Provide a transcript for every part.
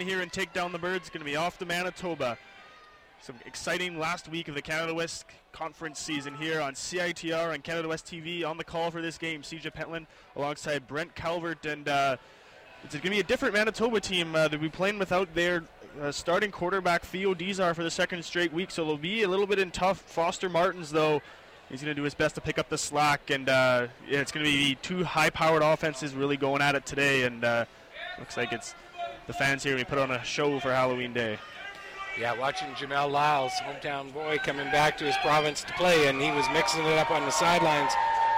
here and take down the Birds, going to be off to Manitoba. Some exciting last week of the Canada West Conference season here on CITR and Canada West TV. On the call for this game, CJ Pentland alongside Brent Calvert. And uh, it's going to be a different Manitoba team. Uh, they'll be playing without their uh, starting quarterback, Theo Deezar, for the second straight week. So they'll be a little bit in tough. Foster Martins, though, he's going to do his best to pick up the slack. And uh, yeah, it's going to be two high powered offenses really going at it today. And uh, looks like it's the fans here. We put on a show for Halloween Day. Yeah, watching Jamel Lyles, hometown boy, coming back to his province to play, and he was mixing it up on the sidelines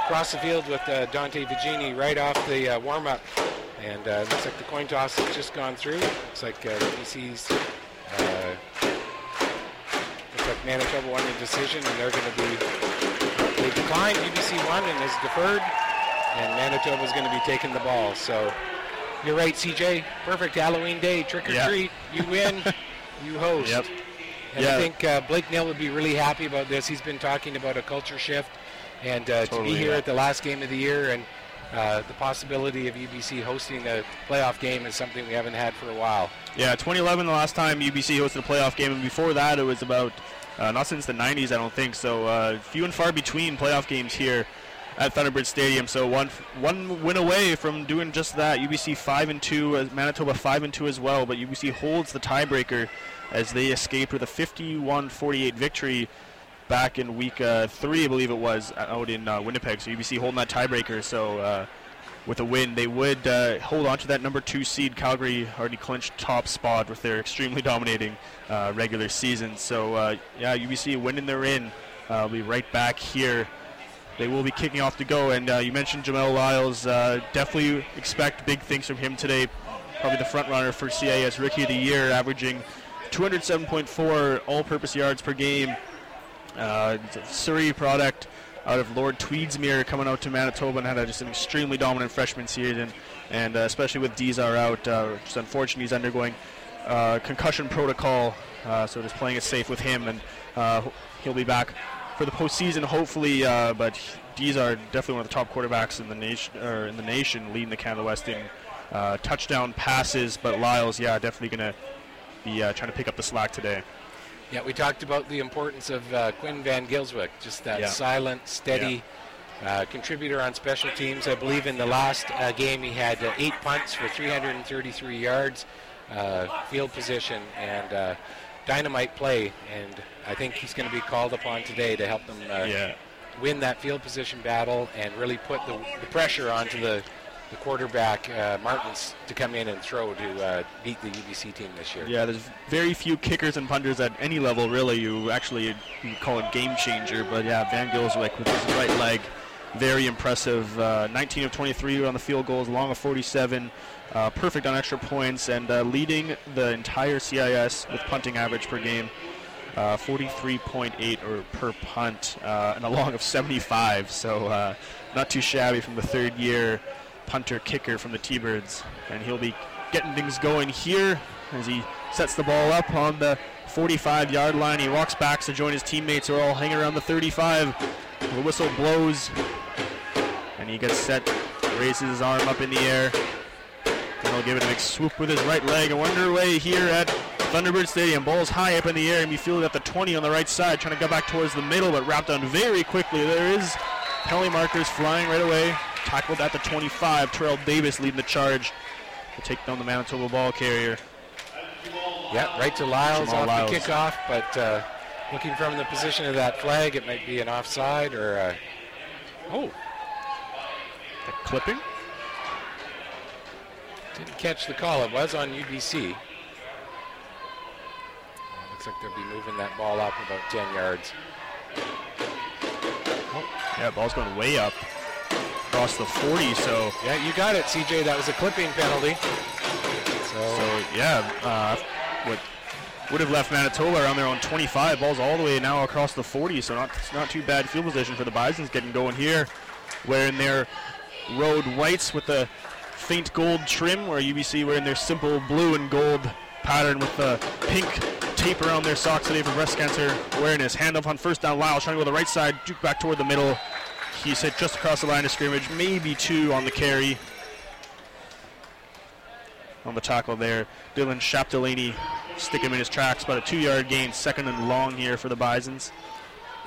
across the field with uh, Dante Vigini right off the uh, warm up. And uh, looks like the coin toss has just gone through. Looks like uh, UBC's. Uh, looks like Manitoba won the decision, and they're going to be. They declined. UBC won and is deferred, and Manitoba is going to be taking the ball. So you're right, CJ. Perfect Halloween day, trick or Yeah. treat. You win, you host. Yep. And Yeah. I think uh, Blake Nill would be really happy about this. He's been talking about a culture shift, and uh, to be here yeah. at the last game of the year and uh, the possibility of UBC hosting a playoff game is something we haven't had for a while. Yeah, 2011, the last time UBC hosted a playoff game, and before that, it was about uh, not since the 90s, I don't think. So uh, few and far between playoff games here at Thunderbird Stadium. So one one win away from doing just that. UBC five and two, Manitoba five and two as well. But UBC holds the tiebreaker as they escaped with a 51-48 victory back in week uh, three, I believe it was, out in uh, Winnipeg. So UBC holding that tiebreaker. So. Uh, with a win, they would uh, hold on to that number two seed. Calgary already clinched top spot with their extremely dominating uh, regular season. So uh, yeah, UBC winning their in. Uh, will be right back here. They will be kicking off to go. And uh, you mentioned Jamel Lyles. Uh, definitely expect big things from him today. Probably the front runner for CIS Rookie of the Year, averaging 207.4 all-purpose yards per game. Uh, Surrey product out of Lord Tweedsmuir coming out to Manitoba and had a, just an extremely dominant freshman season, and uh, especially with Deezar out, uh, just unfortunately he's undergoing uh, concussion protocol, uh, so just playing it safe with him, and uh, he'll be back for the postseason hopefully. Uh, but are definitely one of the top quarterbacks in the nation, or in the nation, leading the Canada West in uh, touchdown passes. But Lyles, yeah, definitely going to be uh, trying to pick up the slack today. Yeah, we talked about the importance of uh, Quinn Van Gylswyk, just that Yeah. silent, steady uh, contributor on special teams. I believe in the last uh, game he had uh, eight punts for 333 yards, uh, field position, and uh, dynamite play. And I think he's going to be called upon today to help them uh, Yeah. win that field position battle and really put the, the pressure onto the, the quarterback, uh, Martins, to come in and throw to uh, beat the UBC team this year. Yeah, there's very few kickers and punters at any level, really. You actually you call it game changer, but yeah, Van Gylswyk with his right leg, very impressive. Uh, 19 of 23 on the field goals, long of 47, uh, perfect on extra points, and uh, leading the entire CIS with punting average per game. Uh, 43.8 or per punt uh, and a long of 75. So uh, not too shabby from the third year punter kicker from the T-Birds, and he'll be getting things going here as he sets the ball up on the 45-yard line. He walks back to join his teammates who are all hanging around the 35. The whistle blows, and he gets set, raises his arm up in the air, and he'll give it a big swoop with his right leg. And we're underway here at Thunderbird Stadium. Ball's high up in the air, and you feel it at the 20 on the right side, trying to go back towards the middle, but wrapped on very quickly. There is penalty markers flying right away. Tackled at the 25. Terrell Davis leading the charge to take down the Manitoba ball carrier. Yeah, right to Lyles Jamel off Lyles. the kickoff, but uh, looking from the position of that flag, it might be an offside or. Uh, oh, The clipping. didn't catch the call. It was on UBC. Looks like they'll be moving that ball up about 10 yards. Yeah, ball's going way up across the 40. So, Yeah, you got it, CJ. That was a clipping penalty. So, so yeah, uh, what would have left Manitoba around their own 25. Ball's all the way now across the 40. So not it's not too bad field position for the Bisons getting going here, wearing their road whites with the faint gold trim, where UBC wearing their simple blue and gold pattern with the pink tape around their socks today for breast cancer awareness. Hand up on first down, Lyle trying to go to the right side, juke back toward the middle. He's hit just across the line of scrimmage, maybe two on the carry. On the tackle there, Dylan Chapdelaine stick him in his tracks, about a two-yard gain, second and long here for the Bisons.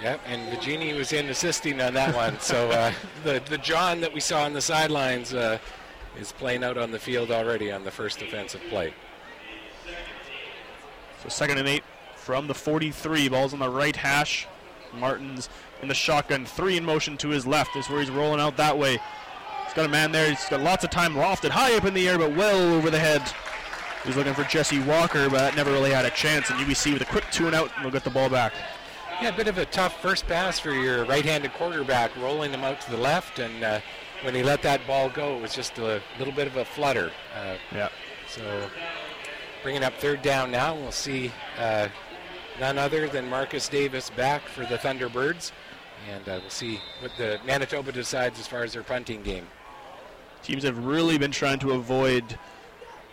Yep, and Vigini was in assisting on that one. So uh, the the John that we saw on the sidelines uh, is playing out on the field already on the first offensive play. So second and eight from the 43. Ball's on the right hash. Martin's in the shotgun, three in motion to his left. Is where he's rolling out that way. He's got a man there. He's got lots of time lofted high up in the air, but well over the head. He's looking for Jesse Walker, but that never really had a chance. And UBC with a quick two and out, and they'll get the ball back. Yeah, a bit of a tough first pass for your right-handed quarterback, rolling him out to the left, and uh, when he let that ball go, it was just a little bit of a flutter. Uh, yeah. So bringing up third down now, we'll see uh, none other than Marcus Davis back for the Thunderbirds, and uh, we'll see what the Manitoba decides as far as their punting game. Teams have really been trying to avoid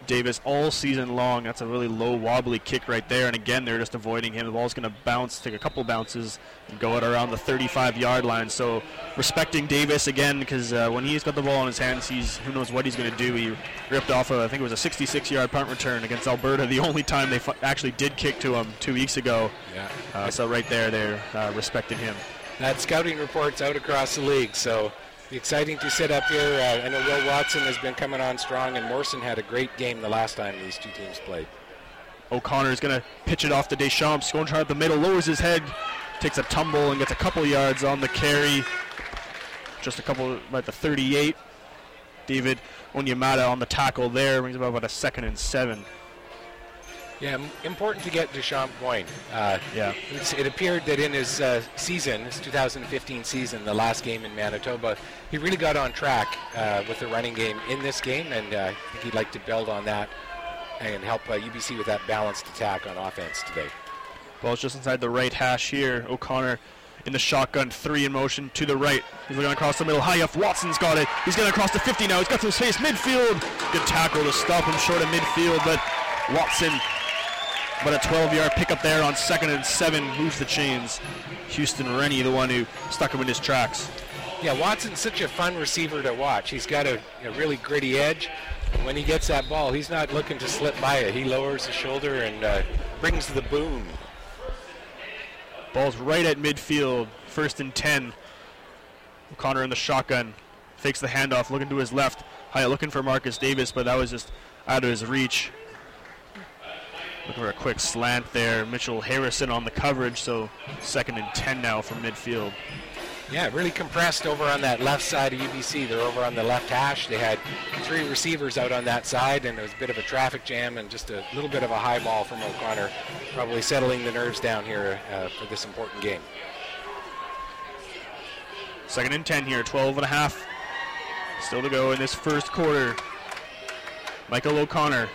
Davis all season long. That's a really low, wobbly kick right there. And again, they're just avoiding him. The ball's going to bounce, take a couple bounces, and go at around the 35-yard line. So respecting Davis again, because uh, when he's got the ball in his hands, he's who knows what he's going to do. He ripped off a, I think it was a 66-yard punt return against Alberta, the only time they fu- actually did kick to him two weeks ago. Yeah. Uh, so right there, they're uh, respecting him. That scouting report's out across the league, so exciting to sit up here. Uh, I know Will Watson has been coming on strong, and Morrison had a great game the last time these two teams played. O'Connor is going to pitch it off to Deschamps, going try at the middle, lowers his head, takes a tumble, and gets a couple yards on the carry. Just a couple about the 38. David Onyemata on the tackle there, brings about, about a second and seven. Yeah, important to get Deschamps going. Uh, Yeah. it's, it appeared that in his uh, season, his 2015 season, the last game in Manitoba, he really got on track uh, with the running game in this game, and uh, I think he'd like to build on that and help uh, UBC with that balanced attack on offense today. Ball's just inside the right hash here. O'Connor in the shotgun, three in motion to the right. He's looking across the middle. High up, Watson's got it. He's getting across the 50 now. He's got some space midfield. Good tackle to stop him short of midfield, but Watson, but a 12-yard pickup there on second and seven moves the chains. Houston Rennie, the one who stuck him in his tracks. Yeah, Watson's such a fun receiver to watch. He's got a, a really gritty edge. And when he gets that ball, he's not looking to slip by it. He lowers his shoulder and uh, brings the boom. Ball's right at midfield, first and 10. O'Connor in the shotgun, fakes the handoff, looking to his left. High looking for Marcus Davis, but that was just out of his reach. Looking for a quick slant there. Mitchell Harrison on the coverage, so second and 10 now from midfield. Yeah, really compressed over on that left side of UBC. They're over on the left hash. They had three receivers out on that side, and it was a bit of a traffic jam and just a little bit of a high ball from O'Connor, probably settling the nerves down here uh, for this important game. Second and 10 here, 12 and a half. Still to go in this first quarter. Michael O'Connor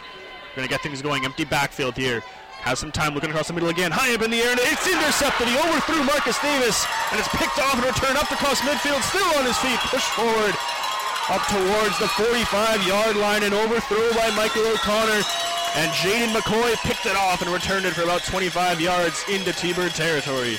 going to get things going. Empty backfield here. Has some time looking across the middle again. High up in the air, and it's intercepted. He overthrew Marcus Davis, and it's picked off and returned up across midfield. Still on his feet, pushed forward up towards the 45-yard line, and overthrow by Michael O'Connor. And Jaden McCoy picked it off and returned it for about 25 yards into T-Bird territory.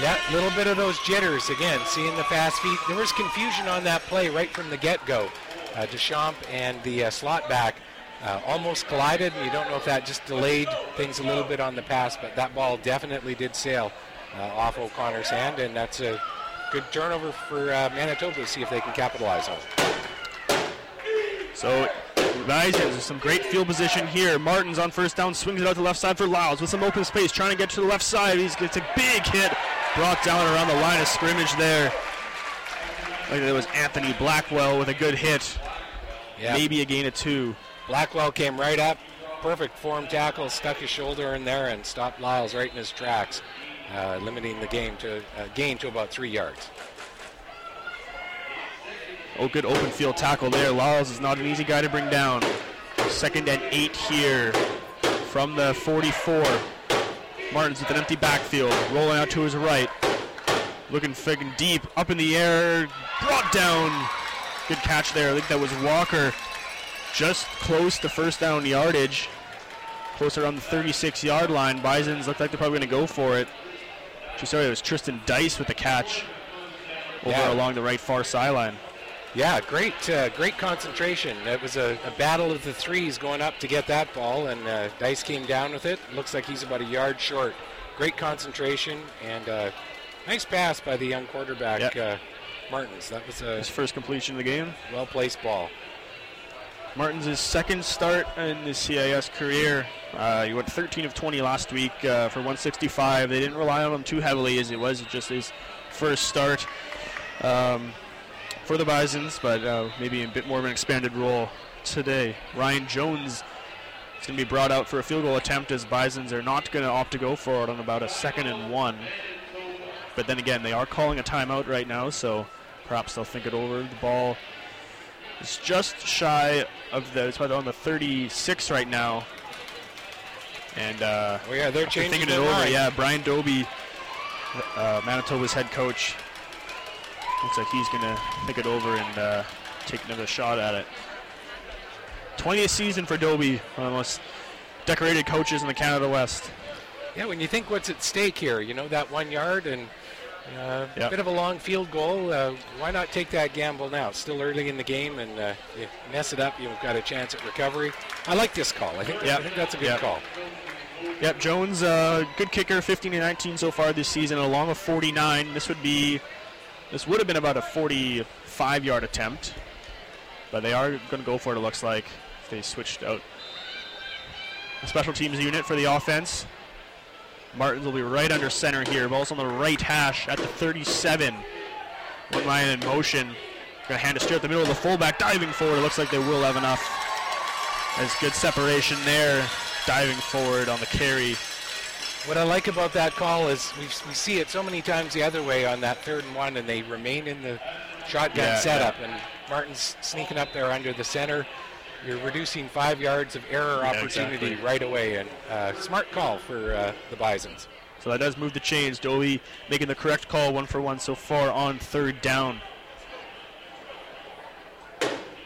Yeah, a little bit of those jitters again, seeing the fast feet. There was confusion on that play right from the get-go. Uh, Deschamps and the uh, slot back uh, almost collided, and you don't know if that just delayed things a little bit on the pass, but that ball definitely did sail uh, off O'Connor's hand, and that's a good turnover for uh, Manitoba to see if they can capitalize on. So, guys, there's some great field position here. Martin's on first down, swings it out to the left side for Lyles with some open space, trying to get to the left side. He gets a big hit, brought down around the line of scrimmage there. Like there was Anthony Blackwell with a good hit, Yeah. maybe a gain of two. Blackwell came right up, perfect form tackle, stuck his shoulder in there and stopped Lyles right in his tracks, uh, limiting the game to uh, gain to about three yards. Oh, good open field tackle there. Lyles is not an easy guy to bring down. Second and eight here from the 44. Martin's with an empty backfield, rolling out to his right. Looking friggin' deep, up in the air, brought down. Good catch there. I think that was Walker. Just close to first down yardage. Closer on the 36 yard line. Bisons looked like they're probably going to go for it. Just sorry, it was Tristan Dice with the catch. over Yeah. along the right far sideline. Yeah, great, uh, great concentration. It was a, a battle of the threes going up to get that ball, and uh, Dice came down with it. Looks like he's about a yard short. Great concentration and uh, nice pass by the young quarterback Yep. uh, Martins. That was His first completion of the game. well placed ball. Martin's second start in the CIS career. Uh, he went 13 of 20 last week uh, for 165. They didn't rely on him too heavily as it was just his first start um, for the Bisons, but uh, maybe a bit more of an expanded role today. Ryan Jones is going to be brought out for a field goal attempt as Bisons are not going to opt to go for it on about a second and one. But then again, they are calling a timeout right now, so perhaps they'll think it over. The ball it's just shy of the. It's about on the 36 right now. And uh, Oh yeah, they're changing thinking it over. mind. Yeah, Brian Dobie, uh, Manitoba's head coach, looks like he's going to think it over and uh, take another shot at it. 20th season for Doby, one of the most decorated coaches in the Canada West. Yeah, when you think what's at stake here, you know that one yard and uh, a Yep. bit of a long field goal. Uh, why not take that gamble now? It's still early in the game, and uh, you mess it up, you've got a chance at recovery. I like this call. I think Yep. I think that's a good Yep. call. Yep, Jones, uh, good kicker, 15 and 19 so far this season, along with 49. This would be, this would have been about a 45-yard attempt, but they are going to go for it. It looks like if they switched out the special teams unit for the offense. Martins will be right under center here. Ball's on the right hash at the 37. One line in motion. Going to hand it straight at the middle of the fullback, diving forward. It looks like they will have enough. There's good separation there. Diving forward on the carry. What I like about that call is we, we see it so many times the other way on that third and one, and they remain in the shotgun Yeah, setup, and Martin's sneaking up there under the center. You're reducing five yards of error Yeah, opportunity exactly. right away, and uh, smart call for uh, the Bisons. So that does move the chains. Dobie making the correct call, one for one so far on third down.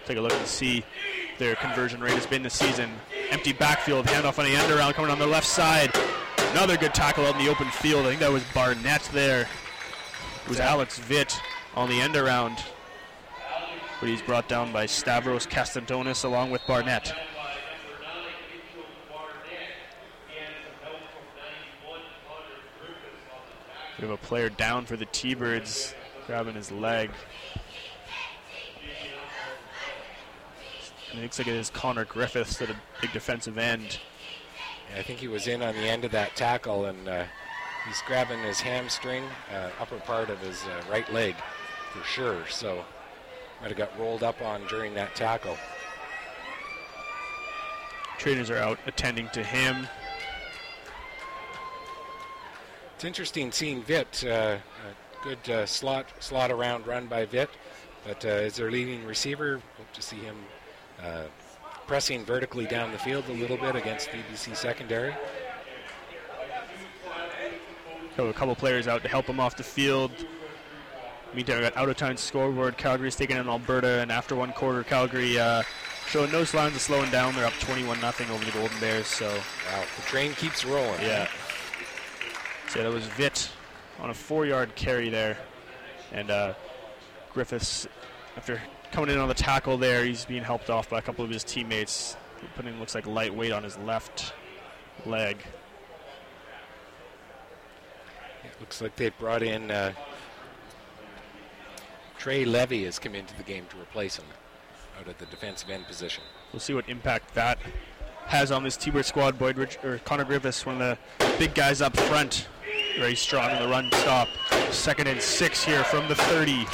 Take a look and see their conversion rate has been this season. Empty backfield, handoff on the end around, coming on the left side. Another good tackle out in the open field. I think that was Barnett there. It was Alex Vitt on the end around. But he's brought down by Stavros Katsantonis along with Barnett. We have a player down for the T-Birds, grabbing his leg. And it looks like it is Connor Griffiths, at a big defensive end. I think he was in on the end of that tackle, and uh, he's grabbing his hamstring, uh, upper part of his uh, right leg, for sure. So might have got rolled up on during that tackle. Trainers are out attending to him. It's interesting seeing Vitt. Uh, a good uh, slot slot around run by Vitt, but uh, as their leading receiver, hope to see him uh, pressing vertically down the field a little bit against UBC secondary. So a couple players out to help him off the field. Meantime, we got out of time scoreboard. Calgary's taking in Alberta, and after one quarter, Calgary uh, showing no signs of slowing down. They're up 21 0 over the Golden Bears. So Wow, the train keeps rolling. yeah. So that was Vitt on a four-yard carry there, and uh, Griffiths, after coming in on the tackle there, he's being helped off by a couple of his teammates. Putting looks like light weight on his left leg. It looks like they brought in uh, Trey Levy has come into the game to replace him out of the defensive end position. We'll see what impact that has on this T-Bird squad. Boyd Rich, or Connor Griffiths, one of the big guys up front, very strong in the run stop. Second and six here from the 30.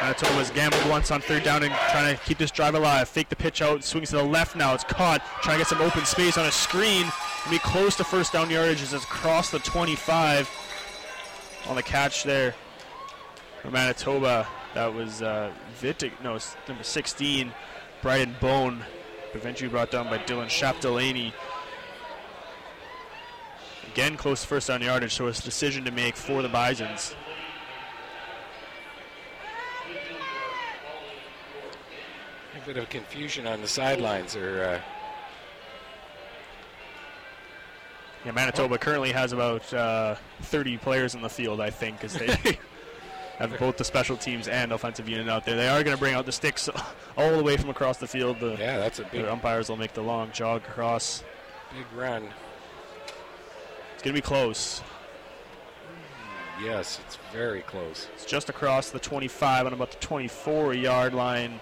Manitoba's gambled once on third down and trying to keep this drive alive. Fake the pitch out, swings to the left now. It's caught. Trying to get some open space on a screen. Be close to first down yardage as it's across the 25 on the catch there for Manitoba. That was uh, Vitic, no, number 16, Brian Bone, eventually brought down by Dylan Chapdelaine. Again, close to first down yardage, so it's a decision to make for the Bisons. A bit of confusion on the sidelines. Or uh, Yeah, Manitoba currently has about uh, 30 players in the field, I think, as they have both the special teams and offensive unit out there. They are going to bring out the sticks all the way from across the field. The, Yeah, that's a big, the umpires will make the long jog across. big run. It's going to be close. Yes, it's very close. It's just across the 25 on about the 24 yard line.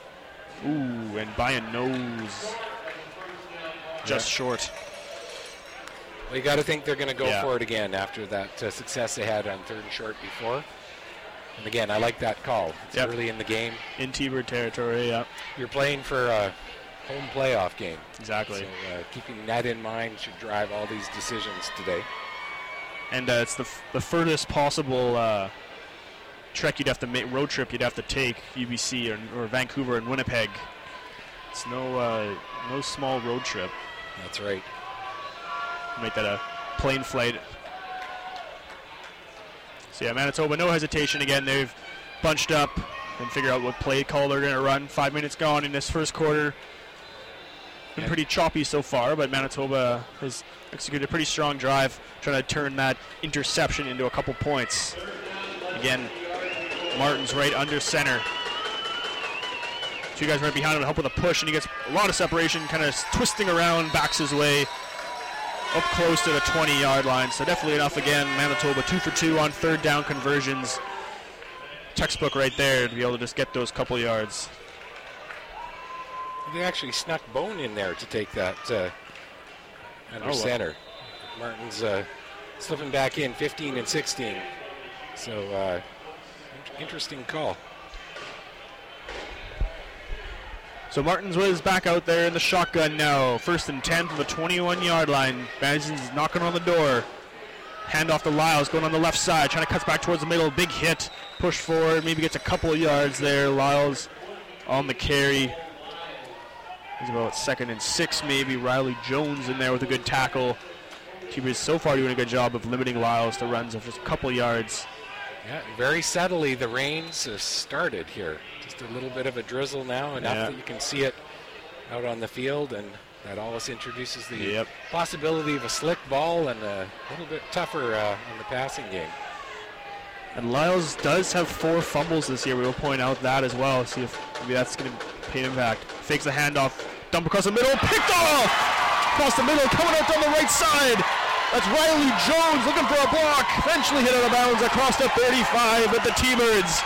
Ooh, and by a nose. Just short. Well, you got to think they're going to go Yeah. for it again after that uh, success they had on third and short before. And again, I like that call. It's Yep. early in the game. In T-Bird territory, yeah, You're playing for a home playoff game. exactly. So uh, keeping that in mind should drive all these decisions today. and uh, it's the, f- the furthest possible uh, trek you'd have to make, road trip you'd have to take, UBC or, or Vancouver and Winnipeg. It's no uh, no small road trip. That's right. Make that a plane flight. So yeah, Manitoba, no hesitation again. They've bunched up and figure out what play call they're going to run. Five minutes gone in this first quarter. Been pretty choppy so far, but Manitoba has executed a pretty strong drive, trying to turn that interception into a couple points. Again, Martin's right under center. Two guys right behind him to help with a push, and he gets a lot of separation, kind of twisting around, backs his way up close to the 20 yard line. So definitely enough again. Manitoba two for two on third down conversions. Textbook right there to be able to just get those couple yards. They actually snuck Bone in there to take that uh, under Oh, well. center. Martin's uh, slipping back in 15 and 16. So uh, interesting call. So Martins was back out there in the shotgun now. First and 10 from the 21 yard line. Madison's knocking on the door. Hand off to Lyles, going on the left side, trying to cut back towards the middle. Big hit, push forward, maybe gets a couple yards there. Lyles on the carry. He's about second and six, maybe. Riley Jones in there with a good tackle. T-Bird so far doing a good job of limiting Lyles to runs of just a couple yards. Yeah, very subtly the rains have started here. Just a little bit of a drizzle now, enough Yeah. that you can see it out on the field, and that always introduces the Yep. possibility of a slick ball and a little bit tougher uh, on the passing game. And Lyles does have four fumbles this year. We will point out that as well. See if maybe that's going to pay an impact. Fakes the handoff, dump across the middle, picked off across the middle, coming out down the right side. That's Riley Jones looking for a block. Eventually hit out of bounds across the 35, but the T-Birds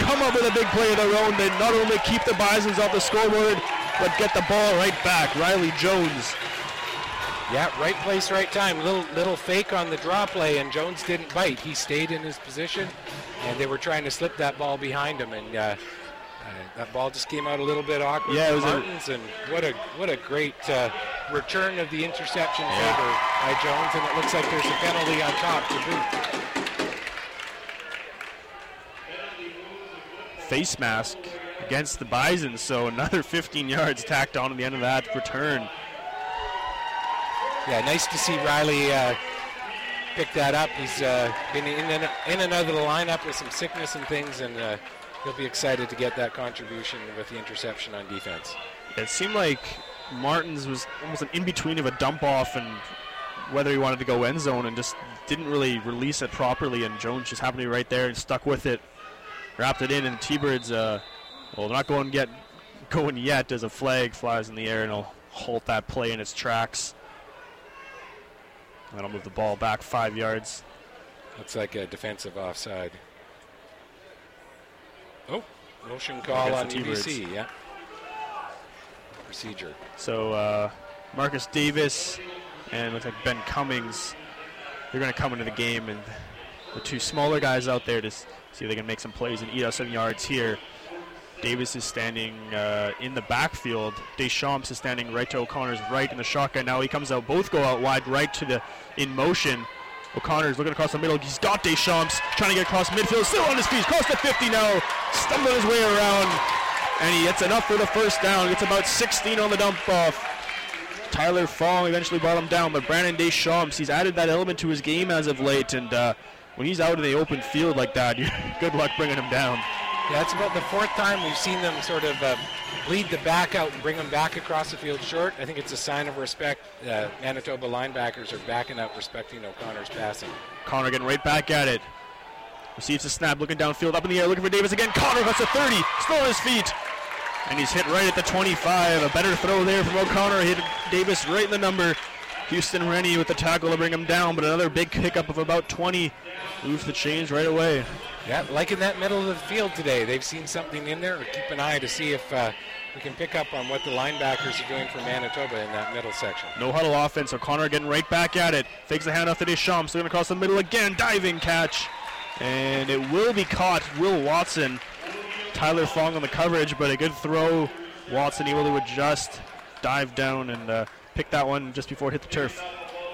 come up with a big play of their own. They not only keep the Bisons off the scoreboard, but get the ball right back. Riley Jones. Yeah, right place, right time. Little little fake on the draw play, and Jones didn't bite. He stayed in his position, and they were trying to slip that ball behind him, and uh, uh, that ball just came out a little bit awkward. Yeah, it was a- and what a what a great uh, return of the interception favor by Jones, and it looks like there's a penalty on top to boot. Face mask against the Bison. So another 15 yards tacked on at the end of that return. Yeah, nice to see Riley uh, pick that up. He's uh, been in and, in and out of the lineup with some sickness and things, and uh, he'll be excited to get that contribution with the interception on defense. It seemed like Martins was almost an in between of a dump off and whether he wanted to go end zone and just didn't really release it properly. And Jones just happened to be right there and stuck with it, wrapped it in. And T-Birds, uh, well, they're not going yet, going yet as a flag flies in the air and it'll halt that play in its tracks. I'll move the ball back five yards. Looks like a defensive offside. Oh, motion call on T-Birds. Yeah. Procedure. So uh, Marcus Davis and looks like Ben Cummings, they're going to come into the game, and the two smaller guys out there s- see if they can make some plays and eat us some yards here. Davis is standing uh, in the backfield. Deschamps is standing right to O'Connor's right in the shotgun. Now he comes out. Both go out wide right to the in motion. O'Connor's looking across the middle. He's got Deschamps trying to get across midfield. Still on his feet. Across the 50 now. Stumbling his way around. And he gets enough for the first down. Gets about 16 on the dump off. Tyler Fong eventually brought him down, but Brandon Deschamps, he's added that element to his game as of late. And uh, when he's out in the open field like that, good luck bringing him down. Yeah, it's about the fourth time we've seen them sort of uh, bleed the back out and bring them back across the field short. I think it's a sign of respect. Uh, Manitoba linebackers are backing up, respecting O'Connor's passing. Connor getting right back at it. Receives the snap, looking downfield, up in the air, looking for Davis again. Connor cuts a 30, still on his feet. And he's hit right at the 25. A better throw there from O'Connor. Hit Davis right in the number. Houston Rennie with the tackle to bring him down, but another big pickup of about 20 moves the chains right away. Yeah, like in that middle of the field today, they've seen something in there. Keep an eye to see if uh, we can pick up on what the linebackers are doing for Manitoba in that middle section. No huddle offense. O'Connor getting right back at it. Fakes the handoff to Deschamps. Looking across the middle again. Diving catch. And it will be caught. Will Watson. Tyler Fong on the coverage, but a good throw. Watson able to adjust, dive down, and uh, pick that one just before it hit the turf.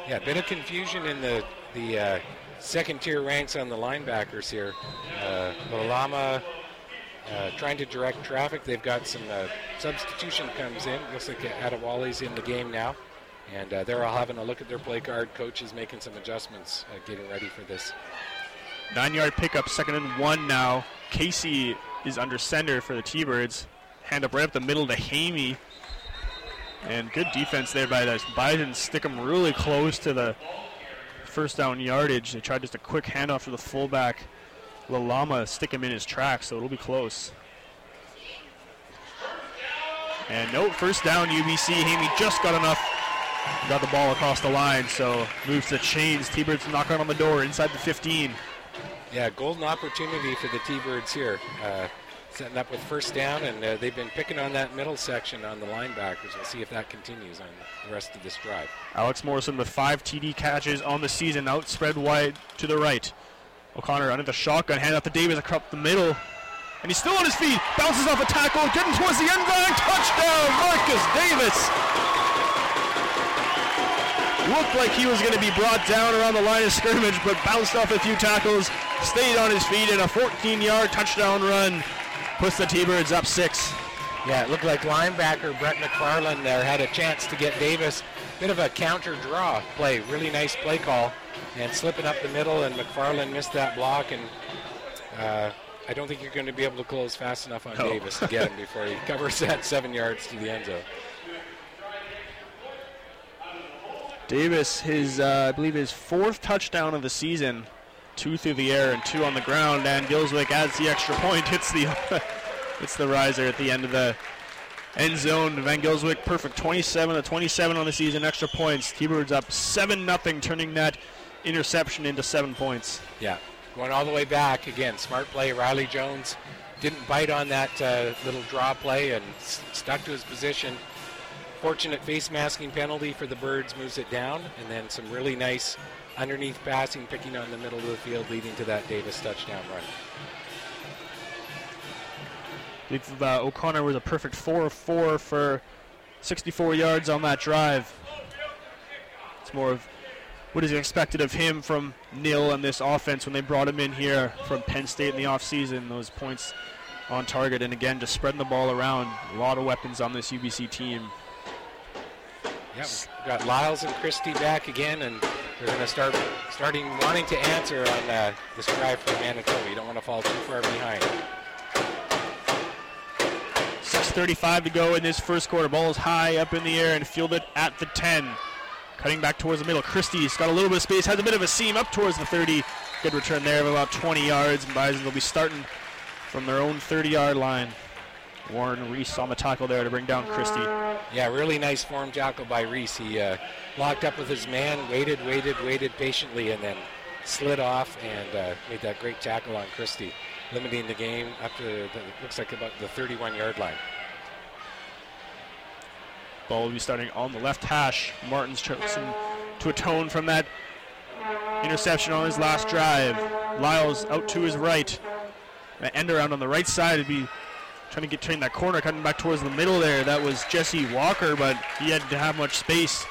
Yeah, a bit of confusion in the the uh, second tier ranks on the linebackers here. Uh, Lalama uh, trying to direct traffic. They've got some uh, substitution comes in. Looks like Adewale's in the game now. And uh, they're all having a look at their play card. Coach is making some adjustments, uh, getting ready for this. Nine yard pickup, second and one now. Casey is under center for the T Birds. Hand up right up the middle to Hamey. And good defense there by the Bison. Stick him really close to the first down yardage. They tried just a quick handoff to the fullback. Lalama stick him in his tracks, so it'll be close. And no first down UBC. Hamey just got enough. Got the ball across the line, so moves the chains. T-Birds knocking on the door inside the 15. Yeah, golden opportunity for the T-Birds here. Uh, setting up with first down, and uh, they've been picking on that middle section on the linebackers. We'll see if that continues on the rest of this drive. Alex Morrison with five TD catches on the season, outspread wide to the right. O'Connor under the shotgun, hand out to Davis across the middle. And he's still on his feet, bounces off a tackle, getting towards the end zone. Touchdown, Marcus Davis! Looked like he was going to be brought down around the line of scrimmage, but bounced off a few tackles, stayed on his feet, and a 14 yard touchdown run puts the T Birds up six. Yeah, it looked like linebacker Brett McFarland there had a chance to get Davis. Bit of a counter draw play, really nice play call, and slipping up the middle, and McFarland missed that block, and uh, I don't think you're going to be able to close fast enough on No. Davis to get him before he covers that seven yards to the end zone. Davis, his uh, I believe his fourth touchdown of the season, two through the air and two on the ground, and Gylswyk adds the extra point, hits the hits the riser at the end of the end zone. Van Gylswyk, perfect 27 to 27 on the season, extra points. T-Birds up seven nothing, turning that interception into seven points. Yeah, going all the way back again. Smart play. Riley Jones didn't bite on that uh, little draw play and s- stuck to his position. Fortunate face masking penalty for the Birds moves it down, and then some really nice underneath passing, picking on the middle of the field, leading to that Davis touchdown run. Uh, O'Connor was a perfect 4 of 4 for 64 yards on that drive. It's more of what is expected of him from Nill and this offense when they brought him in here from Penn State in the offseason. Those points on target, and again, just spreading the ball around. A lot of weapons on this UBC team. Yep, got Lyles and Christie back again, and they're going to start starting wanting to answer on uh, this drive for Manitoba. You don't want to fall too far behind. 6.35 to go in this first quarter. Ball is high up in the air and fielded at the 10. Cutting back towards the middle. Christie's got a little bit of space, has a bit of a seam up towards the 30. Good return there of about 20 yards, and Bison will be starting from their own 30 yard line. Warren Reese on the tackle there to bring down Christie. Yeah, really nice form tackle by Reese. He uh, locked up with his man, waited, waited, waited patiently, and then slid off and uh, made that great tackle on Christie, limiting the game up to the, looks like about the 31 yard line. Ball will be starting on the left hash. Martin's chosen to atone from that interception on his last drive. Lyles out to his right. An end around on the right side would be trying to get turning that corner, cutting back towards the middle there. That was Jesse Walker, but he had to have much space.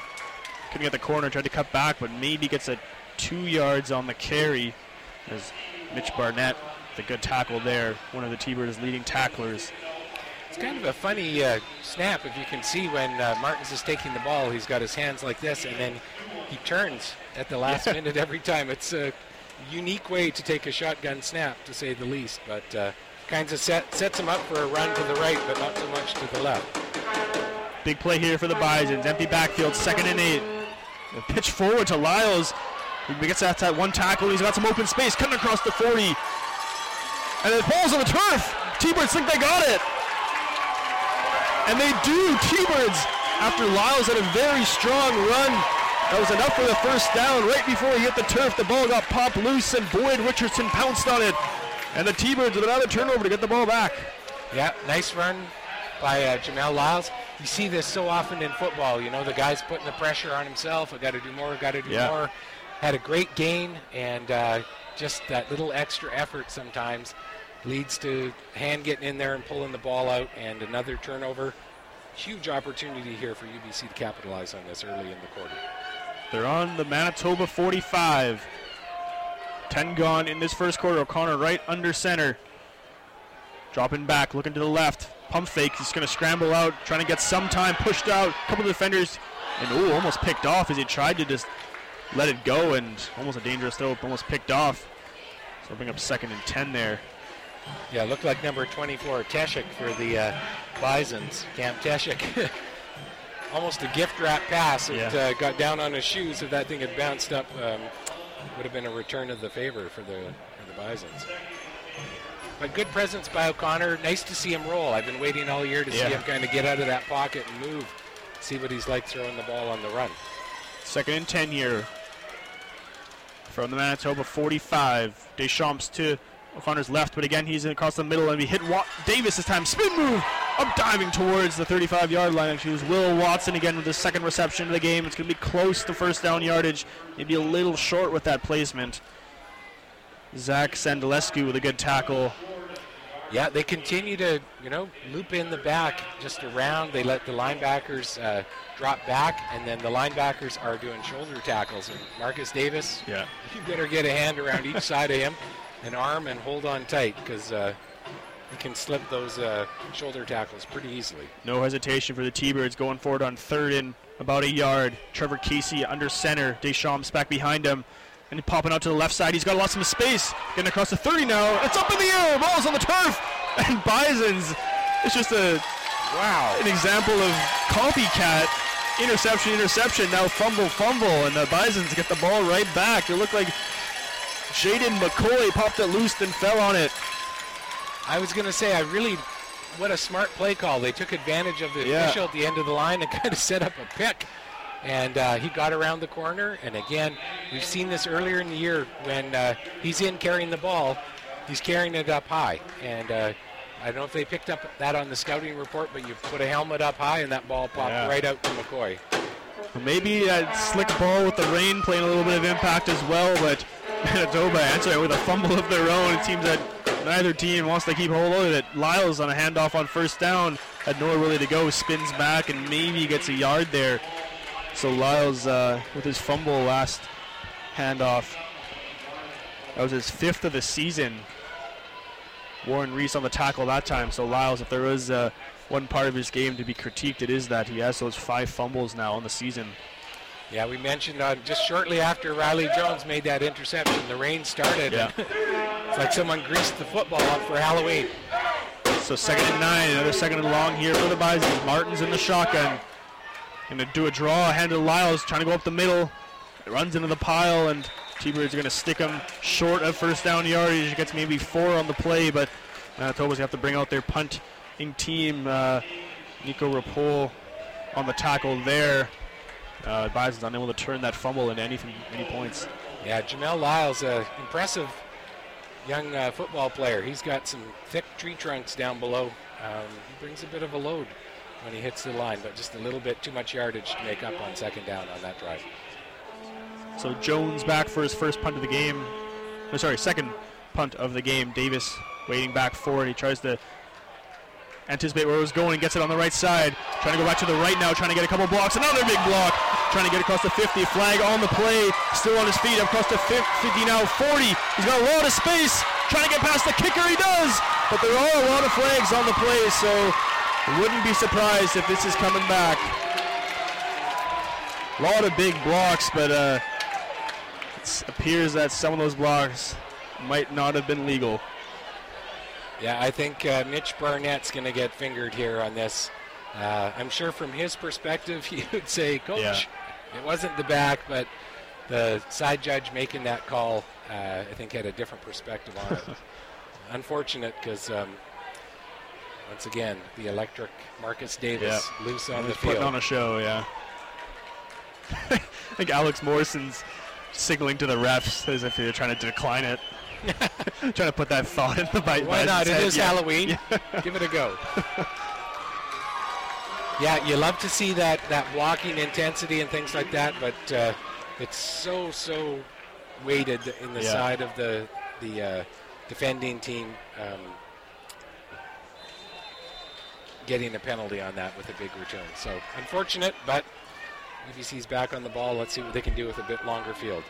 Couldn't get the corner, tried to cut back, but maybe gets a two yards on the carry as Mitch Barnett, the good tackle there, one of the T-Birds' leading tacklers. It's kind of a funny uh, snap if you can see when uh, Martins is taking the ball. He's got his hands like this, and then he turns at the last minute every time. It's a unique way to take a shotgun snap, to say the least. But uh, kinds of set, sets him up for a run to the right, but not so much to the left. Big play here for the Bisons. Empty backfield, second and eight. A pitch forward to Lyles. He gets that, one tackle. He's got some open space. Cutting across the 40. And it falls on the turf. T-Birds think they got it. And they do. T-Birds, after Lyles had a very strong run, that was enough for the first down. Right before he hit the turf, the ball got popped loose, and Boyd Richardson pounced on it. And the T-Birds with another turnover to get the ball back. Yeah, nice run by uh, Jamel Lyles. You see this so often in football. You know, the guy's putting the pressure on himself. I got to do more. Got to do Yeah. more. Had a great gain, and uh, just that little extra effort sometimes leads to hand getting in there and pulling the ball out, and another turnover. Huge opportunity here for UBC to capitalize on this early in the quarter. They're on the Manitoba 45. 10 gone in this first quarter. O'Connor right under center. Dropping back, looking to the left. Pump fake. He's going to scramble out, trying to get some time. Pushed out. A couple of defenders. And ooh, almost picked off as he tried to just let it go. And almost a dangerous throw. Almost picked off. So bring up second and 10 there. Yeah, looked like number 24, Teshik for the uh, Bisons. Camp Teshik. Almost a gift wrap pass. It Yeah. uh, got down on his shoes. If that thing had bounced up, um, would have been a return of the favor for the, for the Bisons. But good presence by O'Connor. Nice to see him roll. I've been waiting all year to Yeah. see him kind of get out of that pocket and move. See what he's like throwing the ball on the run. Second and 10 here from the Manitoba 45. Deschamps to O'Connor's left, but again, he's across the middle and we hit Wa- Davis this time. Spin move up diving towards the 35 yard line. Actually, was Will Watson again with the second reception of the game. It's going to be close to first down yardage, maybe a little short with that placement. Zach Sandalescu with a good tackle. Yeah, they continue to, you know, loop in the back just around. They let the linebackers uh, drop back, and then the linebackers are doing shoulder tackles. And Marcus Davis, Yeah. you better get a hand around each side of him, an arm, and hold on tight because uh, you can slip those uh, shoulder tackles pretty easily. No hesitation for the T-Birds going forward on third and about a yard. Trevor Casey under center. Deschamps back behind him. And popping out to the left side. He's got lots of space. Getting across the 30 now. It's up in the air. Ball's on the turf. And Bison's. It's just a Wow. an example of copycat. Interception, interception. Now fumble, fumble. And the Bisons get the ball right back. It looked like Jaden McCoy popped it loose and fell on it. I was going to say, I really, what a smart play call. They took advantage of the Yeah. official at the end of the line and kind of set up a pick. And uh, he got around the corner. And again, we've seen this earlier in the year when uh, he's in carrying the ball, he's carrying it up high. And uh, I don't know if they picked up that on the scouting report, but you put a helmet up high and that ball popped Yeah. right out to McCoy. Maybe a slick ball with the rain playing a little bit of impact as well, but Manitoba answering with a fumble of their own. It seems that neither team wants to keep hold of it. Lyles on a handoff on first down had nowhere really to go, spins back and maybe gets a yard there. So Lyles uh, with his fumble last handoff. That was his fifth of the season. Warren Reese on the tackle that time. So Lyles, if there was uh, one part of his game to be critiqued, it is that he has those five fumbles now on the season. Yeah, we mentioned uh, just shortly after Riley Jones made that interception, the rain started. Yeah. it's like someone greased the football up for Halloween. So second and nine, another second and long here for the Bisons. Martin's in the shotgun. Gonna do a draw, hand to Lyles, trying to go up the middle. It runs into the pile, and T-Birds are gonna stick him short of first down yardage. He gets maybe four on the play, but Manitoba's gonna have to bring out their punting team. Uh, Nico Rapol on the tackle there. Uh, Bison's unable to turn that fumble into anything, any points. Yeah, Jamel Lyles, uh, impressive young uh, football player. He's got some thick tree trunks down below. Um, he brings a bit of a load when he hits the line, but just a little bit too much yardage to make up on second down on that drive. So Jones back for his first punt of the game. No, sorry, second punt of the game. Davis waiting back forward. He tries to anticipate where it was going and gets it on the right side. Trying to go back to the right now, trying to get a couple blocks. Another big block. Trying to get across the 50. Flag on the play. Still on his feet. Across the 50 now. 40. He's got a lot of space. Trying to get past the kicker. He does. But there are a lot of flags on the play, so wouldn't be surprised if this is coming back. A lot of big blocks, but uh, it appears that some of those blocks might not have been legal. Yeah, I think uh, Mitch Barnett's going to get fingered here on this. Uh, I'm sure from his perspective, he would say, Coach, Yeah. It wasn't the back, but the side judge making that call, uh, I think, had a different perspective on it. unfortunate because um, once again the electric Marcus Davis loose on the field. putting on a show, yeah. I think Alex Morrison's signaling to the refs as if they're trying to decline it. trying to put that thought in the bite. Why not? It head. is Yeah. Halloween. Give it a go. Yeah, you love to see that that blocking intensity and things like that, but uh, it's so so weighted in the Yeah. side of the the uh, defending team. Um, getting a penalty on that with a big return. So unfortunate, but UBC's back on the ball. Let's see what they can do with a bit longer field.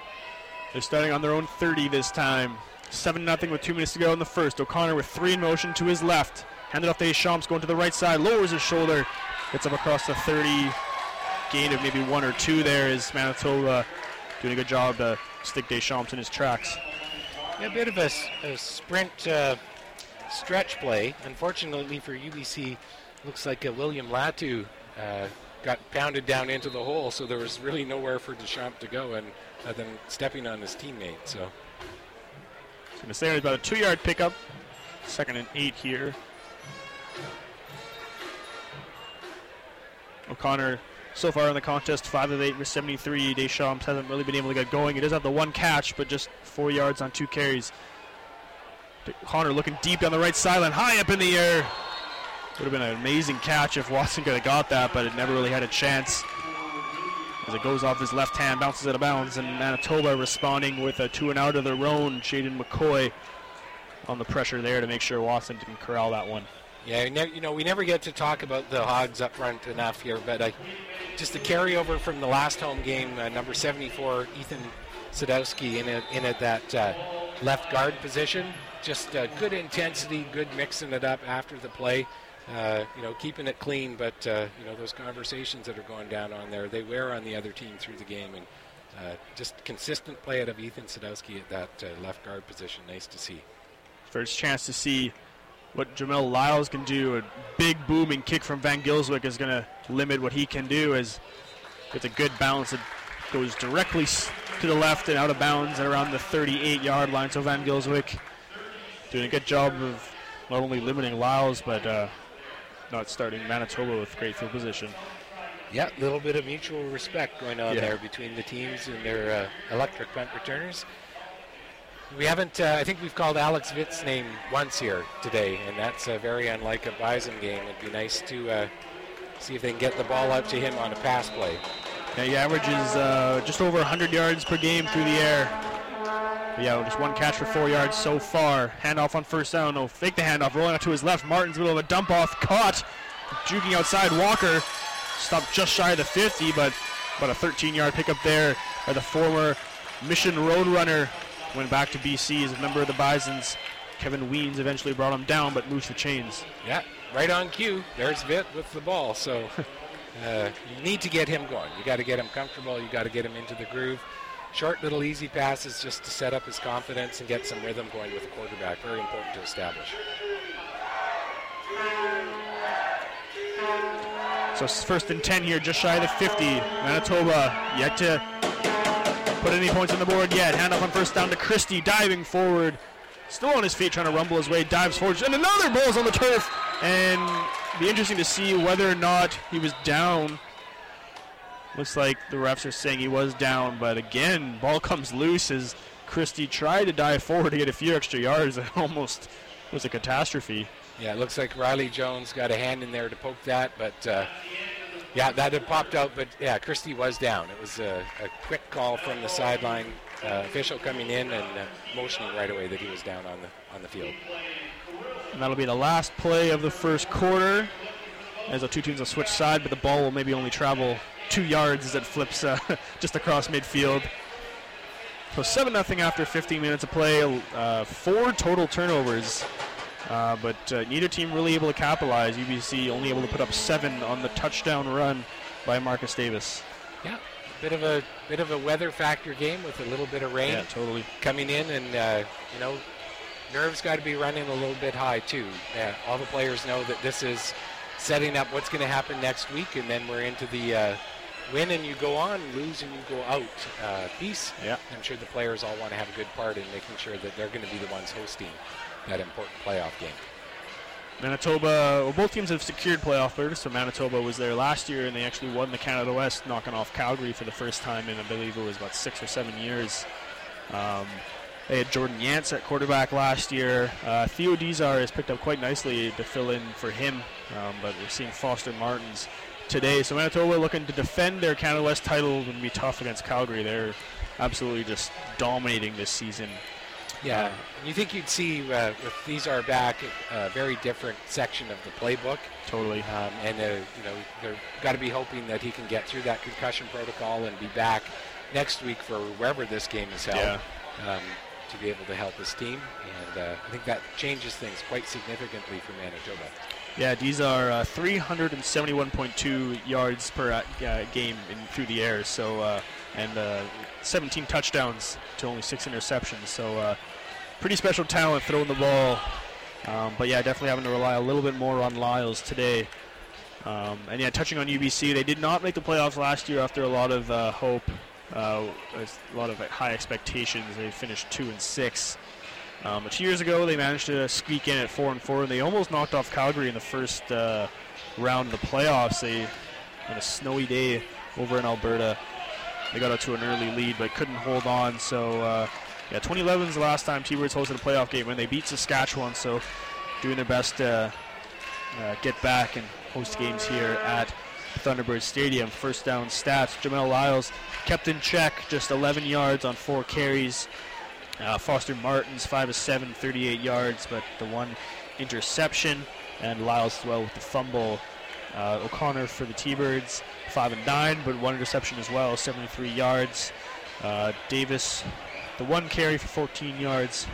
They're starting on their own 30 this time. 7 0 with two minutes to go in the first. O'Connor with three in motion to his left. Handed off to Deschamps, going to the right side, lowers his shoulder, gets up across the 30. Gain of maybe one or two there is Manitoba doing a good job to stick Deschamps in his tracks. Yeah, a bit of a sprint uh, stretch play. Unfortunately for UBC, looks like uh, William Latu uh, got pounded down into the hole, so there was really nowhere for Deschamps to go, and uh, then stepping on his teammate. So It's going to say about a two yard pickup. Second and eight here. O'Connor so far in the contest, 5 of 8 with 73. Deschamps hasn't really been able to get going. He does have the one catch, but just four yards on two carries. O'Connor looking deep down the right sideline, high up in the air. Would have been an amazing catch if Watson could have got that, but it never really had a chance. As it goes off his left hand, bounces out of bounds, and Manitoba responding with a two and out of their own. Jaden McCoy on the pressure there to make sure Watson didn't corral that one. Yeah, you, know we never get to talk about the Hogs up front enough here, but just the carryover from the last home game, uh, number 74, Ethan Sadowski in it, in at that uh, left guard position. Just uh, good intensity, good mixing it up after the play. Uh, you know, keeping it clean, but uh, you know those conversations that are going down on there, they wear on the other team through the game, and just consistent play out of Ethan Sadowski at that left guard position. Nice to see. First chance to see what Jamel Lyles can do. A big booming kick from Van Gylswyk is going to limit what he can do as it's a good bounce. that goes directly to the left and out of bounds at around the 38 yard line. So Van Gylswyk doing a good job of not only limiting Lyles, but uh, not starting Manitoba with great field position. Yeah, a little bit of mutual respect going on Yeah. there between the teams and their uh, electric punt returners. We haven't, uh, I think we've called Alex Witt's name once here today, and that's uh, very unlike a Bison game. It'd be nice to uh, see if they can get the ball out to him on a pass play. Yeah, he averages uh, just over 100 yards per game through the air. Yeah, just one catch for four yards so far. Handoff on first down. No, fake the handoff. Rolling out to his left. Martin's middle of a dump off. Caught. Juking outside. Walker stopped just shy of the 50, but about a 13 yard pickup there by the former Mission Roadrunner. Went back to BC as a member of the Bisons. Kevin Weens eventually brought him down, but loosed the chains. Yeah, right on cue. There's Vitt with the ball. So uh, you need to get him going. You got to get him comfortable. You got to get him into the groove. Short little easy passes just to set up his confidence and get some rhythm going with the quarterback. Very important to establish. So first and 10 here, just shy of the 50. Manitoba yet to put any points on the board yet. Hand Handoff on first down to Christie, diving forward. Still on his feet, trying to rumble his way, dives forward, and another ball's on the turf. And be interesting to see whether or not he was down. Looks like the refs are saying he was down, but again, ball comes loose as Christie tried to dive forward to get a few extra yards. It almost was a catastrophe. Yeah, it looks like Riley Jones got a hand in there to poke that, but uh, yeah, that had popped out. But yeah, Christie was down. It was a, a quick call from the sideline uh, official coming in and uh, motioning right away that he was down on the on the field. And that'll be the last play of the first quarter. As the two teams will switch side, but the ball will maybe only travel two yards as it flips uh, just across midfield. So 7 0 after 15 minutes of play. Uh, four total turnovers. Uh, but uh, neither team really able to capitalize. UBC only able to put up seven on the touchdown run by Marcus Davis. Yeah, bit of a bit of a weather factor game with a little bit of rain Yeah, totally. coming in, and uh, you know, nerves got to be running a little bit high too. Yeah, all the players know that this is setting up what's going to happen next week, and then we're into the uh, win and you go on, lose and you go out uh, piece. Yeah. I'm sure the players all want to have a good part in making sure that they're going to be the ones hosting that important playoff game. Manitoba, well, both teams have secured playoff berths. So Manitoba was there last year, and they actually won the Canada West, knocking off Calgary for the first time in, I believe it was about six or seven years. Um, they had Jordan Yantz at quarterback last year. Uh, Theo Deezar has picked up quite nicely to fill in for him, um, but we're seeing Foster Martins today. So Manitoba looking to defend their Canada West title and be tough against Calgary. They're absolutely just dominating this season. Yeah, you think you'd see uh, with Deezar back a very different section of the playbook. Totally. Um, and uh, you know they're got to be hoping that he can get through that concussion protocol and be back next week for wherever this game is held. Yeah. Um, to be able to help his team, and uh, I think that changes things quite significantly for Manitoba. Yeah, these are uh, 371.2 yards per uh, game in, through the air. So uh, and uh, 17 touchdowns to only six interceptions. So uh, pretty special talent throwing the ball. Um, but yeah, definitely having to rely a little bit more on Lyles today. Um, and yeah, touching on UBC, they did not make the playoffs last year after a lot of uh, hope, uh, a lot of high expectations. They finished two and six. Um, but two years ago, they managed to squeak in at four and four, and they almost knocked off Calgary in the first uh, round of the playoffs. They, on a snowy day over in Alberta, they got out to an early lead, but couldn't hold on. So, uh, yeah, 2011 is the last time T-Birds hosted a playoff game when they beat Saskatchewan. So, doing their best to uh, get back and host games here at Thunderbird Stadium. First down stats: Jamel Lyles kept in check, just 11 yards on four carries. Uh, Foster Martins, 5 of 7, 38 yards, but the one interception. And Lyles well with the fumble. Uh, O'Connor for the T-Birds, five and nine, but one interception as well, 73 yards. Uh, Davis, the one carry for 14 yards.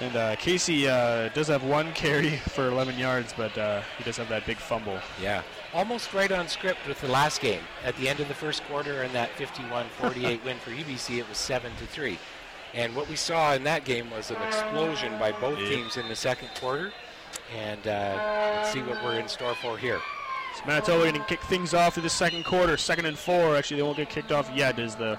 And uh, Casey uh, does have one carry for 11 yards, but uh, he does have that big fumble. Yeah, almost right on script with the last game. At the end of the first quarter, and that 51-48 win for UBC, it was seven to three. And what we saw in that game was an explosion by both yeah. teams in the second quarter. And uh, let's see what we're in store for here. So Manitoba going to kick things off for the second quarter. Second and four. Actually, they won't get kicked off yet Is the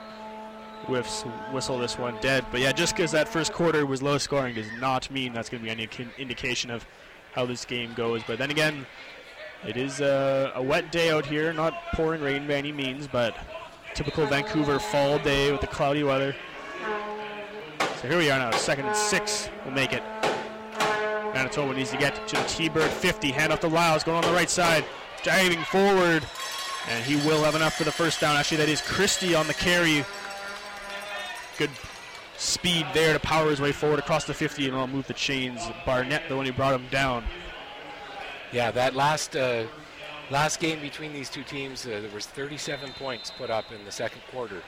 whiffs whistle this one dead. But yeah, just because that first quarter was low scoring does not mean that's going to be any indication of how this game goes. But then again, it is a, a wet day out here, not pouring rain by any means, but typical Vancouver fall day with the cloudy weather. So here we are now, second and six. We'll make it. Manitoba needs to get to the T-Bird 50. Hand off to Lyles, going on the right side diving forward, and he will have enough for the first down. Actually, that is Christie on the carry. Good speed there to power his way forward across the 50 and I'll move the chains. Barnett, the one who brought him down. Yeah, that last uh, last game between these two teams, uh, there was 37 points put up in the second quarter.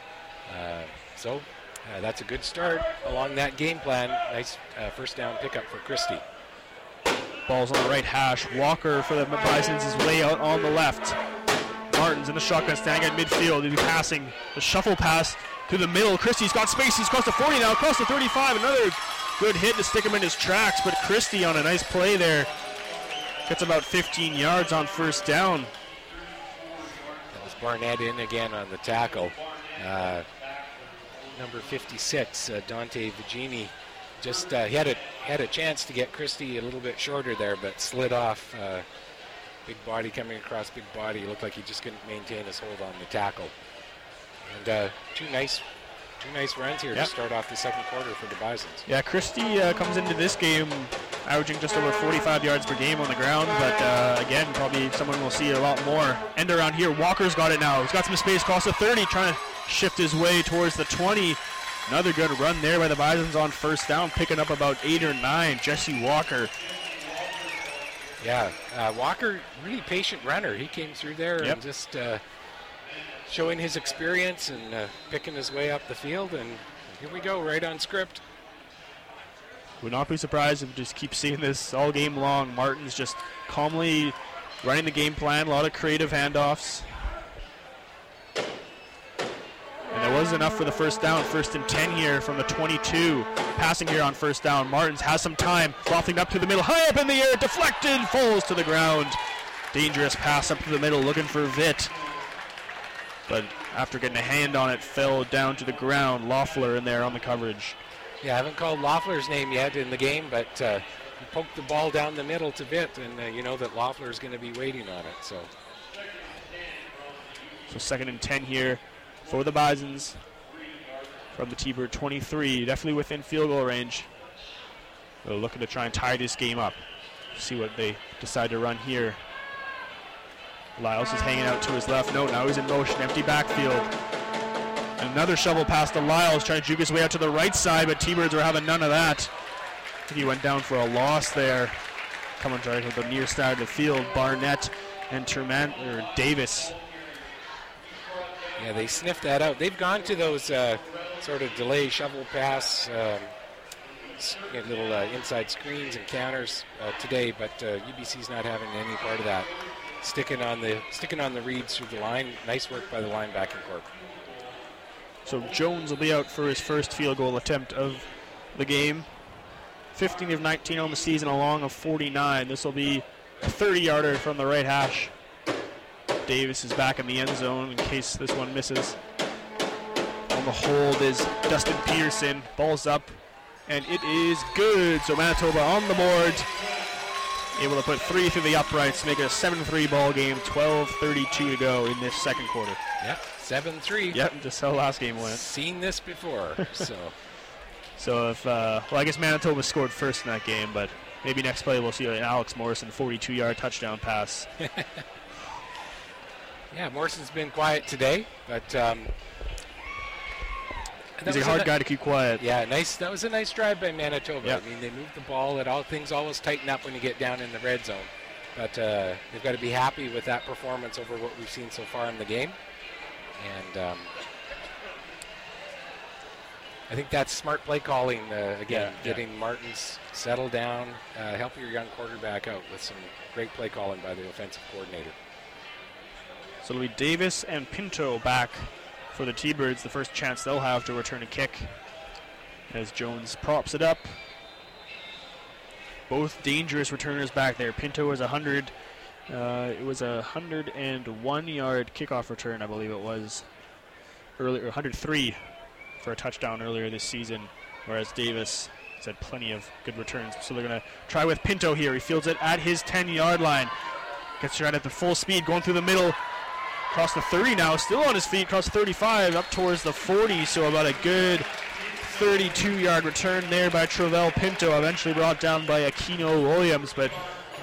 Uh, so uh, that's a good start along that game plan. Nice uh, first down pickup for Christie. Ball's on the right hash. Walker for the Bisons is way out on the left. Martin's in the shotgun standing at midfield. Be passing the shuffle pass to the middle. Christie's got space. He's across the 40 now, across the 35. Another good hit to stick him in his tracks, but Christie on a nice play there gets about 15 yards on first down. That was Barnett in again on the tackle. Uh, number 56, uh, Dante Vigini just uh, he had a had a chance to get Christie a little bit shorter there, but slid off. Big body coming across big body. He looked like he just couldn't maintain his hold on the tackle. And uh, two nice two nice runs here yep. to start off the second quarter for the Bisons. Yeah, Christie uh, comes into this game averaging just over 45 yards per game on the ground, but uh, again, probably someone will see a lot more. End around here. Walker's got it now. He's got some space across the 30, trying to shift his way towards the 20. Another good run there by the Bisons on first down, picking up about eight or nine. Jesse Walker. Yeah, uh, Walker, really patient runner. He came through there yep. and just uh, showing his experience and uh, picking his way up the field. And here we go, right on script. Would not be surprised if we just keep seeing this all game long. Martin's just calmly running the game plan, a lot of creative handoffs. And there was enough for the first down. First and 10 here from the 22. Passing here on first down. Martins has some time. Lofting up to the middle. High up in the air. Deflected. Falls to the ground. Dangerous pass up to the middle. Looking for Vitt. But after getting a hand on it, fell down to the ground. Loeffler in there on the coverage. Yeah, I haven't called Loeffler's name yet in the game, but uh, poked the ball down the middle to Vitt, and uh, you know that Loeffler is going to be waiting on it. So, So second and 10 here for the Bisons from the T-Bird 23, definitely within field goal range. They're looking to try and tie this game up. See what they decide to run here. Lyles is hanging out to his left. No, now he's in motion. Empty backfield. Another shovel pass to Lyles, trying to juke his way out to the right side, but T-Birds are having none of that. He went down for a loss there. Coming right to the near side of the field, Barnett and Terman or Davis. Yeah, they sniffed that out. They've gone to those uh, sort of delay shovel pass, um, little uh, inside screens and counters uh, today, but uh, UBC's not having any part of that. Sticking on the sticking on the reads through the line. Nice work by the linebacking corps. So Jones will be out for his first field goal attempt of the game. 15 of 19 on the season, a long of 49. This will be a 30 yarder from the right hash. Davis is back in the end zone in case this one misses. On the hold is Dustin Peterson. Ball's up, and it is good. So Manitoba on the board. Able to put three through the uprights, to make it a 7 3 ball game. 12 32 to go in this second quarter. Yep, seven three. Yep, just how last game went. Seen this before, so. So if uh, well, I guess Manitoba scored first in that game, but maybe next play we'll see an Alex Morrison 42-yard touchdown pass. Yeah, Morrison's been quiet today, but um, He's a hard ni- guy to keep quiet. Yeah, nice. That was a nice drive by Manitoba. Yep. I mean, they moved the ball. It all things always tighten up when you get down in the red zone, but uh, they've got to be happy with that performance over what we've seen so far in the game. And um, I think that's smart play calling. Uh, again, Yeah, yeah. getting Martins settled down, uh, help your young quarterback out with some great play calling by the offensive coordinator. So it'll be Davis and Pinto back for the T-Birds. The first chance they'll have to return a kick as Jones props it up. Both dangerous returners back there. Pinto was 100. Uh, it was a 101-yard kickoff return, I believe it was. Earlier, 103 for a touchdown earlier this season, whereas Davis has had plenty of good returns. So they're going to try with Pinto here. He fields it at his 10-yard line. Gets right at the full speed, going through the middle. Across the 30 now, still on his feet, across the 35, up towards the 40. So about a good 32-yard return there by Travell Pinto. Eventually brought down by Aquino Williams, but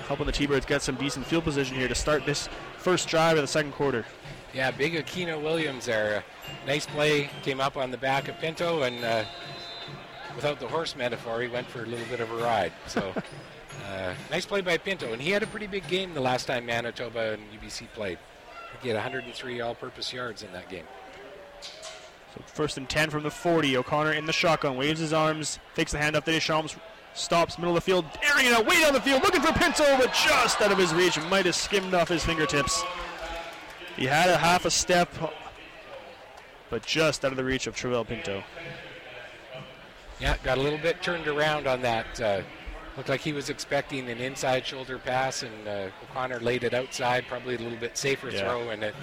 helping the T-Birds get some decent field position here to start this first drive of the second quarter. Yeah, big Aquino Williams there. Uh, nice play, came up on the back of Pinto, and uh, without the horse metaphor, he went for a little bit of a ride. So, uh, nice play by Pinto, and he had a pretty big game the last time Manitoba and UBC played. He had 103 all-purpose yards in that game. So first and 10 from the 40. O'Connor in the shotgun, waves his arms, fakes the handoff to Deschamps, stops middle of the field, airing it out way down the field, looking for Pinto, but just out of his reach. Might have skimmed off his fingertips. He had a half a step, but just out of the reach of Travell Pinto. Yeah, got a little bit turned around on that. Uh, looked like he was expecting an inside shoulder pass, and uh, O'Connor laid it outside, probably a little bit safer Yeah. throw, and it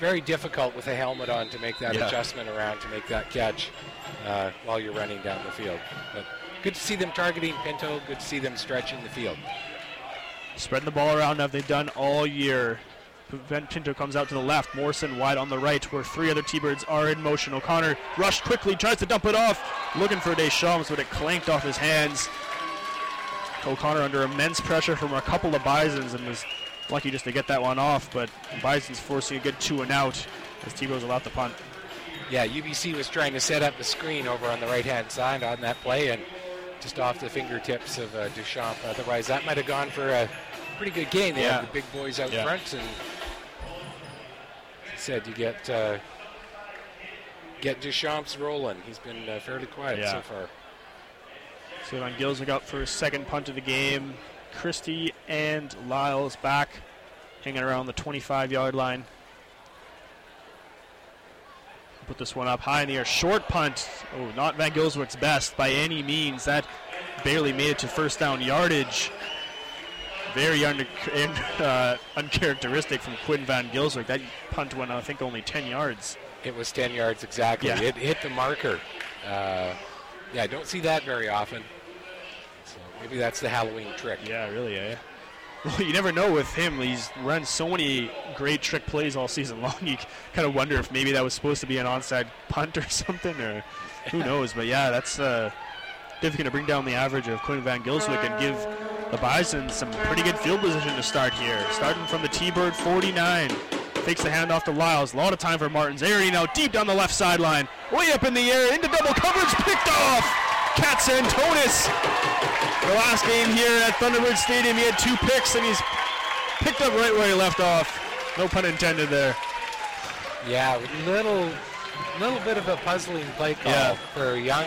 very difficult with a helmet on to make that Yeah. adjustment around to make that catch uh, while you're running down the field. But good to see them targeting Pinto. Good to see them stretching the field. Spreading the ball around as they've done all year. Pinto comes out to the left. Morrison wide on the right, where three other T-Birds are in motion. O'Connor rushed quickly, tries to dump it off, looking for Deschamps, but it clanked off his hands. O'Connor under immense pressure from a couple of Bisons and was lucky just to get that one off, but Bison's forcing a good two and out as T-Birds allowed the punt. Yeah, UBC was trying to set up a screen over on the right-hand side on that play, and just off the fingertips of uh, Deschamps. Otherwise, that might have gone for a pretty good game. They Yeah. had the big boys out Yeah. front, and said you get uh, get Deschamps rolling. He's been uh, fairly quiet Yeah. so far. So Van Gylswyk up for his second punt of the game. Christie and Lyles back, hanging around the 25-yard line. Put this one up high in the air. Short punt. Oh, not Van Gylswyk's best by any means. That barely made it to first down yardage. Very under, uh, uncharacteristic from Quinn Van Gylswyk. That punt went, I think, only 10 yards. It was 10 yards exactly. Yeah. It hit the marker. Uh, yeah, I don't see that very often. Maybe that's the Halloween trick. Yeah, really, eh? Well, you never know with him. He's run so many great trick plays all season long. You kind of wonder if maybe that was supposed to be an onside punt or something, or who knows. But yeah, that's uh, definitely going to bring down the average of Quinn Van Gylswyk and give the Bison some pretty good field position to start here. Starting from the T-Bird 49. Takes the handoff to Lyles. A lot of time for Martins. Airy now deep down the left sideline. Way up in the air into double coverage. Picked off. Katsantonis. The last game here at Thunderbird Stadium, he had two picks and he's picked up right where he left off. No pun intended there. Yeah, little, little bit of a puzzling play call Yeah. for a young,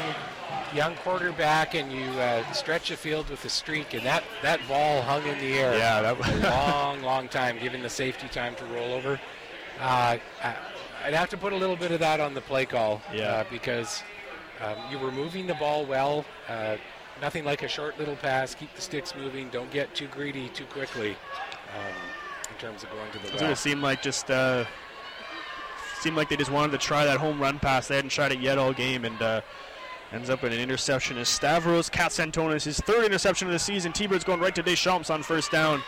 young quarterback, and you uh, stretch the field with a streak, and that that ball hung in the air. Yeah, that was a long, long time, giving the safety time to roll over. Uh, I'd have to put a little bit of that on the play call. Yeah. Uh, because um, you were moving the ball well. Uh, nothing like a short little pass. Keep the sticks moving. Don't get too greedy too quickly um, in terms of going to the That's what it seemed like. Just uh, seemed like they just wanted to try that home run pass. They hadn't tried it yet all game, and uh, ends up in an interception. Is Stavros Katsantonis his third interception of the season? T-Bird's going right to Deschamps on first down.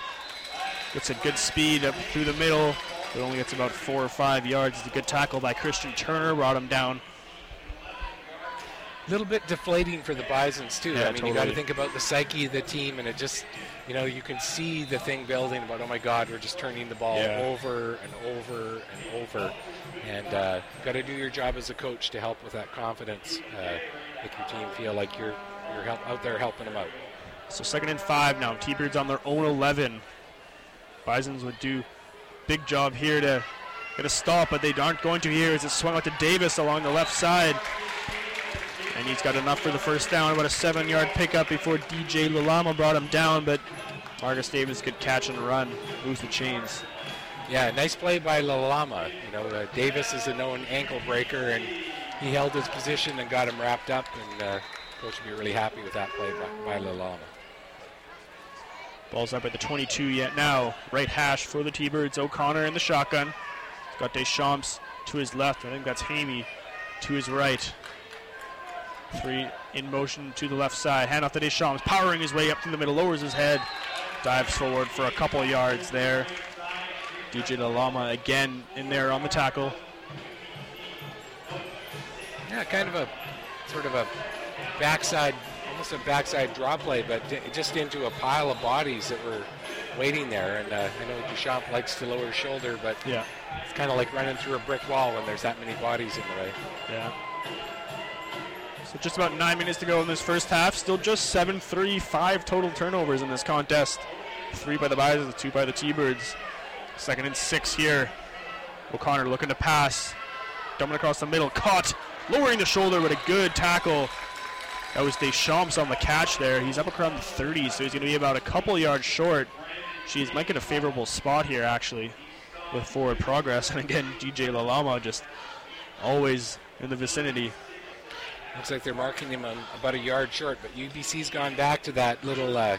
Gets a good speed up through the middle. It only gets about four or five yards. It's a good tackle by Christian Turner. Brought him down. Little bit deflating for the Bisons too. Yeah, I mean, you got to think about the psyche of the team, and it just, you know, you can see the thing building about, oh my God, we're just turning the ball Yeah. over and over and over, and uh, got to do your job as a coach to help with that confidence, uh, make your team feel like you're you're help, out there helping them out. So second and five now. T-Birds on their own 11. Bisons would do big job here to get a stop, but they aren't going to here as it swung out to Davis along the left side. And he's got enough for the first down, about a seven-yard pickup before DJ Lalama brought him down, but Marcus Davis could catch and run, moves the chains. Yeah, nice play by Lalama. You know, uh, Davis is a known ankle breaker, and he held his position and got him wrapped up, and uh, coach will be really happy with that play by, by Lalama. Ball's up at the 22 yet now. Right hash for the T-Birds. O'Connor in the shotgun. He's got Deschamps to his left. I think that's Hamey to his right. Three in motion to the left side. Hand off to Deschamps. Powering his way up to the middle. Lowers his head. Dives forward for a couple yards there. DJ Lalama again in there on the tackle. Yeah, kind of a sort of a backside, almost a backside draw play, but just into a pile of bodies that were waiting there. And uh, I know Deschamps likes to lower his shoulder, but Yeah. it's kind of like running through a brick wall when there's that many bodies in the way. Yeah. So just about nine minutes to go in this first half. Still just 7 3, five total turnovers in this contest. Three by the Bisons, two by the T Birds. Second and six here. O'Connor looking to pass. Dumping across the middle. Caught. Lowering the shoulder with a good tackle. That was Deschamps on the catch there. He's up around the 30s, so he's going to be about a couple yards short. She's making a favorable spot here, actually, with forward progress. And again, DJ Lalama just always in the vicinity. Looks like they're marking him on about a yard short, but UBC's gone back to that little, uh,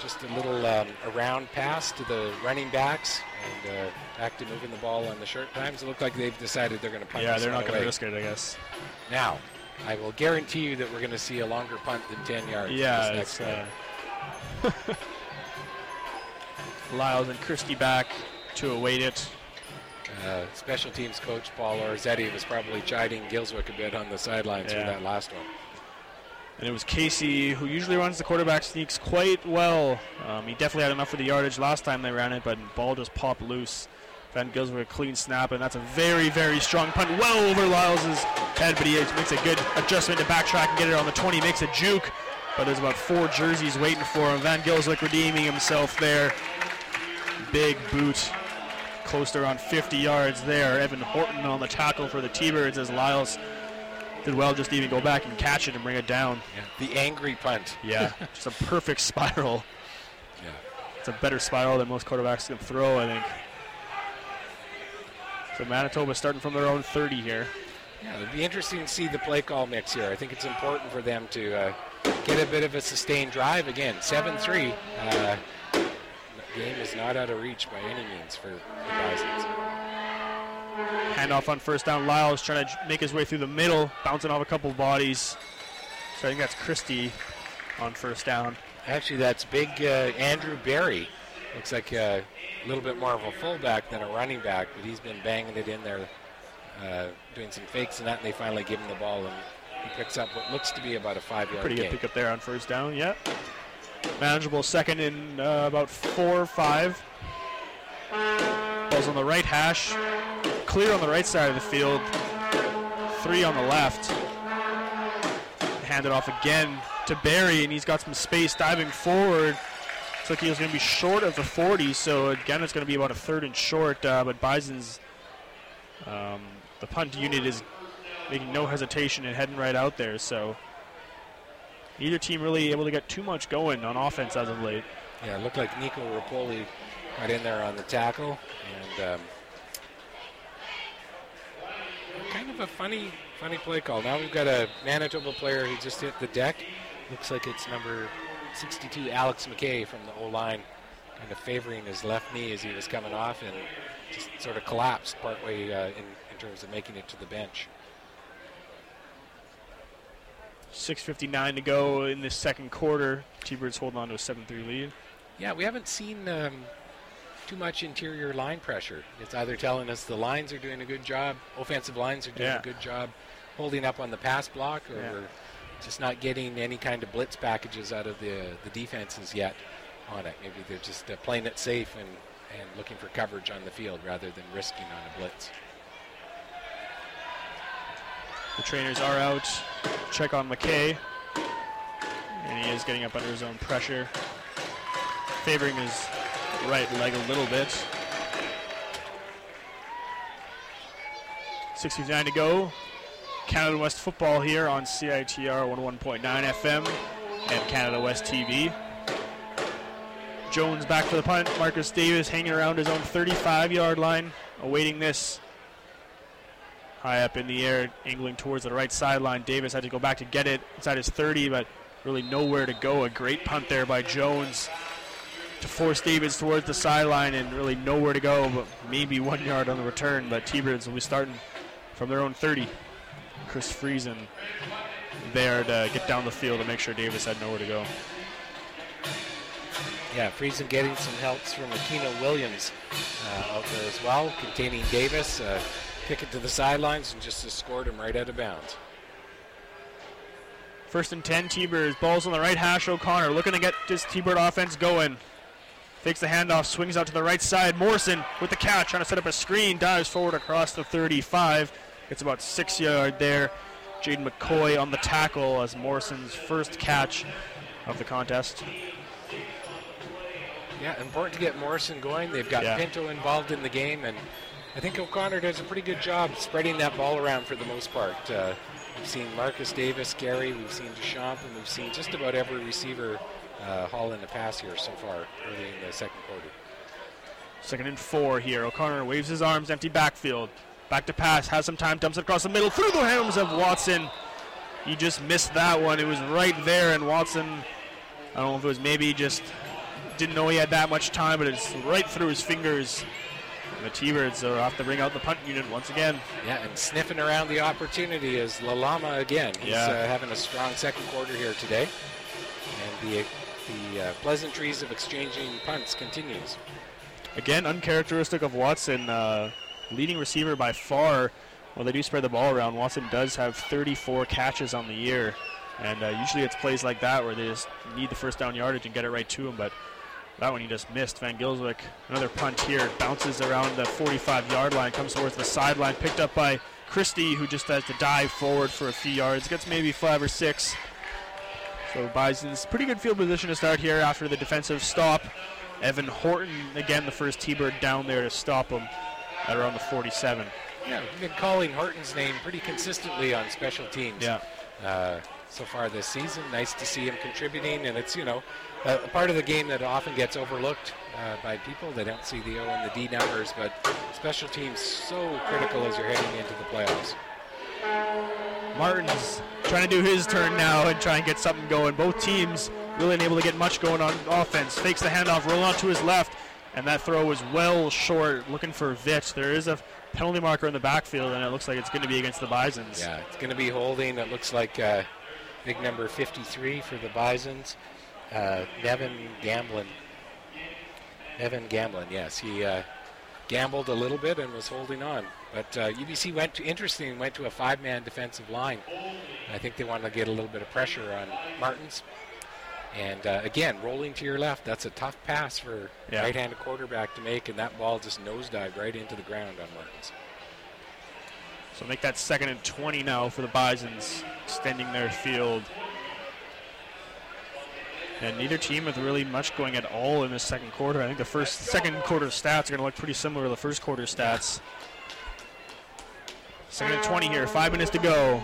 just a little um, around pass to the running backs and uh, back to moving the ball on the short times. It looked like they've decided they're going to punt Yeah, they're not going to risk it, I guess. Now, I will guarantee you that we're going to see a longer punt than 10 yards. Yeah, next uh. Lyles and Christie back to await it. Uh, special teams coach Paul Orzetti was probably chiding Gylswyk a bit on the sidelines Yeah. for that last one. And it was Casey who usually runs the quarterback sneaks quite well. Um, he definitely had enough for the yardage last time they ran it, but ball just popped loose. Van Gils with a clean snap, and that's a very, very strong punt, well over Lyles' head, but he makes a good adjustment to backtrack and get it on the 20, makes a juke, but there's about four jerseys waiting for him. Van Gylswyk redeeming himself there. Big boot, close to around 50 yards there. Evan Horton on the tackle for the T-Birds as Lyles did well just to even go back and catch it and bring it down. The angry punt. Yeah, just a perfect spiral. Yeah. It's a better spiral than most quarterbacks can throw, I think. So Manitoba starting from their own 30 here. Yeah, it'd be interesting to see the play call mix here. I think it's important for them to uh, get a bit of a sustained drive again. 7-3. Uh, the game is not out of reach by any means for the Bisons. Handoff on first down. Lyles trying to make his way through the middle, bouncing off a couple of bodies. So I think that's Christie on first down. Actually, that's big uh, Andrew Barry. Looks like a little bit more of a fullback than a running back, but he's been banging it in there, uh, doing some fakes and that, and they finally give him the ball, and he picks up what looks to be about a five-yard Pretty good pickup there on first down. Yep. Manageable second in uh, about four or five. Ball's on the right hash. Clear on the right side of the field. Three on the left. Hand it off again to Barry, and he's got some space diving forward. Looks like he was going to be short of the 40, so again, it's going to be about a third and short. Uh, but Bison's, um, the punt unit is making no hesitation and heading right out there. So neither team really able to get too much going on offense as of late. Yeah, it looked like Nico Rapoli got in there on the tackle, and um, kind of a funny, funny play call. Now we've got a Manitoba player who just hit the deck. Looks like it's number 62, Alex McKay from the O line, kind of favoring his left knee as he was coming off, and just sort of collapsed partway uh, in, in terms of making it to the bench. 6.59 to go in this second quarter. T-Birds holding on to a 7-3 lead. Yeah, we haven't seen um, too much interior line pressure. It's either telling us the lines are doing a good job, offensive lines are doing Yeah. a good job holding up on the pass block, or Yeah. we're just not getting any kind of blitz packages out of the the defenses yet on it. Maybe they're just uh, playing it safe and, and looking for coverage on the field rather than risking on a blitz. The trainers are out. Check on McKay. And he is getting up under his own pressure. Favoring his right leg a little bit. 6.59 to go. Canada West football here on CITR 101.9 FM and Canada West TV. Jones back for the punt. Marcus Davis hanging around his own 35 yard line, awaiting this high up in the air, angling towards the right sideline. Davis had to go back to get it inside his 30, but really nowhere to go. A great punt there by Jones to force Davis towards the sideline and really nowhere to go, but maybe one yard on the return. But T-Birds will be starting from their own 30. Chris Friesen there to get down the field to make sure Davis had nowhere to go. Yeah, Friesen getting some helps from Aquino Williams uh, out there as well, containing Davis. Uh, kick it to the sidelines and just scored him right out of bounds. First and 10, T-Birds. Ball's on the right hash. O'Connor looking to get this T-Bird offense going. Takes the handoff, swings out to the right side. Morrison with the catch, trying to set up a screen, dives forward across the 35. Gets about six yard there. Jaden McCoy on the tackle as Morrison's first catch of the contest. Yeah, important to get Morrison going. They've got Yeah. Pinto involved in the game, and I think O'Connor does a pretty good job spreading that ball around for the most part. Uh, we've seen Marcus Davis, Gary, we've seen Deschamps, and we've seen just about every receiver uh, haul in the pass here so far early in the second quarter. Second and four here. O'Connor waves his arms, empty backfield. Back to pass, has some time, dumps it across the middle, through the hands of Watson. He just missed that one. It was right there, and Watson, I don't know if it was maybe just didn't know he had that much time, but it's right through his fingers. And the T-Birds are off to bring out the punt unit once again. Yeah, and sniffing around the opportunity is Lalama again. He's Yeah. uh, having a strong second quarter here today. And the, the uh, pleasantries of exchanging punts continues. Again, uncharacteristic of Watson, uh, leading receiver by far. Well, they do spread the ball around. Watson does have 34 catches on the year, and uh, usually it's plays like that where they just need the first down yardage and get it right to him. But that one he just missed. Van Gylswyk, another punt here, bounces around the 45-yard line, comes towards the sideline, picked up by Christie, who just has to dive forward for a few yards, gets maybe five or six. So Bison's pretty good field position to start here after the defensive stop. Evan Horton, again, the first T-Bird down there to stop him at around the 47. Yeah, we've been calling Horton's name pretty consistently on special teams. Yeah. uh, so far this season. Nice to see him contributing, and it's you know a, a part of the game that often gets overlooked uh, by people. They don't see the O and the D numbers, but special teams so critical as you're heading into the playoffs. Martin's trying to do his turn now and try and get something going. Both teams really unable to get much going on offense. Fakes the handoff, roll on to his left, and that throw was well short. Looking for Vitch. There is a penalty marker in the backfield, and it looks like it's going to be against the Bisons. Yeah, it's going to be holding. It looks like uh, big number 53 for the Bisons, uh, Nevin Gamblin. Nevin Gamblin, yes, he uh, gambled a little bit and was holding on. But uh, UBC went to interesting went to a five-man defensive line. I think they wanted to get a little bit of pressure on Martins. And uh, again, rolling to your left, that's a tough pass for Yeah. right-handed quarterback to make, and that ball just nosedived right into the ground on Martins. So make that second and 20 now for the Bisons, extending their field. And neither team with really much going at all in the second quarter. I think the first, second quarter stats are going to look pretty similar to the first quarter stats. Second and 20 here, five minutes to go.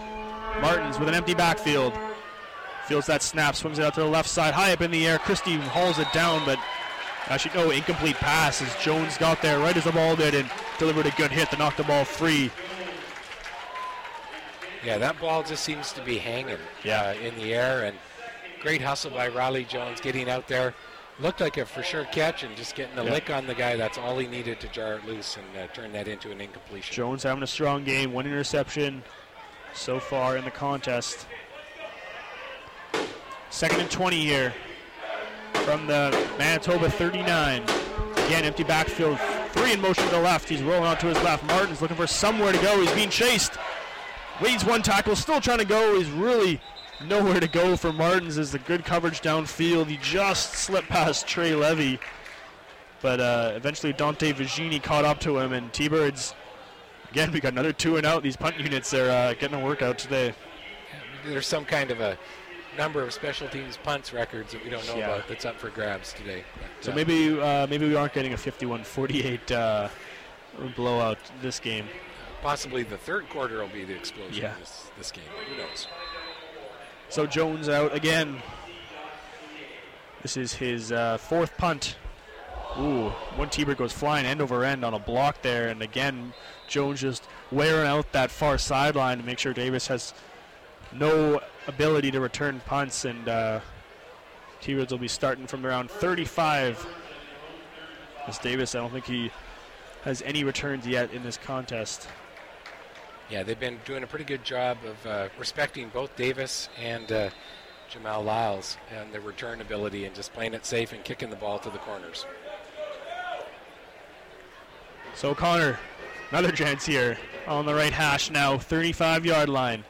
Martins with an empty backfield. Feels that snap, swings it out to the left side, high up in the air. Christie hauls it down, but actually no incomplete pass as Jones got there right as the ball did and delivered a good hit to knock the ball free. Yeah, that ball just seems to be hanging Yeah. uh, in the air, and great hustle by Riley Jones getting out there. Looked like a for sure catch and just getting a Yeah. lick on the guy. That's all he needed to jar it loose and uh, turn that into an incompletion. Jones having a strong game, one interception so far in the contest. Second and 20 here from the Manitoba 39. Again, empty backfield, three in motion to the left. He's rolling out to his left. Martin's looking for somewhere to go. He's being chased. Leads one tackle, still trying to go. He's really nowhere to go for Martins as the good coverage downfield. He just slipped past Trey Levy. But uh, eventually Dante Vigini caught up to him, and T-Birds Again, we got another two and out. These punt units are uh, getting a workout today. There's some kind of a number of special teams punts records that we don't know Yeah. about that's up for grabs today. But, So uh, maybe uh, maybe we aren't getting a 51-48 uh, blowout this game. possibly the third quarter will be the explosion Yeah. of this, this game. Who knows? So Jones out again. This is his uh, fourth punt. Ooh, one T-Bird goes flying end over end on a block there, and again Jones just wearing out that far sideline to make sure Davis has no ability to return punts, and uh, T-Birds will be starting from around 35. As Davis, I don't think he has any returns yet in this contest. Yeah, they've been doing a pretty good job of uh, respecting both Davis and uh, Jamel Lyles and their return ability and just playing it safe and kicking the ball to the corners. So Connor, another chance here on the right hash now, 35 yard line.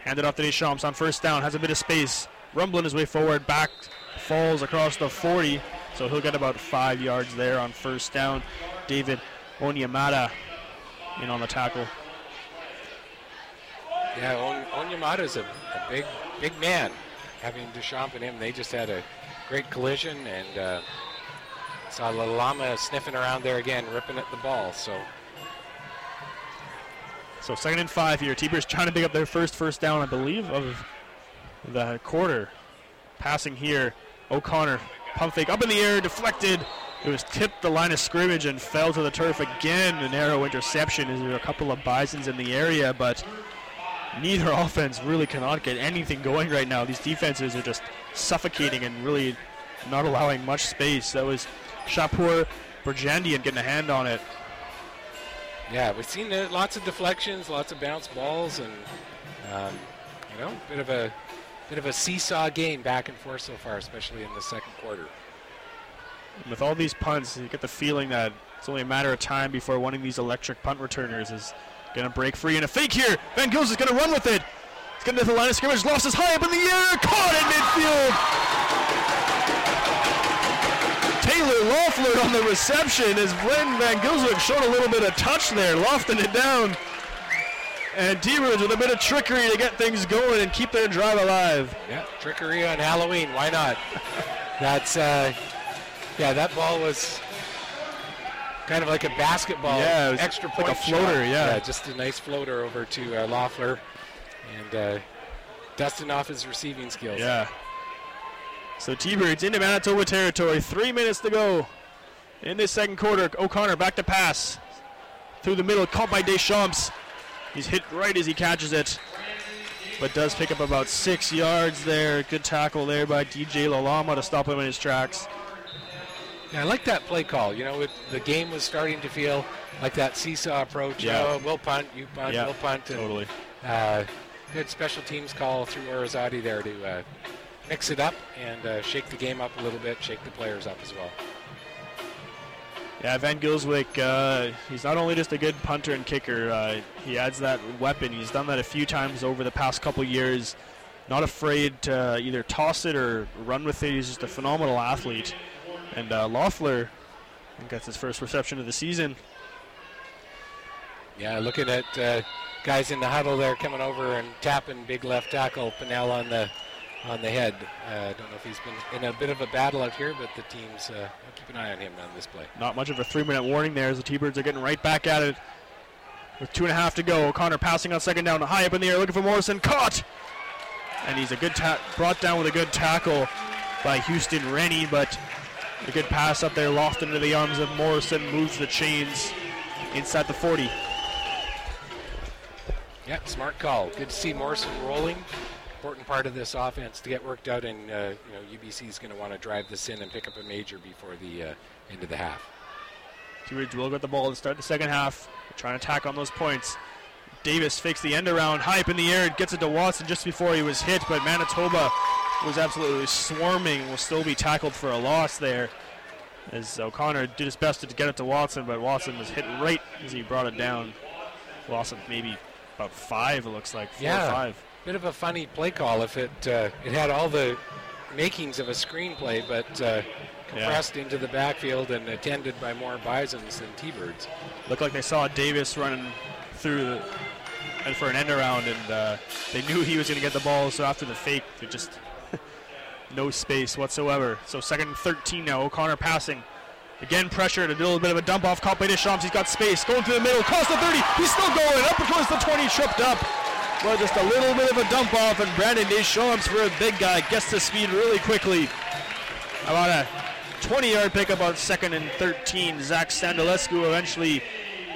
Handed off to Deschamps on first down, has a bit of space, rumbling his way forward, back falls across the 40, so he'll get about five yards there on first down. David Onyemata in on the tackle. Yeah, On- Onyemata's a, a big, big man. Having Deschamps and him, they just had a great collision and uh, saw Lalama sniffing around there again, ripping at the ball. So So second and five here. T-Birds trying to pick up their first first down, I believe, of the quarter. Passing here, O'Connor, pump fake up in the air, deflected. It was tipped the line of scrimmage and fell to the turf again. A narrow interception. Is there a couple of Bisons in the area, but neither offense really cannot get anything going right now. These defenses are just suffocating and really not allowing much space. That was Shapur Burjandian getting a hand on it. yeah, we've seen uh, lots of deflections, lots of bounce balls, and um, you know, bit of a bit of a seesaw game back and forth so far, especially in the second quarter. with all these punts, you get the feeling that it's only a matter of time before one of these electric punt returners is to break free. And a fake here. Van Gils is to run with it. It's getting to the line of scrimmage. Lost his high up in the air. Caught in midfield. Taylor Loffler on the reception as Quinn Van Gylswyk showed a little bit of touch there, lofting it down. And T-Birds with a bit of trickery to get things going and keep their drive alive. Yeah, trickery on Halloween. Why not? That's uh, yeah. That ball was kind of like a basketball, Yeah, extra like a floater, shot. yeah. just a nice floater over to uh, Loffler, and uh, dusting off his receiving skills. Yeah. So T-Birds into Manitoba territory. Three minutes to go in this second quarter. O'Connor back to pass. Through the middle, caught by Deschamps. He's hit right as he catches it. But does pick up about six yards there. Good tackle there by DJ Lalama to stop him in his tracks. Yeah, I like that play call. You know, it, the game was starting to feel like that seesaw approach. Yeah. Oh, we'll punt, you punt, Yeah, we'll punt. and, Totally. Uh, good special teams call through Orazati there to uh, mix it up and uh, shake the game up a little bit, shake the players up as well. Yeah, Van Gylswyk, uh, he's not only just a good punter and kicker, uh, he adds that weapon. He's done that a few times over the past couple years. Not afraid to either toss it or run with it. He's just a phenomenal athlete. And uh, Loffler I think that's his first reception of the season. Yeah, looking at uh, guys in the huddle there coming over and tapping big left tackle Pinnell on the on the head. Uh, I don't know if he's been in a bit of a battle out here, but the team's uh, keep an eye on him on this play. Not much of a three-minute warning there as the T-Birds are getting right back at it with two and a half to go. O'Connor passing on second down, high up in the air, looking for Morrison, caught, and he's a good ta- brought down with a good tackle by Houston Rennie, but a good pass up there, lofted into the arms of Morrison, moves the chains inside the 40. Yeah, smart call. Good to see Morrison rolling. Important part of this offense to get worked out, and uh, you know UBC is going to want to drive this in and pick up a major before the uh, end of the half. T-Birds will get the ball to start the second half, trying to attack on those points. Davis fakes the end around, high up in the air, and gets it to Watson just before he was hit, but Manitoba was absolutely swarming, will still be tackled for a loss there. As O'Connor did his best to get it to Watson, but Watson was hit right as he brought it down. Loss of maybe about five, it looks like, four yeah, or five. Bit of a funny play call. If it uh, it had all the makings of a screenplay, but uh, compressed yeah. into the backfield and attended by more Bisons than T-Birds. Looked like they saw Davis running through the, and for an end around, and uh, they knew he was going to get the ball. So after the fake, they just no space whatsoever. So second and 13 now. O'Connor passing. Again, pressured. A little bit of a dump off. Caught by Deschamps. He's got space. Going through the middle. Across the 30. He's still going. Up towards the 20. Tripped up. Well, just a little bit of a dump off. And Brandon Deschamps, for a big guy, gets to speed really quickly. About a 20 yard pickup on second and 13. Zach Standalescu eventually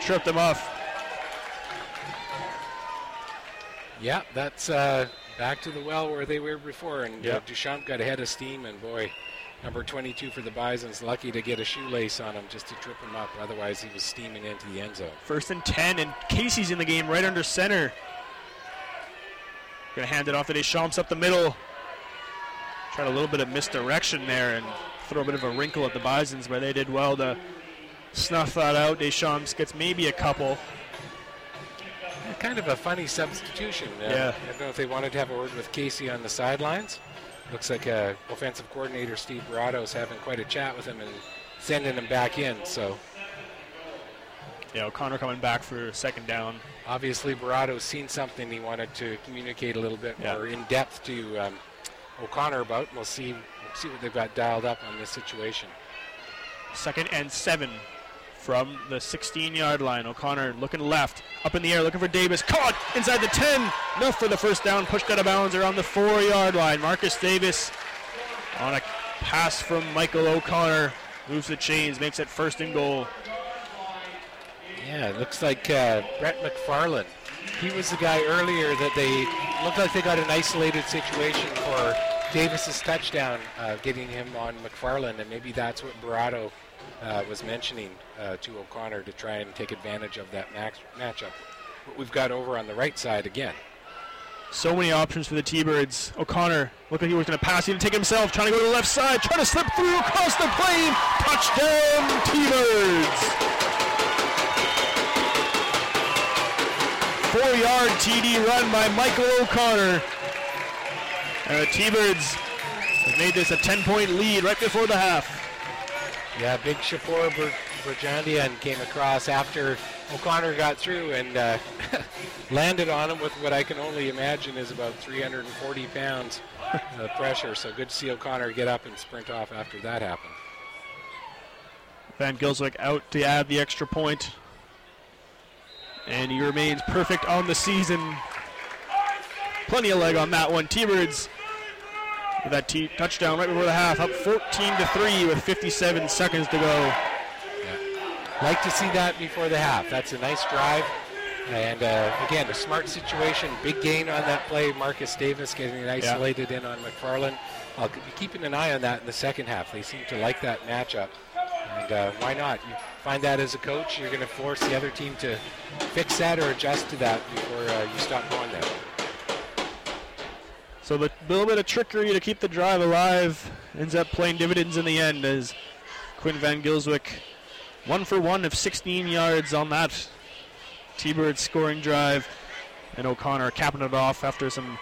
tripped him off. Yeah, that's uh, back to the well where they were before. And uh, yep. Deschamps got ahead of steam, and boy, number 22 for the Bison's lucky to get a shoelace on him just to trip him up. Otherwise, he was steaming into the end zone. First and 10, and Casey's in the game right under center. Gonna hand it off to Deschamps up the middle. Tried a little bit of misdirection there and throw a bit of a wrinkle at the Bisons, but they did well to snuff that out. Deschamps gets maybe a couple kind of a funny substitution. Uh, yeah. I don't know if they wanted to have a word with Casey on the sidelines. Looks like uh, offensive coordinator Steve Buratto is having quite a chat with him and sending him back in. So. Yeah, O'Connor coming back for second down. Obviously, Buratto's seen something he wanted to communicate a little bit yeah. more in depth to um, O'Connor about. We'll see. We'll see what they've got dialed up on this situation. Second and seven from the 16 yard line. O'Connor looking left, up in the air, looking for Davis. Caught inside the 10. Enough for the first down, pushed out of bounds around the four yard line. Marcus Davis on a pass from Michael O'Connor moves the chains, makes it first and goal. Yeah, it looks like uh, Brett McFarland. He was the guy earlier that they looked like they got an isolated situation for Davis's touchdown, uh, getting him on McFarland, and maybe that's what Buratto uh, was mentioning uh, to O'Connor to try and take advantage of that max- matchup. What we've got over on the right side again. So many options for the T-Birds. O'Connor looked like he was going to pass. He didn't take himself. Trying to go to the left side. Trying to slip through across the plane. Touchdown, T-Birds. Four-yard TD run by Michael O'Connor. T-Birds have made this a 10-point lead right before the half. Yeah, big Shapur Burjandian came across after O'Connor got through and uh, landed on him with what I can only imagine is about 340 pounds of pressure. So good to see O'Connor get up and sprint off after that happened. Van Gylswyk out to add the extra point. And he remains perfect on the season. Plenty of leg on that one. T-Birds with that t- touchdown right before the half, up 14 to three with 57 seconds to go. Yeah. Like to see that before the half. That's a nice drive. And uh, again, a smart situation, big gain on that play. Marcus Davis getting it isolated yeah. in on McFarland. I'll be keeping an eye on that in the second half. They seem to like that matchup. And uh, why not? You find that as a coach, you're going to force the other team to fix that or adjust to that before uh, you stop going there. So the little bit of trickery to keep the drive alive ends up playing dividends in the end as Quinn Van Gylswyk one for one of 16 yards on that T-Bird scoring drive. And O'Connor capping it off after some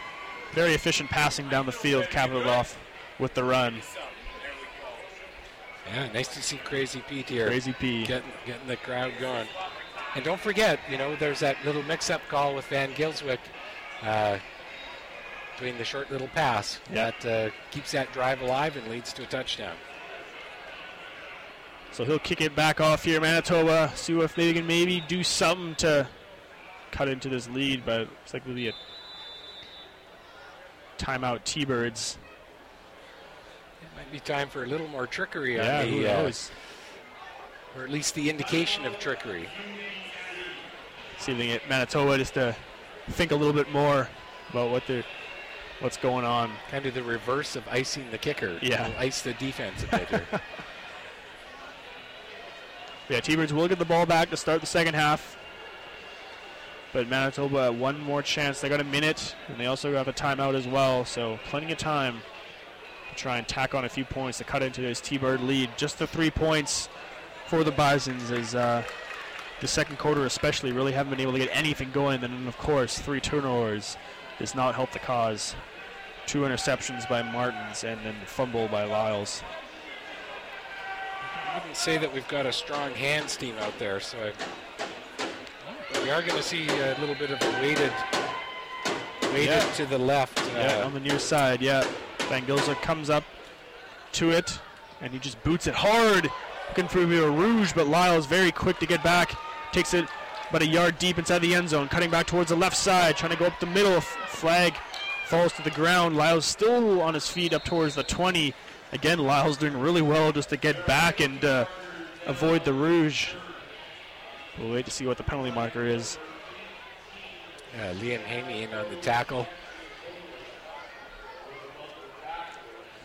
very efficient passing down the field, capping it off with the run. Yeah, nice to see Crazy Pete here. Crazy Pete. Getting, getting the crowd going. And don't forget, you know, there's that little mix-up call with Van Gylswyk uh, between the short little pass Yeah. that uh, keeps that drive alive and leads to a touchdown. So he'll kick it back off here, Manitoba. See if they can maybe do something to cut into this lead, but it's like it'll be a timeout T-Birds. It might be time for a little more trickery Yeah, on who the, uh, or at least the indication of trickery. See if they get Manitoba just to think a little bit more about what they're, what's going on. Kind of the reverse of icing the kicker. Yeah. You'll ice the defense a bit here. Yeah, T-Birds will get the ball back to start the second half. But Manitoba one more chance. They got a minute, and they also have a timeout as well. So plenty of time to try and tack on a few points to cut into this T-Bird lead. Just the three points for the Bisons as uh, the second quarter especially really haven't been able to get anything going. And then of course three turnovers does not help the cause. Two interceptions by Martins and then the fumble by Lyles. I wouldn't say that we've got a strong hands team out there, so I, we are going to see a little bit of a weighted, weighted Yeah. to the left. Yeah, uh, on the near side, yeah. Van Gilzer comes up to it, and he just boots it hard. Looking for a rouge, but Lyle's very quick to get back. Takes it about a yard deep inside the end zone, cutting back towards the left side, trying to go up the middle. Flag falls to the ground. Lyle's still on his feet up towards the 20. Again, Lyle's doing really well just to get back and uh, avoid the rouge. We'll wait to see what the penalty marker is. uh, Liam Haney in on the tackle.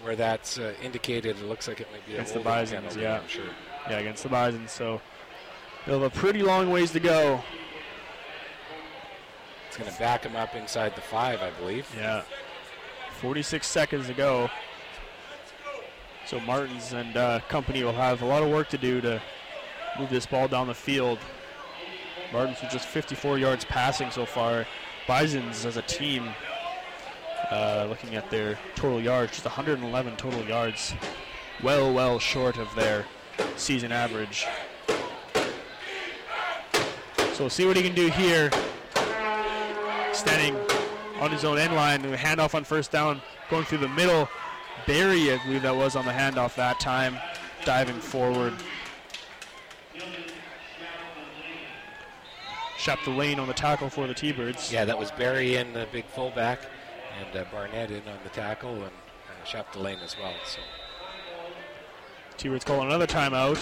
Where that's uh, indicated, it looks like it might be Against the Bisons, penalty, yeah. Sure. Yeah, against the Bisons. So they'll have a pretty long ways to go. It's going to back him up inside the five, I believe. Yeah. 46 seconds to go. So Martins and uh, company will have a lot of work to do to move this ball down the field. Martins with just 54 yards passing so far. Bisons as a team, uh, looking at their total yards, just 111 total yards. Well, well short of their season average. So we'll see what he can do here. Standing on his own end line. Handoff on first down, going through the middle. Barry, I believe that was on the handoff that time, diving forward. Shot the lane on the tackle for the T-Birds. Yeah, that was Barry in the big fullback, and uh, Barnett in on the tackle, and uh, Chapdelaine as well. So T-Birds calling another timeout.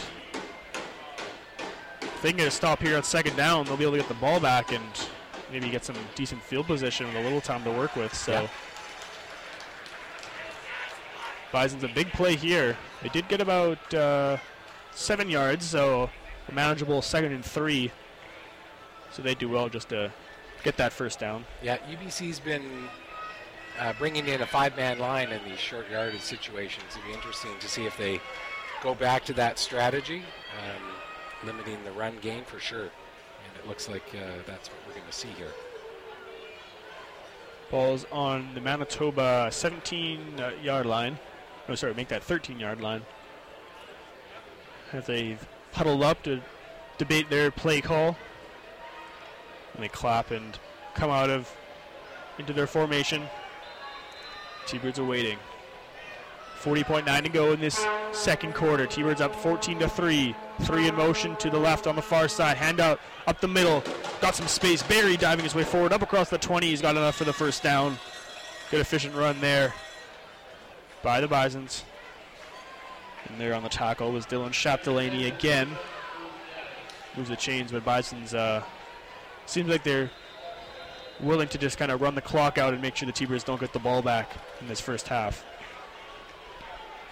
If they can get a stop here on second down, they'll be able to get the ball back and maybe get some decent field position with a little time to work with. So. Yeah. Bison's a big play here. They did get about uh, seven yards, so a manageable second and three. So they do well just to get that first down. yeah, UBC's been uh, bringing in a five-man line in these short yardage situations. It'd be interesting to see if they go back to that strategy, um, limiting the run game for sure. And it looks like uh, that's what we're going to see here. Ball's on the Manitoba 17 uh, yard line. No, sorry, make that 13 yard line. As they've huddled up to debate their play call. And they clap and come out of into their formation. T-Birds are waiting. 40.9 to go in this second quarter. T-Birds up 14 to 3. Three in motion to the left on the far side. Handout up the middle. Got some space. Barry diving his way forward up across the 20. He's got enough for the first down. Good efficient run there by the Bisons. And there on the tackle was Dylan Chapdelaine again. Moves the chains, but Bison's uh, seems like they're willing to just kind of run the clock out and make sure the T-Birds don't get the ball back in this first half.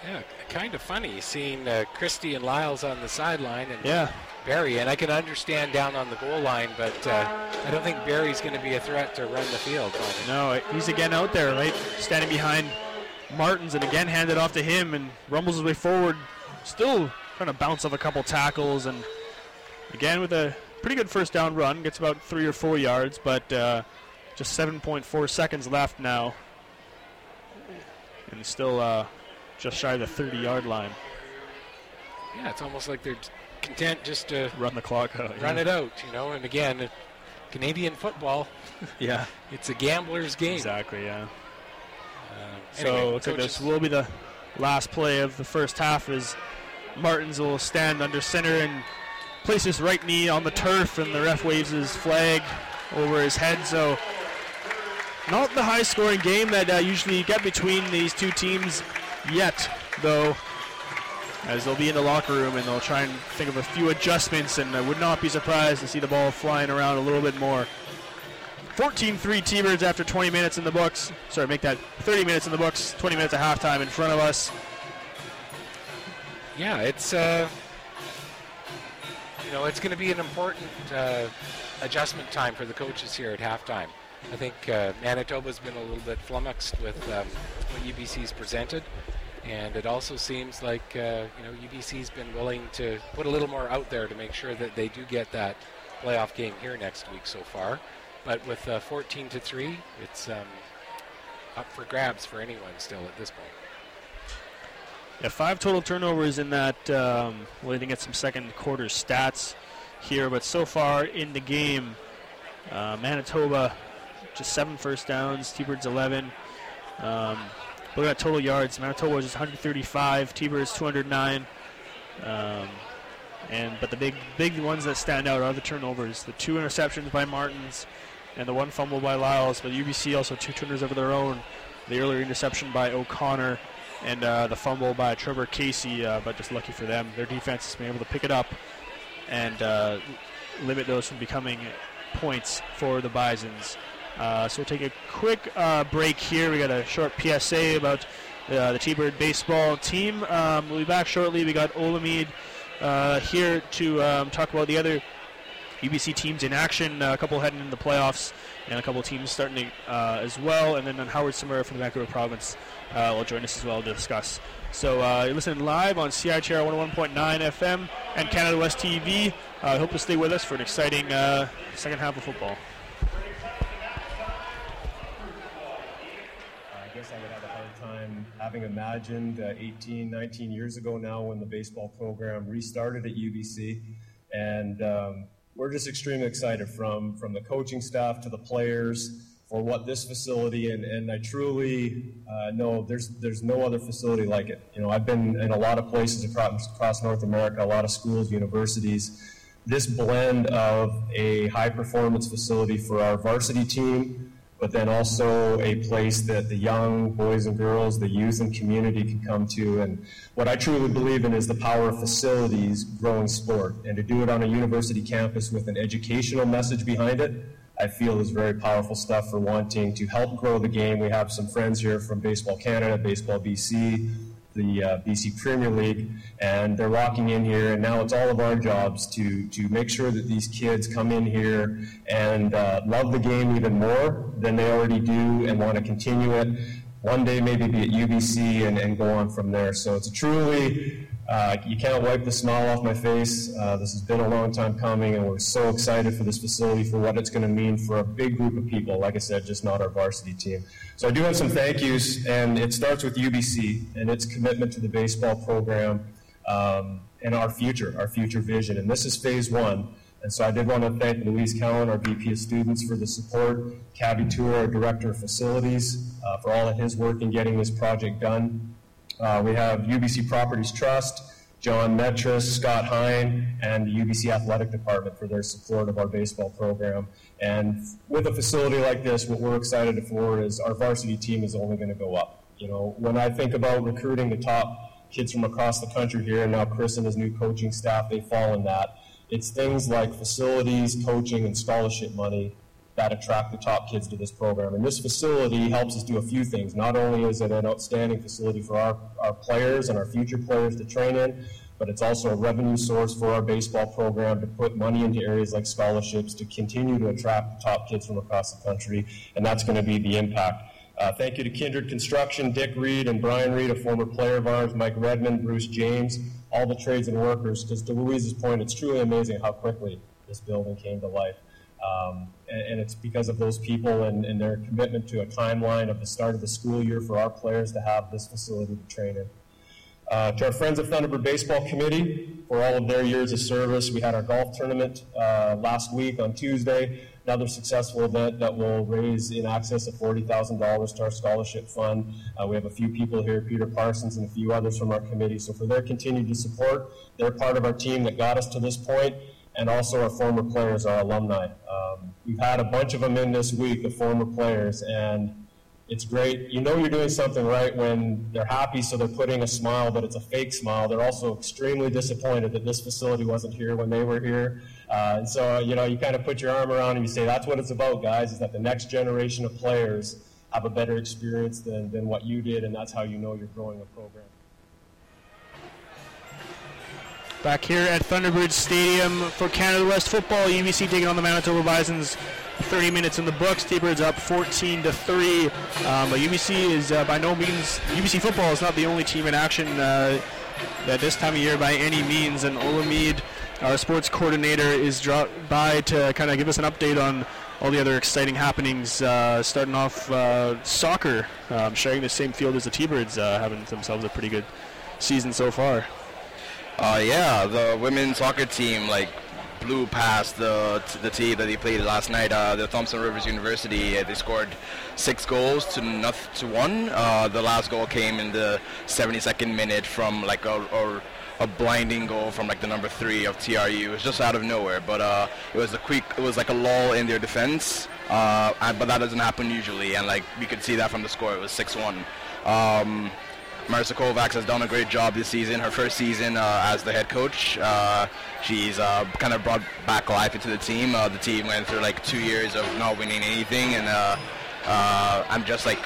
Yeah, kind of funny seeing uh, Christie and Lyles on the sideline, and Yeah, Barry, and I can understand down on the goal line, but uh, I don't think Barry's going to be a threat to run the field. No, he's again out there, right, standing behind Martins, and again handed off to him, and rumbles his way forward, still trying to bounce off a couple tackles, and again with a pretty good first down run, gets about three or four yards, but uh, just 7.4 seconds left now, and still uh, just shy of the 30-yard line. Yeah, it's almost like they're content just to run the clock out, run yeah. it out, you know. And again, Canadian football, yeah, it's a gambler's game. Exactly, yeah. Uh, so anyway, looks like this will be the last play of the first half. as Martins will stand under center and place his right knee on the turf, and the ref waves his flag over his head. So not the high-scoring game that uh, usually you get between these two teams yet, though as they'll be in the locker room and they'll try and think of a few adjustments, and I would not be surprised to see the ball flying around a little bit more. 14-3 T-Birds after 20 minutes in the books. Sorry, make that 30 minutes in the books, 20 minutes of halftime in front of us. Yeah, it's uh, you know it's going to be an important uh, adjustment time for the coaches here at halftime. I think uh, Manitoba's been a little bit flummoxed with um, what UBC's presented. And it also seems like uh, you know UBC's been willing to put a little more out there to make sure that they do get that playoff game here next week so far. But with uh, 14 to three, it's um, up for grabs for anyone still at this point. Yeah, five total turnovers in that. Um, well, didn't get some second quarter stats here, but so far in the game, uh, Manitoba just seven first downs, T-Birds 11. Um, Look at total yards. Manitoba is 135. T-Bird is 209. Um, and but the big big ones that stand out are the turnovers. The two interceptions by Martins, and the one fumble by Lyles. But UBC also two turnovers of their own. The earlier interception by O'Connor, and uh, the fumble by Trevor Casey. Uh, but just lucky for them, their defense has been able to pick it up and uh, limit those from becoming points for the Bisons. Uh, so we'll take a quick uh, break here. We got a short PSA about uh, the T-Bird baseball team. Um, we'll be back shortly. We got Olamide uh, here to um, talk about the other UBC teams in action. Uh, a couple heading into the playoffs, and a couple teams starting as well. And then Howard Tsumura from the Vancouver Province will join us as well to discuss. So you're listening live on CITR 101.9 FM and Canada West TV. I hope to stay with us for an exciting second half of football. Having imagined uh, 18, 19 years ago now when the baseball program restarted at UBC. And um, we're just extremely excited from, from the coaching staff to the players for what this facility, and, and I truly uh, know there's, there's no other facility like it. You know, I've been in a lot of places across, across North America, a lot of schools, universities. This blend of a high performance facility for our varsity team, but then also a place that the young boys and girls, the youth and community can come to. And what I truly believe in is the power of facilities growing sport. And to do it on a university campus with an educational message behind it, I feel is very powerful stuff for wanting to help grow the game. We have some friends here from Baseball Canada, Baseball BC, the uh, BC Premier League, and they're walking in here, and now it's all of our jobs to to make sure that these kids come in here and uh, love the game even more than they already do, and want to continue it. One day, maybe be at UBC and, and go on from there. So it's a truly uh, you can't wipe the smile off my face. Uh, this has been a long time coming, and we're so excited for this facility for what it's going to mean for a big group of people. Like I said, just not our varsity team. So I do have some thank yous, and it starts with UBC and its commitment to the baseball program um, and our future, our future vision. And this is phase one. And so I did want to thank Louise Cowin, our VP of Students, for the support, Kavie Toor, our Director of Facilities, uh, for all of his work in getting this project done. Uh, we have UBC Properties Trust, John Metris, Scott Hine, and the UBC Athletic Department for their support of our baseball program. And with a facility like this, what we're excited for is our varsity team is only going to go up. You know, when I think about recruiting the top kids from across the country here, and now Chris and his new coaching staff, they fall in that. It's things like facilities, coaching, and scholarship money that attract the top kids to this program. And this facility helps us do a few things. Not only is it an outstanding facility for our, our players and our future players to train in, but it's also a revenue source for our baseball program to put money into areas like scholarships to continue to attract the top kids from across the country, and that's going to be the impact. Uh, thank you to Kindred Construction, Dick Reed and Brian Reed, a former player of ours, Mike Redmond, Bruce James, all the trades and workers. Because to Louise's point, it's truly amazing how quickly this building came to life. Um, and, and, it's because of those people and, and, their commitment to a timeline of the start of the school year for our players to have this facility to train in. Uh, to our friends at Thunderbird Baseball Committee for all of their years of service. We had our golf tournament uh, last week on Tuesday, another successful event that will raise in excess of $40,000 to our scholarship fund. Uh, we have a few people here, Peter Parsons and a few others from our committee. So for their continued support, they're part of our team that got us to this point, and also our former players, our alumni. Um, we've had a bunch of them in this week, the former players, and it's great. You know you're doing something right when they're happy, so they're putting a smile, but it's a fake smile. They're also extremely disappointed that this facility wasn't here when they were here. Uh, and so, you know, you kind of put your arm around and you say, that's what it's about, guys, is that the next generation of players have a better experience than, than what you did, and that's how you know you're growing a program. Back here at Thunderbird Stadium for Canada West football, UBC taking on the Manitoba Bisons 30 minutes in the books. T-Birds up 14 to 3. Um, but UBC is uh, by no means UBC football is not the only team in action uh, at this time of year by any means. And Olamide, our sports coordinator, is dropped by to kind of give us an update on all the other exciting happenings. Uh, starting off uh, soccer, um, sharing the same field as the T-Birds, uh, having themselves a pretty good season so far. Uh, yeah, the women's soccer team like blew past the the team that they played last night, uh, the Thompson Rivers University. Uh, they scored six goals to nothing to one. Uh, the last goal came in the 72nd minute from like a, a, a blinding goal from like the number three of TRU. It was just out of nowhere, but uh, it was a quick. It was like a lull in their defense. Uh, and, but that doesn't happen usually, and like we could see that from the score. It was six-one. Um, Marissa Kovacs has done a great job this season. Her first season uh, as the head coach, uh, she's uh, kind of brought back life into the team. Uh, the team went through like two years of not winning anything, and uh, I'm just like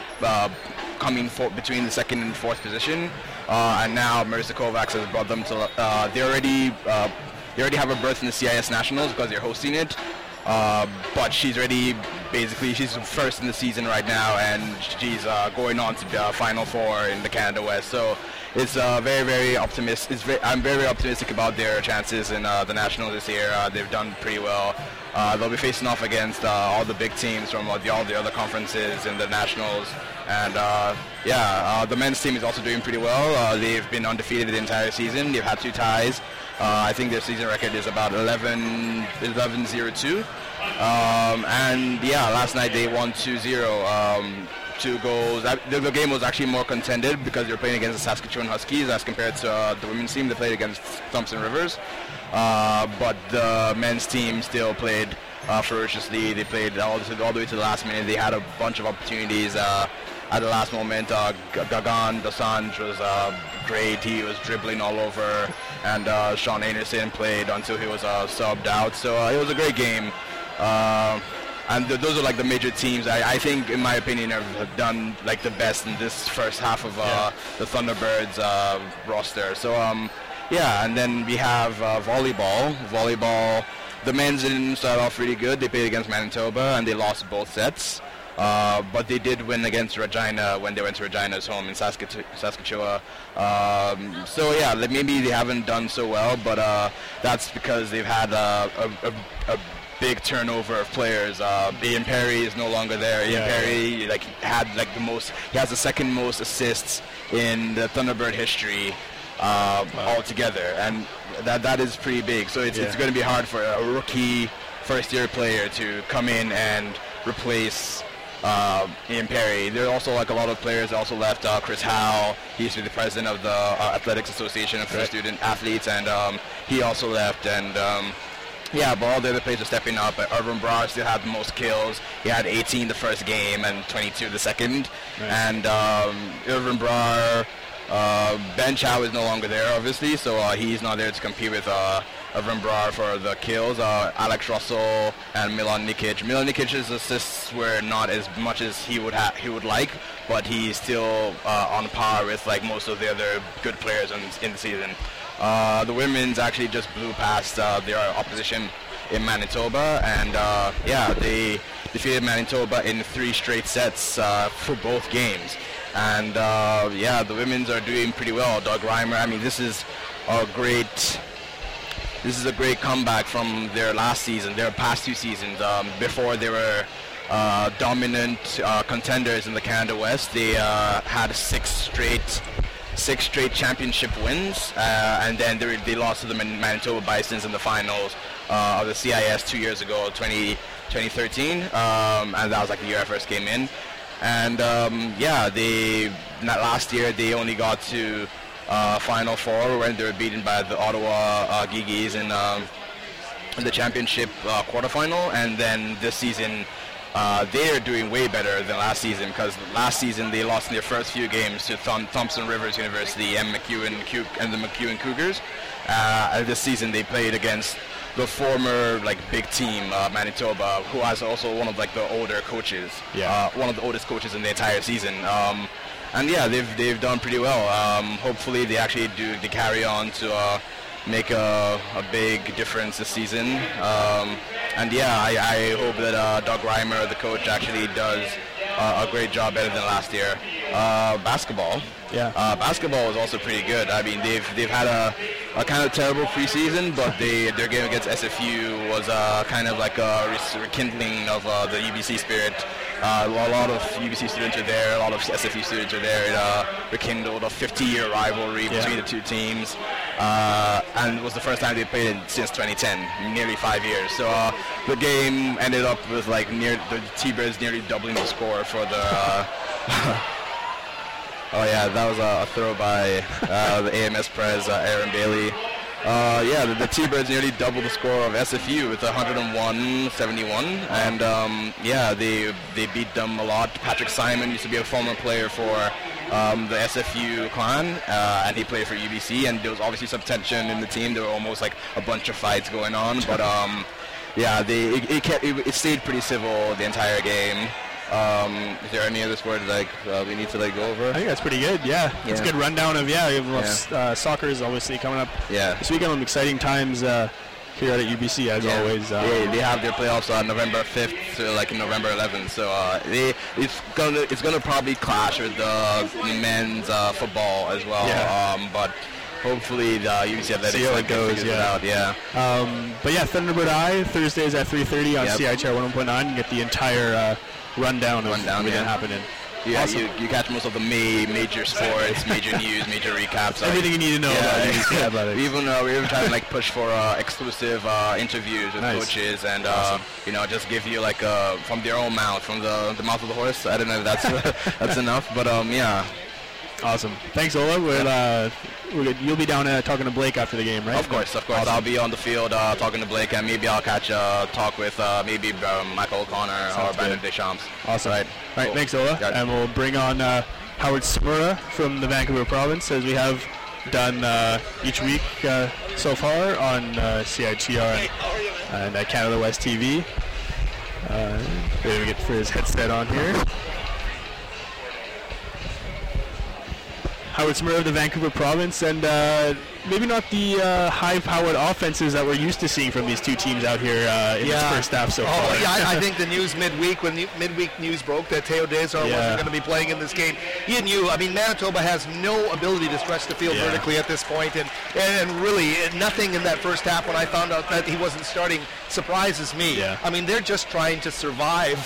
coming for- between the second and fourth position. and now Marissa Kovacs has brought them to. they already they already have a berth in the CIS Nationals because they're hosting it. Uh, but she's already basically she's first in the season right now, and she's uh, going on to the Final Four in the Canada West. So it's uh, very very optimistic. I'm very optimistic about their chances in uh, the nationals this year. Uh, they've done pretty well. Uh, they'll be facing off against all the big teams from all the other conferences in the nationals. And yeah, the men's team is also doing pretty well. they've been undefeated the entire season. They've had two ties. Uh, I think their season record is about 11, 11-0-2. Um, and yeah, last night they won 2-0. Um, two goals. The, the, game was actually more contended because they were playing against the Saskatchewan Huskies as compared to uh, the women's team that played against Thompson Rivers. Uh, but the men's team still played uh, ferociously. They played all, all, the way to the last minute. They had a bunch of opportunities uh, at the last moment. Uh, Gagan Dosanjh was uh, great. He was dribbling all over, and uh, Sean Anderson played until he was uh, subbed out. So uh, it was a great game. Uh, and th- those are like the major teams. I, I, think, in my opinion, have done like the best in this first half of uh, yeah. the Thunderbirds uh, roster. So um, yeah, and then we have volleyball. Volleyball. The men's didn't start off really good. They played against Manitoba and they lost both sets. Uh, but they did win against Regina when they went to Regina's home in Saskatchewan. Um, so yeah, maybe they haven't done so well, but uh, that's because they've had uh, a, a, a, big turnover of players. Uh, Ian Perry is no longer there. Ian yeah, Perry yeah. like had like the most. He has the second most assists in the Thunderbird history. Uh, wow. altogether, and that that is pretty big. So it's, yeah. it's going to be hard for a rookie first year player to come in and replace uh, Ian Perry. There are also like a lot of players that also left. Uh, Chris Howe, he used to be the president of the uh, Athletics Association for right. student athletes, and um, he also left. And um, yeah, but all the other players are stepping up. But Irvan Brar still had the most kills. He had 18 the first game and 22 the second. Right. And um, Irvan Brar, uh, Ben Chow is no longer there, obviously, so uh, he's not there to compete with uh, Irvan Brar for the kills. Uh, Alex Russell and Milan Nikic. Milan Nikic's assists were not as much as he would ha- he would like, but he's still uh, on par with like most of the other good players in, in the season. Uh, the women's actually just blew past uh, their opposition in Manitoba, and uh, yeah, they defeated Manitoba in three straight sets uh, for both games. And yeah, the women's are doing pretty well. Doug Reimer, I mean, this is a great this is a great comeback from their last season, their past two seasons. Um, before they were uh, dominant uh, contenders in the Canada West, they uh, had six straight six straight championship wins, uh, and then they, they lost to the Man- Manitoba Bisons in the finals uh, of the CIS two years ago, 20, 2013, um, and that was like the year I first came in. And um, yeah, they last year they only got to uh, Final Four when they were beaten by the Ottawa uh, Gee-Gees in, um, in the championship uh, quarterfinal, and then this season uh, they are doing way better than last season because last season they lost in their first few games to Thom- Thompson Rivers University and MacEwan Cou- and the MacEwan Cougars. Uh, and this season they played against the former like big team uh, Manitoba, who has also one of like the older coaches, Yeah. uh, one of the oldest coaches in the entire season. Um, and yeah, they've they've done pretty well. Um, hopefully, they actually do they carry on to uh, make a, a big difference this season. Um, and yeah, I, I hope that uh, Doug Reimer, the coach, actually does uh, a great job better than last year. Uh, basketball. Yeah. Uh, basketball is also pretty good. I mean, they've they've had a, a kind of terrible preseason, but they their game against SFU was uh, kind of like a rekindling of uh, the UBC spirit. Uh, a lot of UBC students are there, a lot of SFU students are there. It uh, rekindled a 50-year rivalry Yeah. between the two teams, uh, and it was the first time they played since 2010, nearly five years. So uh, the game ended up with like near the T-Birds nearly doubling the score for the. Oh yeah, that was a, a throw by uh, the AMS Prez, uh, Aaron Bailey. Uh, yeah, the, the T-Birds nearly doubled the score of SFU with 101-71, and um, yeah, they they beat them a lot. Patrick Simon used to be a former player for um, the SFU clan, uh, and he played for UBC, and there was obviously some tension in the team. There were almost like a bunch of fights going on, but um, yeah, they it, it, kept, it, it stayed pretty civil the entire game. Um, is there any other sport like uh, we need to like go over? I think that's pretty good. Yeah, it's a good rundown of yeah. Yeah. Uh, soccer is obviously coming up Yeah. this weekend. Some exciting times uh, here at UBC as Yeah. always. Uh, they, they have their playoffs on November 5th to like November 11th. So uh, they, it's gonna it's gonna probably clash with the men's uh, football as well. Yeah. Um, but hopefully the UBC Athletics See how it goes, figures it yeah. out. Yeah. Um, but yeah, Thunderbird Eye Thursdays at 3:30 on Yep. CITR 101.9. You get the entire uh, rundown of Rundown, everything yeah. happening. Yeah, Awesome. you, you catch most of the ma- major sports, major news, major recaps. like- Everything you need to know about UBC athletics. We even uh, we even try to like push for uh, exclusive uh, interviews with Nice. coaches and uh, you know just give you like uh, from their own mouth, from the, the mouth of the horse. I don't know if that's that's enough, but um yeah. Awesome. Thanks, Ola. We'll, uh, we're. You'll be down uh, talking to Blake after the game, right? Of course, of course. Awesome. I'll be on the field uh, talking to Blake, and maybe I'll catch a talk with uh, maybe uh, Michael O'Connor Sounds or Brandon. Deschamps. Awesome. Right. All right, Cool. thanks, Ola. Got. And we'll bring on uh, Howard Tsumura from the Vancouver province, as we have done uh, each week uh, so far on uh, CITR and uh, Canada West TV. Uh, wait to get for his headset on here. Howard Tsumura of the Vancouver province, and uh, maybe not the uh, high-powered offenses that we're used to seeing from these two teams out here uh, in this first half so Oh, far. yeah, I, I think the news midweek, when the midweek news broke that Theo Deezar Yeah. wasn't going to be playing in this game, he and you knew. I mean, Manitoba has no ability to stretch the field Yeah. vertically at this point, and, and really nothing in that first half when I found out that he wasn't starting surprises me. Yeah. I mean, they're just trying to survive.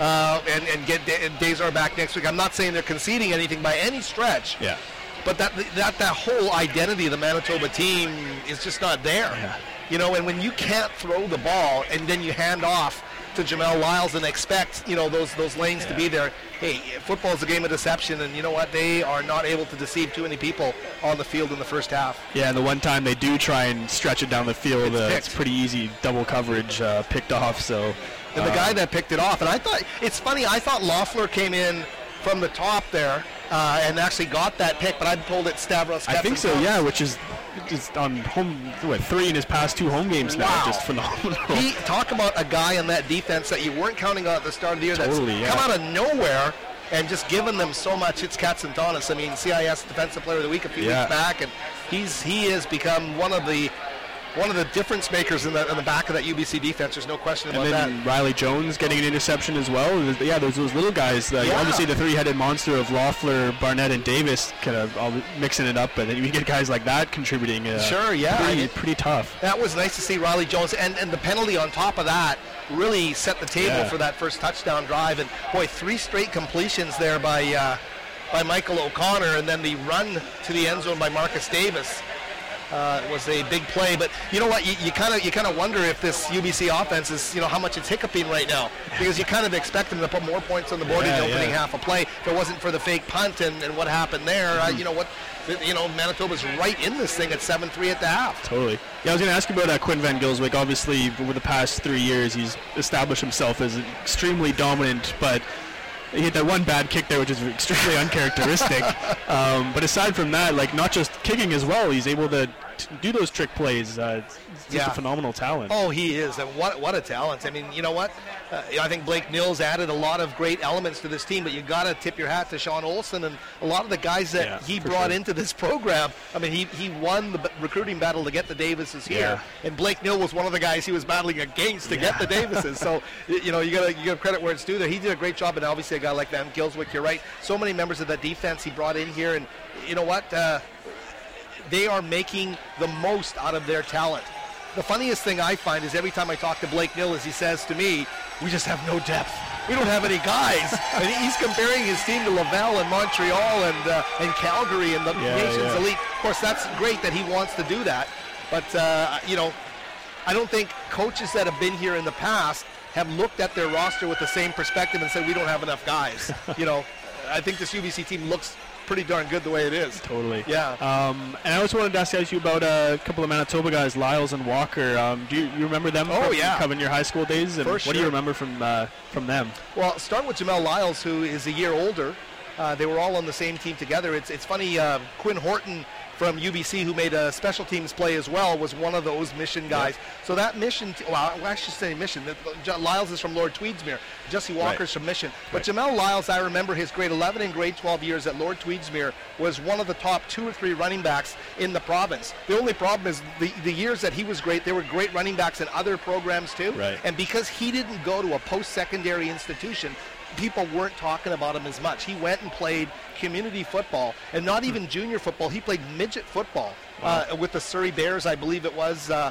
Uh, and, and get Deezar back next week. I'm not saying they're conceding anything by any stretch. Yeah. But that that that whole identity of the Manitoba team is just not there. Yeah. You know, and when you can't throw the ball and then you hand off to Jamel Lyles and expect you know those those lanes to be there. Hey, football is a game of deception, and you know what? They are not able to deceive too many people on the field in the first half. Yeah, and the one time they do try and stretch it down the field, It's uh, it's pretty easy double coverage uh, picked off. So, And the uh, guy that picked it off, and I thought it's funny. I thought Loffler came in from the top there uh, and actually got that pick, but I pulled it Stavros. I think so. Yeah, which is just on home what three in his past two home games now, Wow. just phenomenal. He talk about a guy on that defense that you weren't counting on at the start of the year Totally, that's yeah. come out of nowhere and just giving them so much. It's Katsantonis. I mean, CIS Defensive Player of the Week a few Yeah. weeks back, and he's he has become one of the one of the difference makers in the in the back of that UBC defense. There's no question about that. And that. then Riley Jones getting an interception as well. Yeah, there's those little guys. Yeah. Obviously, the three-headed monster of Loffler, Barnett, and Davis kind of all mixing it up. But then you get guys like that contributing. Uh, Sure, yeah. Pretty, pretty tough. That was nice to see Riley Jones, and, and the penalty on top of that really set the table Yeah. for that first touchdown drive. And boy, three straight completions there by uh, by Michael O'Connor, and then the run to the end zone by Marcus Davis uh, was a big play. But you know what? You kind of you kind of wonder if this UBC offense is you know how much it's hiccuping right now because you kind of expect them to put more points on the board in the opening yeah. half of play. If it wasn't for the fake punt and, and what happened there, uh, you know what? You know Manitoba's right in this thing at 7-3 at the half. Totally. Yeah, I was going to ask you about uh, Quinn Van Gylswyk. Obviously, over the past three years, he's established himself as extremely dominant, but he hit that one bad kick there, which is extremely uncharacteristic. um, but aside from that, like not just kicking as well, he's able to t- do those trick plays. Uh, it's it's just Yeah. a phenomenal talent. Oh, he is, and what what a talent! I mean, you know what? Uh, I think Blake Nill's added a lot of great elements to this team, but you got to tip your hat to Shawn Olson and a lot of the guys that Yeah, he brought sure. into this program. I mean, he he won the b- recruiting battle to get the Davises here, Yeah. and Blake Nill was one of the guys he was battling against to get the Davises. So you know, you got to you give credit where it's due. There, he did a great job, and obviously a guy like Van Gylswyk, you're right. So many members of that defense he brought in here, and you know what? Uh, they are making the most out of their talent. The funniest thing I find is every time I talk to Blake Nill, is he says to me, "We just have no depth. We don't have any guys." and he's comparing his team to Laval and Montreal and uh, and Calgary and the Yeah, nation's yeah. elite. Of course, that's great that he wants to do that, but uh, you know, I don't think coaches that have been here in the past have looked at their roster with the same perspective and said, "We don't have enough guys." you know, I think this UBC team looks pretty darn good the way it is. Totally. Yeah. Um, and I also wanted to ask you about a couple of Manitoba guys, Lyles and Walker. Um, do you, you remember them Oh, from yeah. covering your high school days? And For what do you remember from uh, from them? Well, start with Jamel Lyles, who is a year older. Uh, they were all on the same team together. It's, it's funny, uh, Quinn Horton from UBC, who made a special teams play as well, was one of those mission guys. So that mission, t- well, I should say mission. Lyles is from Lord Tweedsmuir. Jesse Walker's from Mission. But Jamel Lyles, I remember his grade 11 and grade 12 years at Lord Tweedsmuir was one of the top two or three running backs in the province. The only problem is the, the years that he was great, there were great running backs in other programs too. Right. And because he didn't go to a post-secondary institution, people weren't talking about him as much. He went and played community football, and not even junior football. He played midget football uh, with the Surrey Bears, I believe it was. Uh,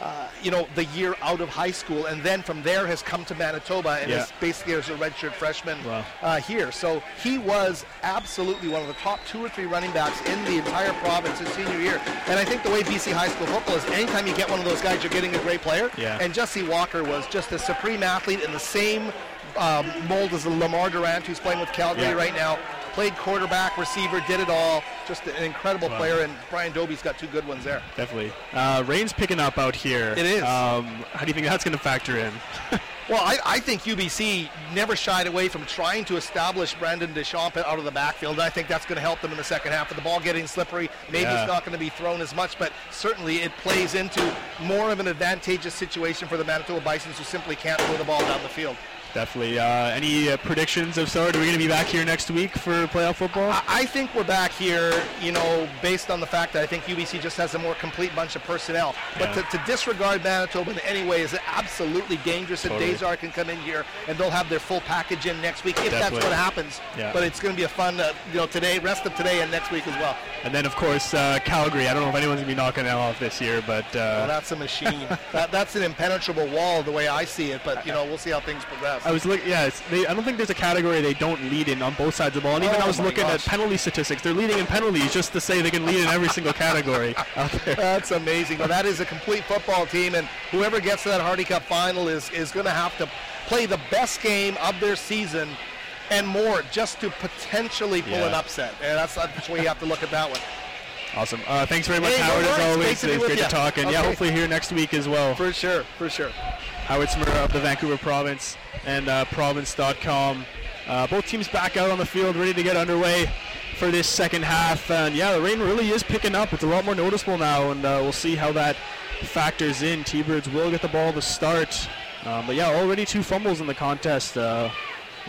uh, you know, the year out of high school, and then from there has come to Manitoba and Yeah. is basically as a redshirt freshman Wow. uh, here. So he was absolutely one of the top two or three running backs in the entire province his senior year. And I think the way BC high school football is, anytime you get one of those guys, you're getting a great player. Yeah. And Jesse Walker was just a supreme athlete in the same um, mold as Lamar Durant, who's playing with Calgary Yeah. right now. Played quarterback, receiver, did it all. Just an incredible Wow. player, and Brian Dobie's got two good ones there. Definitely. Uh, rain's picking up out here. It is. Um, how do you think that's going to factor in? Well, I, I think UBC never shied away from trying to establish Brandon Deschamps out of the backfield. I think that's going to help them in the second half. With the ball getting slippery, maybe Yeah. it's not going to be thrown as much, but certainly it plays into more of an advantageous situation for the Manitoba Bisons who simply can't throw the ball down the field. Definitely. Uh, any uh, predictions of sort? Are we going to be back here next week for playoff football? I I think we're back here, you know, based on the fact that I think UBC just has a more complete bunch of personnel. But Yeah. to, to disregard Manitoba in any way is absolutely dangerous. And Totally. Deezar can come in here and they'll have their full package in next week if that's what happens. Yeah. But it's going to be a fun, uh, you know, today, rest of today and next week as well. and then, of course, uh, Calgary. I don't know if anyone's going to be knocking that off this year, but Well, uh, that's a machine. that, that's an impenetrable wall the way I see it. But you know, we'll see how things progress. I was looking. Yeah, they, I don't think there's a category they don't lead in on both sides of the ball. And even Oh I was looking gosh. at penalty statistics. They're leading in penalties just to say they can lead in every single category out there. That's amazing. Well, that is a complete football team, and whoever gets to that Hardy Cup final is, is going to have to play the best game of their season and more just to potentially pull Yeah. an upset. And that's, that's the way you have to look at that one. Awesome. Uh, thanks very much, Hey, no Howard, as worries. always. Great to it's with great to talk. And yeah, Okay. hopefully here next week as well. For sure, for sure. Howard Tsumura of the Vancouver Province and uh, Province.com. Uh, both teams back out on the field, ready to get underway for this second half. And yeah, the rain really is picking up. It's a lot more noticeable now, and uh, we'll see how that factors in. T-Birds will get the ball to start. Um, but yeah, already two fumbles in the contest. Uh,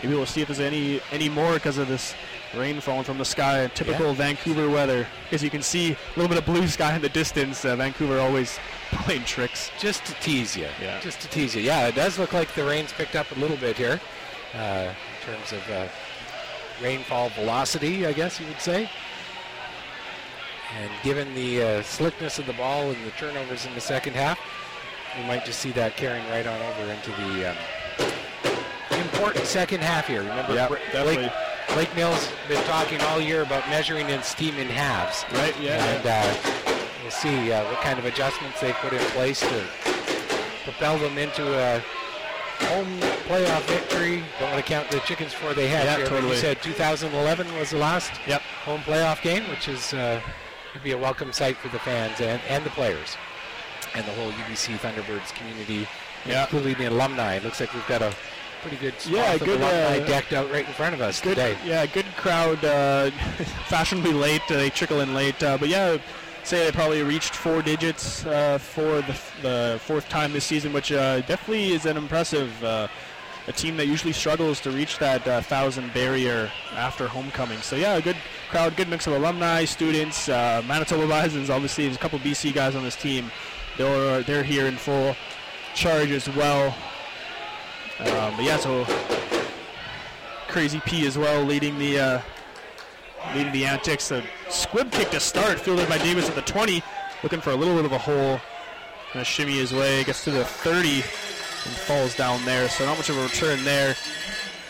Maybe we'll see if there's any any more because of this rain falling from the sky. Typical Yeah. Vancouver weather. As you can see, a little bit of blue sky in the distance. Uh, Vancouver always playing tricks. Just to tease you. Yeah. Just to tease you. Yeah, it does look like the rain's picked up a little bit here uh, in terms of uh, rainfall velocity, I guess you would say. And given the uh, slickness of the ball and the turnovers in the second half, we might just see that carrying right on over into the um, important second half here. Remember, Yeah, Br- definitely. Blake, Blake Nill's been talking all year about measuring his team in halves. Right, yeah, And uh, we'll see uh, what kind of adjustments they put in place to propel them into a home playoff victory. Don't want to count the chickens before they hatch. Yeah, here, totally. You said 2011 was the last Yep. home playoff game, which is uh, be a welcome sight for the fans and, and the players and the whole UBC Thunderbirds community, Yeah. including the alumni. It looks like we've got a pretty good Yeah, good, alumni uh, decked out right in front of us Good, today. yeah, good crowd. Uh, fashionably late. Uh, they trickle in late, uh, but yeah, say they probably reached four digits uh, for the, the fourth time this season, which uh, definitely is an impressive. Uh, a team that usually struggles to reach that uh, thousand barrier after homecoming. So yeah, a good crowd, good mix of alumni, students, uh, Manitoba Bisons. Obviously, there's a couple BC guys on this team. They're they're here in full charge as well. Um, but yeah, so Crazy P as well leading the uh, leading the antics. A squib kick to start, fielded by Davis at the 20, looking for a little bit of a hole. Gonna shimmy his way, gets to the 30 and falls down there. So not much of a return there.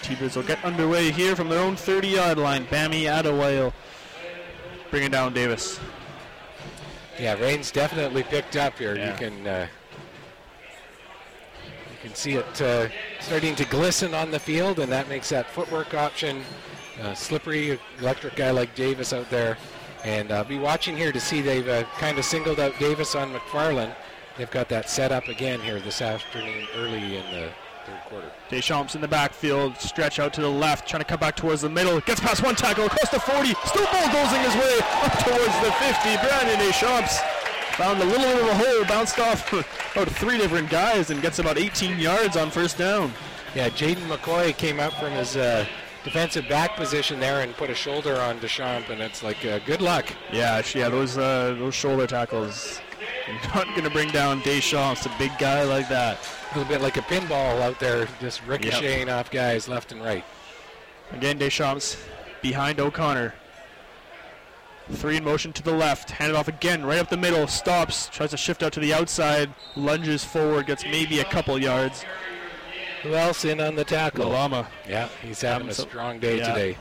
T-Birds will get underway here from their own 30-yard line. Bammy Adawale bringing down Davis. Yeah, rain's definitely picked up here. Yeah. You can uh, you can see it uh, starting to glisten on the field, and that makes that footwork option uh, slippery. Electric guy like Davis out there, and uh, be watching here to see they've uh, kind of singled out Davis on McFarland. They've got that set up again here this afternoon, early in the third quarter. Deschamps in the backfield, stretch out to the left, trying to cut back towards the middle. Gets past one tackle, across the 40, still bulldozing his way up towards the 50. Brandon Deschamps found a little bit of a hole, bounced off about three different guys, and gets about 18 yards on first down. Yeah, Jaden McCoy came out from his uh, defensive back position there and put a shoulder on Deschamps, and it's like uh, good luck. Yeah, yeah, those uh, those shoulder tackles not going to bring down Deschamps, a big guy like that. A little bit like a pinball out there, just ricocheting off guys left and right. Again, Deschamps behind O'Connor. Three in motion to the left. Hand it off again, right up the middle. Stops. Tries to shift out to the outside. Lunges forward. Gets maybe a couple yards. Who else in on the tackle? Lalama. Yeah, he's having a strong day yeah. today.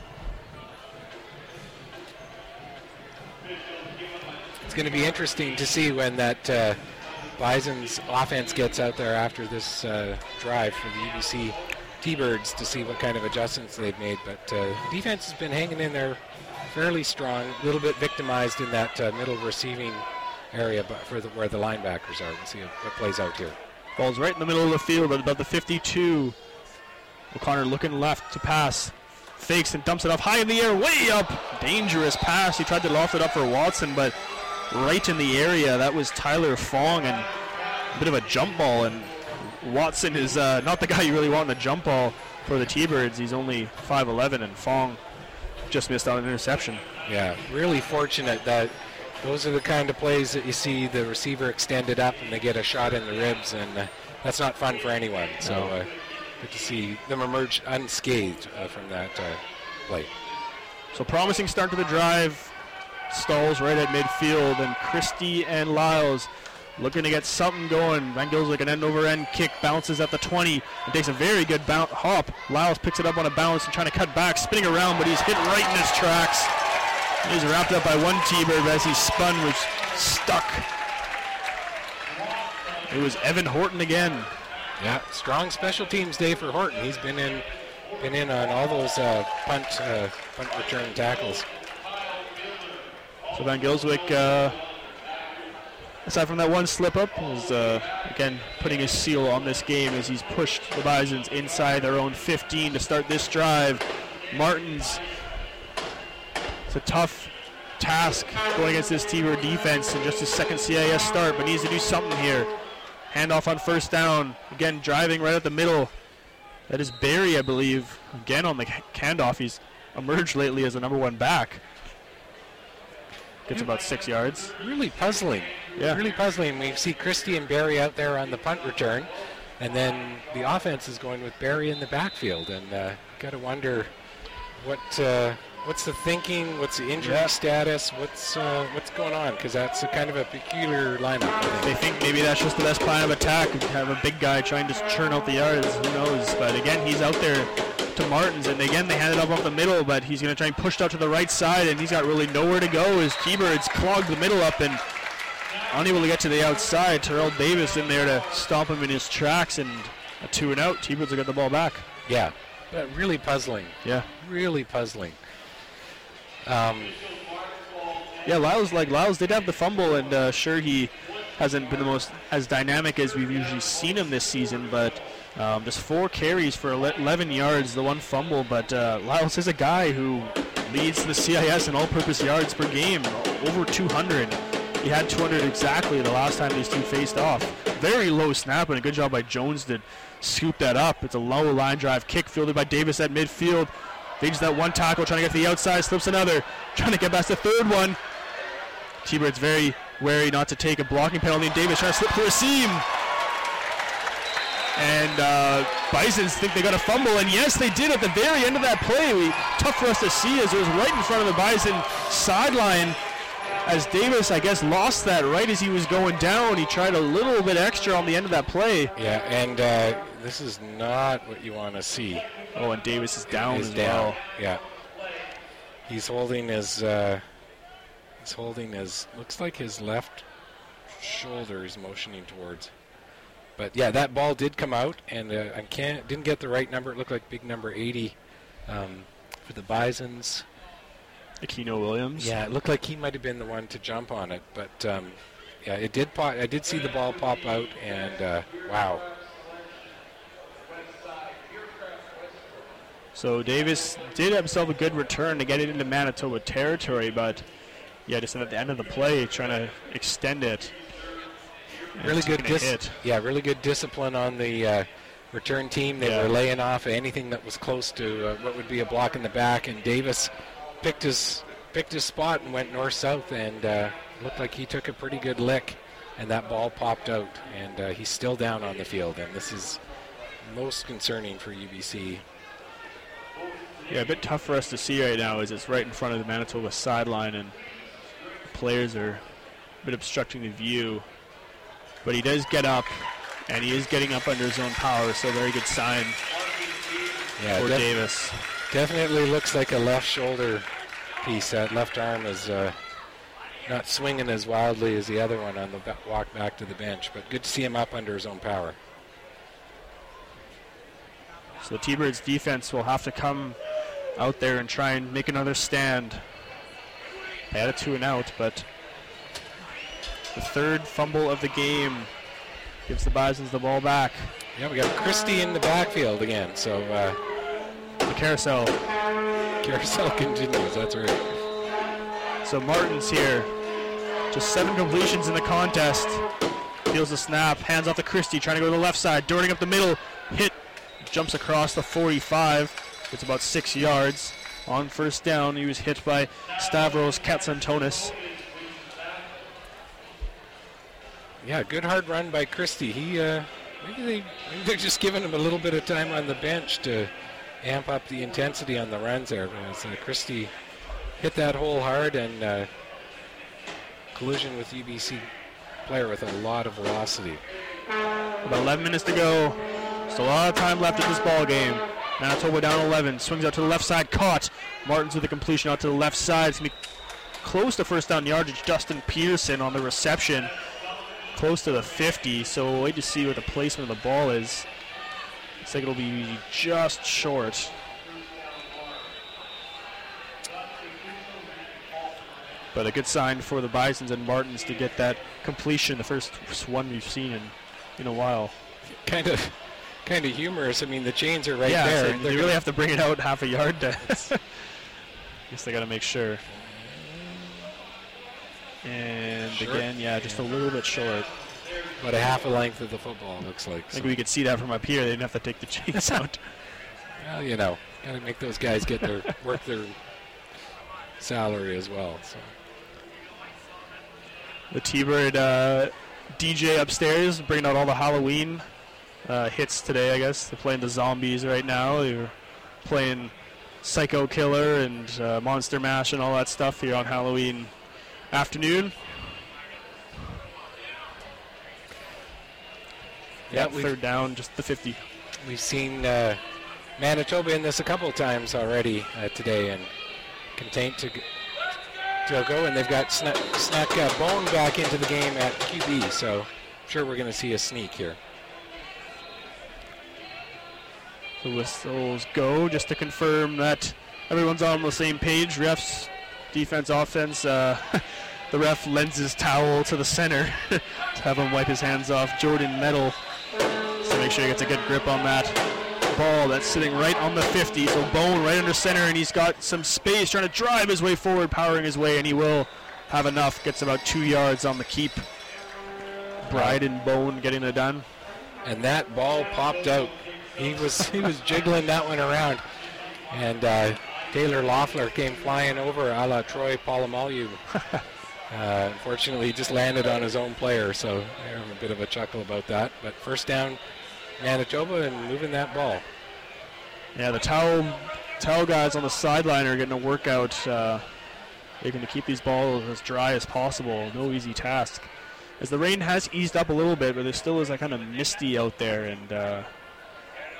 It's going to be interesting to see when that uh, Bison's offense gets out there after this uh, drive for the UBC T-Birds to see what kind of adjustments they've made. But uh, defense has been hanging in there fairly strong, a little bit victimized in that uh, middle receiving area, but for the, where the linebackers are. We'll see what plays out here. Ball's right in the middle of the field at about the 52. O'Connor looking left to pass. Fakes and dumps it off high in the air, way up. Dangerous pass. He tried to loft it up for Watson, but right in the area. That was Tyler Fong and a bit of a jump ball. And Watson is uh, not the guy you really want in the jump ball for the T-Birds. He's only 5'11", and Fong just missed out on an interception. Yeah, really fortunate that those are the kind of plays that you see the receiver extended up and they get a shot in the ribs, and uh, that's not fun for anyone. So uh, good to see them emerge unscathed uh, from that uh, play. So promising start to the drive. Stalls right at midfield, and Christie and Lyles looking to get something going. Van Gylswyk an end over end kick, bounces at the 20, and takes a very good bounce, hop. Lyles picks it up on a bounce and trying to cut back, spinning around, but he's hit right in his tracks. He's wrapped up by one T-Bird as he spun, was stuck. It was Evan Horton again. Yeah, strong special teams day for Horton. He's been in been in on all those uh, punt uh, punt return tackles. So Van Gylswyk, uh, aside from that one slip up, is uh, again putting his seal on this game as he's pushed the Bisons inside their own 15 to start this drive. Martins, it's a tough task going against this T-Bird defense in just his second CIS start, but needs to do something here. Handoff on first down. Again, driving right at the middle. That is Barry, I believe, again on the handoff. He's emerged lately as a number one back. Gets about six yards. Really puzzling. Yeah. Really puzzling. We see Christie and Barry out there on the punt return, and then the offense is going with Barry in the backfield, and uh, got to wonder what uh, what's the thinking, what's the injury Yeah. status, what's uh, what's going on, because that's a kind of a peculiar lineup. They think maybe that's just the best plan of attack. Have a big guy trying to churn out the yards. Who knows? But again, he's out there to Martins, and again they hand it up up the middle, but he's going to try and push it out to the right side, and he's got really nowhere to go. As T-Birds clogged the middle up and unable to get to the outside. Terrell Davis in there to stop him in his tracks, and a two and out. T-Birds will get the ball back. Yeah, but really puzzling. Yeah. Really puzzling. Um, Yeah, Lyles like Lyles did have the fumble, and uh, sure he hasn't been the most as dynamic as we've usually seen him this season, but um, just four carries for 11 yards, the one fumble. But uh, Lyles is a guy who leads the CIS in all-purpose yards per game, over 200. He had 200 exactly the last time these two faced off. Very low snap, and a good job by Jones to scoop that up. It's a low line drive kick fielded by Davis at midfield. Fades that one tackle, trying to get to the outside, slips another, trying to get past the third one. T-Bird's very wary not to take a blocking penalty, and Davis trying to slip through a seam. And uh, Bisons think they got a fumble, and yes, they did at the very end of that play. We, tough for us to see as it was right in front of the Bison sideline. As Davis, I guess, lost that right as he was going down. He tried a little bit extra on the end of that play. yeah, and uh, this is not what you want to see. Oh, and Davis is down He's as down. well. Yeah. He's holding his. Uh, he's holding his. Looks like his left shoulder. He's motioning towards. But yeah, that ball did come out, and uh, I can't didn't get the right number. It looked like big number 80 um, for the Bisons. Aquino Williams. Yeah, it looked like he might have been the one to jump on it, but um, yeah, it did pop. I did see the ball pop out, and uh, wow, So Davis did himself a good return to get it into Manitoba territory, but yeah, just at the end of the play, trying to extend it. really good dis- hit. yeah really good discipline on the uh, return team they Yeah. were laying off anything that was close to uh, what would be a block in the back and davis picked his picked his spot and went north south and uh, looked like he took a pretty good lick and that ball popped out and uh, he's still down on the field and this is most concerning for ubc Yeah, a bit tough for us to see right now as it's right in front of the Manitoba sideline and players are a bit obstructing the view. But he does get up, and he is getting up under his own power, so very good sign yeah for def- Davis. definitely looks like a left shoulder piece that left arm is uh, not swinging as wildly as the other one on the ba- walk back to the bench but good to see him up under his own power So the T-Birds defense will have to come out there and try and make another stand. They had a two and out, but the third fumble of the game gives the Bisons the ball back. Yeah, we got Christie in the backfield again. So uh, The carousel. carousel continues. That's right. So Martin's here. Just seven completions in the contest. Feels the snap, hands off to Christie, trying to go to the left side, darting up the middle, hit, jumps across the 45. It's about six yards. On first down, he was hit by Stavros Katsantonis. Yeah, good hard run by Christie. He uh, maybe they maybe they're just giving him a little bit of time on the bench to amp up the intensity on the runs there. Because uh, Christie hit that hole hard and uh, collision with UBC player with a lot of velocity. About 11 minutes to go. Still a lot of time left in this ball game. Manitoba down 11. Swings out to the left side. Caught. Martin's with the completion out to the left side. It's going to be close to first down yardage. Justin Peterson on the reception. Close to the 50. So we'll wait to see what the placement of the ball is. Looks like it'll be just short. But a good sign for the Bisons and Martins to get that completion, the first one we've seen in, in a while. Kind of, kind of humorous. I mean, the chains are right yeah, there. so they really have to bring it out half a yard. To guess they got to make sure. And Short. again, yeah, just a little bit short. about a half a length of the football. Looks like. I think we could see that from up here. They didn't have to take the chains out. Well, you know, got to make those guys get their work their salary as well. So The T-Bird uh, DJ upstairs bringing out all the Halloween uh, hits today. I guess they're playing the zombies right now. They're playing Psycho Killer and uh, Monster Mash and all that stuff here on Halloween afternoon. yeah, third down, just the 50. we've seen uh, Manitoba in this a couple of times already uh, today, and contained to g- to go, and they've got snuck, snuck Bone back into the game at QB. So I'm sure we're going to see a sneak here. The whistles go just to confirm that everyone's on the same page. Refs, defense, offense. Uh, the ref lends his towel to the center to have him wipe his hands off. Jordan Metal. So make sure he gets a good grip on that ball that's sitting right on the 50. So Bone right under center, and he's got some space trying to drive his way forward, powering his way, and he will have enough. Gets about two yards on the keep. Bryden Bone getting it done. and that ball popped out. He was he was jiggling that one around, and uh, Taylor Loffler came flying over a la Troy Polamalu. uh, unfortunately, he just landed on his own player, so I have a bit of a chuckle about that. But first down, Manitoba, and moving that ball. Yeah, the towel towel guys on the sideline are getting a workout. Uh, they're going to keep these balls as dry as possible. No easy task. As the rain has eased up a little bit, but there still is that kind of misty out there, and uh,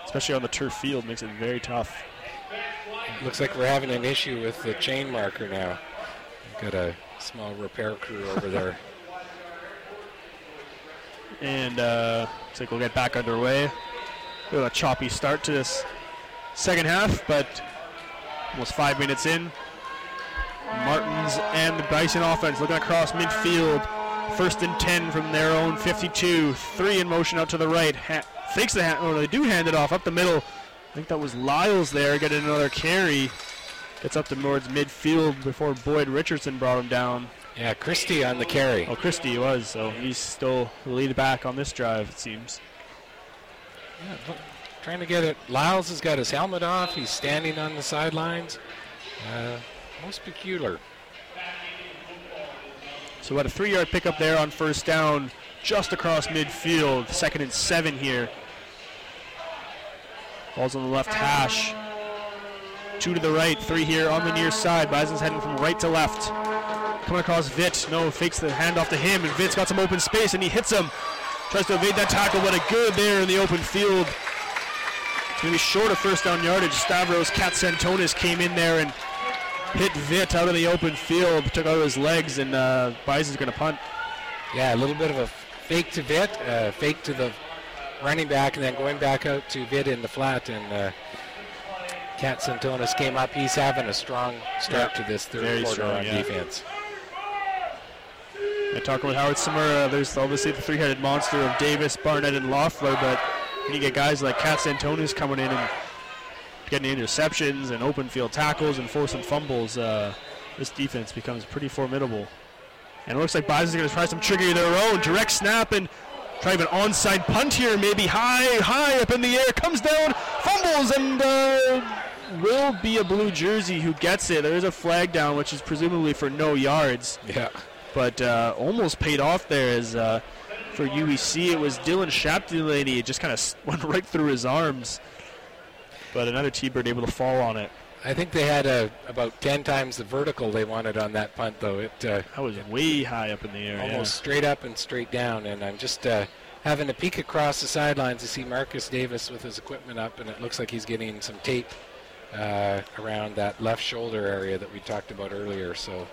especially on the turf field, makes it very tough. Looks like we're having an issue with the chain marker now. We've got a small repair crew over there. And uh, looks like we'll get back underway. A choppy start to this second half, but almost five minutes in. Martins and the Bison offense looking across midfield. First and 10 from their own 52. Three in motion out to the right. Ha- fakes the hand. Oh, they do hand it off up the middle. I think that was Lyles there getting another carry. Gets up towards midfield before Boyd Richardson brought him down. Yeah, Christie on the carry. Oh, Christie was, so he's still the lead back on this drive, it seems. Yeah, look, trying to get it. Lyles has got his helmet off. He's standing on the sidelines. Uh, most peculiar. So what a three-yard pickup there on first down, just across midfield. Second and seven here. Ball's on the left hash. Two to the right, three here on the near side. Bison's heading from right to left. Coming across Vitt. No, fakes the handoff to him, and Vitt's got some open space, and he hits him. Tries to evade that tackle, but a good there in the open field. It's going to be short of first down yardage. Stavros Katsantonis came in there and hit Vitt out of the open field, took out his legs, and uh, Bison's going to punt. Yeah, a little bit of a fake to Vitt, uh, fake to the running back, and then going back out to Vitt in the flat. And uh, Katsantonis came up. He's having a strong start Yeah, to this third very quarter strong, on yeah. defense. And talking with Howard Tsumura, there's obviously the three-headed monster of Davis, Barnett, and Loffler, but when you get guys like Katsantonis coming in and getting interceptions and open field tackles and forcing fumbles, uh, this defense becomes pretty formidable. And it looks like Bison's going to try some trickery of their own. Direct snap and try an onside punt here, maybe high, high up in the air, comes down, fumbles, and uh, will be a blue jersey who gets it. There is a flag down, which is presumably for no yards Yeah. but uh, almost paid off there as uh, for UBC it was Dylan Chapdelaine. It just kind of went right through his arms. But another T-Bird able to fall on it. I think they had uh, about 10 times the vertical they wanted on that punt, though. It uh, That was way high up in the air. almost straight up and straight down. And I'm just uh, having a peek across the sidelines to see Marcus Davis with his equipment up, and it looks like he's getting some tape uh, around that left shoulder area that we talked about earlier. So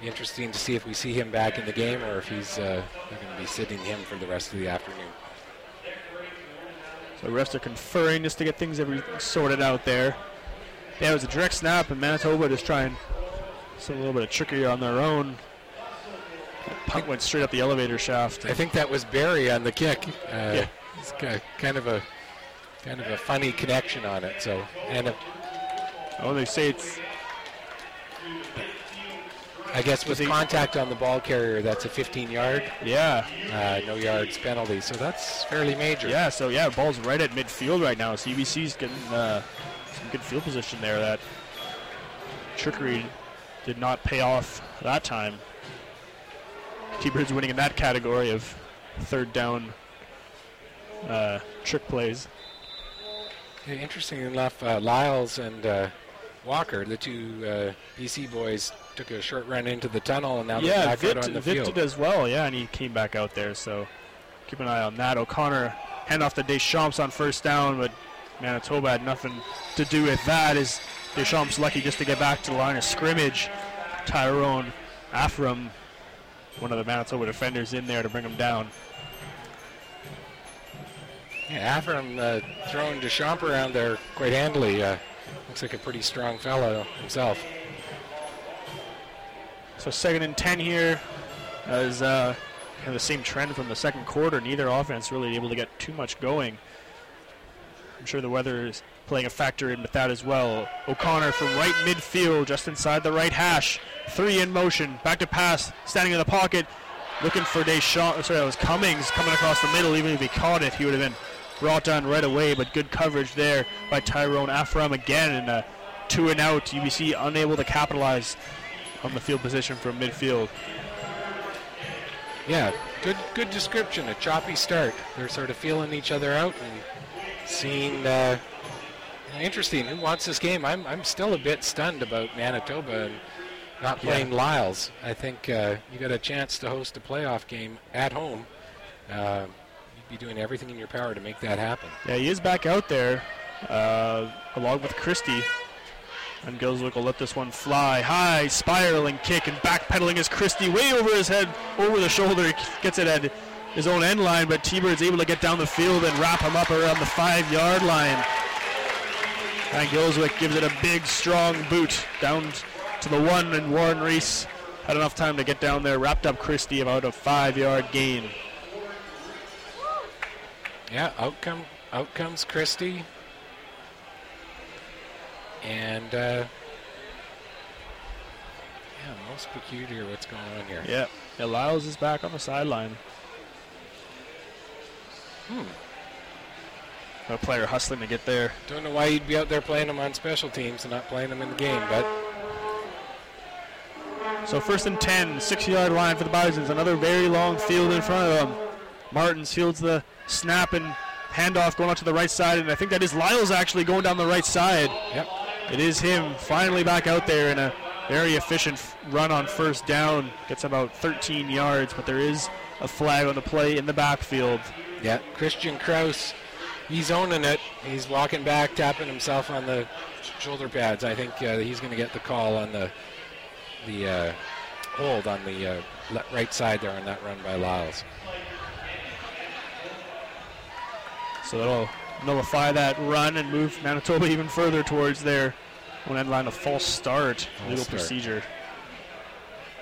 be interesting to see if we see him back in the game or if he's uh, going to be sitting him for the rest of the afternoon. So refs are conferring just to get things every sorted out there. Yeah, it was a direct snap, and Manitoba just trying some a little bit of trickery on their own. Punt went straight up the elevator shaft. I think that was Barry on the kick. Uh, Yeah. It's kind of a kind of a funny connection on it. So and a, Oh, they say it's I guess with contact on the ball carrier, that's a 15 yard, Yeah, uh, no yards penalty. So that's fairly major. yeah. So yeah, ball's right at midfield right now. So UBC's getting uh, good field position there. That trickery did not pay off that time. T-Birds winning in that category of third down uh, trick plays. Yeah, Interesting enough, uh, Lyles and uh, Walker, the two uh, BC boys, took a short run into the tunnel and now they're Yeah, back Vitt, out on the Vitt field. did as well. Yeah, and he came back out there. So keep an eye on that. O'Connor hand off to Deschamps on first down, but Manitoba had nothing to do with that. Is Deschamps lucky just to get back to the line of scrimmage? Tyrone Afram, one of the Manitoba defenders, in there to bring him down. Yeah, Afram uh, throwing Deschamps around there quite handily. Uh, looks like a pretty strong fellow himself. So second and ten here, as uh, kind of the same trend from the second quarter. Neither offense really able to get too much going. I'm sure the weather is playing a factor in with that as well. O'Connor from right midfield, just inside the right hash. Three in motion, back to pass, standing in the pocket, looking for Deschamps. Oh, sorry, that was Cummings coming across the middle. Even if he caught it, he would have been brought down right away. But good coverage there by Tyrone Afram again, and a two and out. UBC unable to capitalize on the field position from midfield. Yeah, good good description. A choppy start. They're sort of feeling each other out and seeing. Uh, interesting. Who wants this game? I'm I'm still a bit stunned about Manitoba and not Yeah. playing Lyles. I think uh, you got a chance to host a playoff game at home. Uh, you'd be doing everything in your power to make that happen. Yeah, he is back out there, uh, along with Christie. And Gylswyk will let this one fly high, spiraling kick, and backpedaling is Christie way over his head, over the shoulder. He gets it at his own end line, but T-Bird's able to get down the field and wrap him up around the five-yard line. And Gylswyk gives it a big, strong boot down to the one, and Warren Reese had enough time to get down there, wrapped up Christie about a five-yard gain. Yeah, out, come, out comes Christie. And, uh, yeah, most peculiar what's going on here. Yeah, yeah Lyles is back on the sideline. Hmm. A player hustling to get there. Don't know why you'd be out there playing them on special teams and not playing them in the game, but So first and 10, six-yard line for the Bisons. Another very long field in front of them. Martins fields the snap and handoff going out to the right side, and I think that is Lyles actually going down the right side. yep. It is him finally back out there in a very efficient run on first down. Gets about 13 yards, but there is a flag on the play in the backfield. Yeah, Christian Kraus, he's owning it. He's walking back, tapping himself on the shoulder pads. I think uh, he's going to get the call on the the uh, hold on the uh, le- right side there on that run by Lyles. So that'll nullify that run and move Manitoba even further towards their one end line of false start legal start. procedure.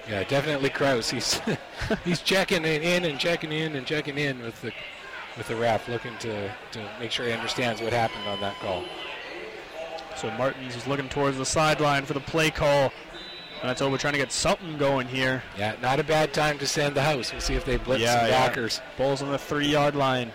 Yeah, definitely Kraus. He's he's checking in and checking in and checking in with the with the ref, looking to, to make sure he understands what happened on that call. So Martins is looking towards the sideline for the play call. And that's all we're trying to get something going here. Yeah, not a bad time to send the house. We'll see if they blitz some backers. Ball's on the three yard line.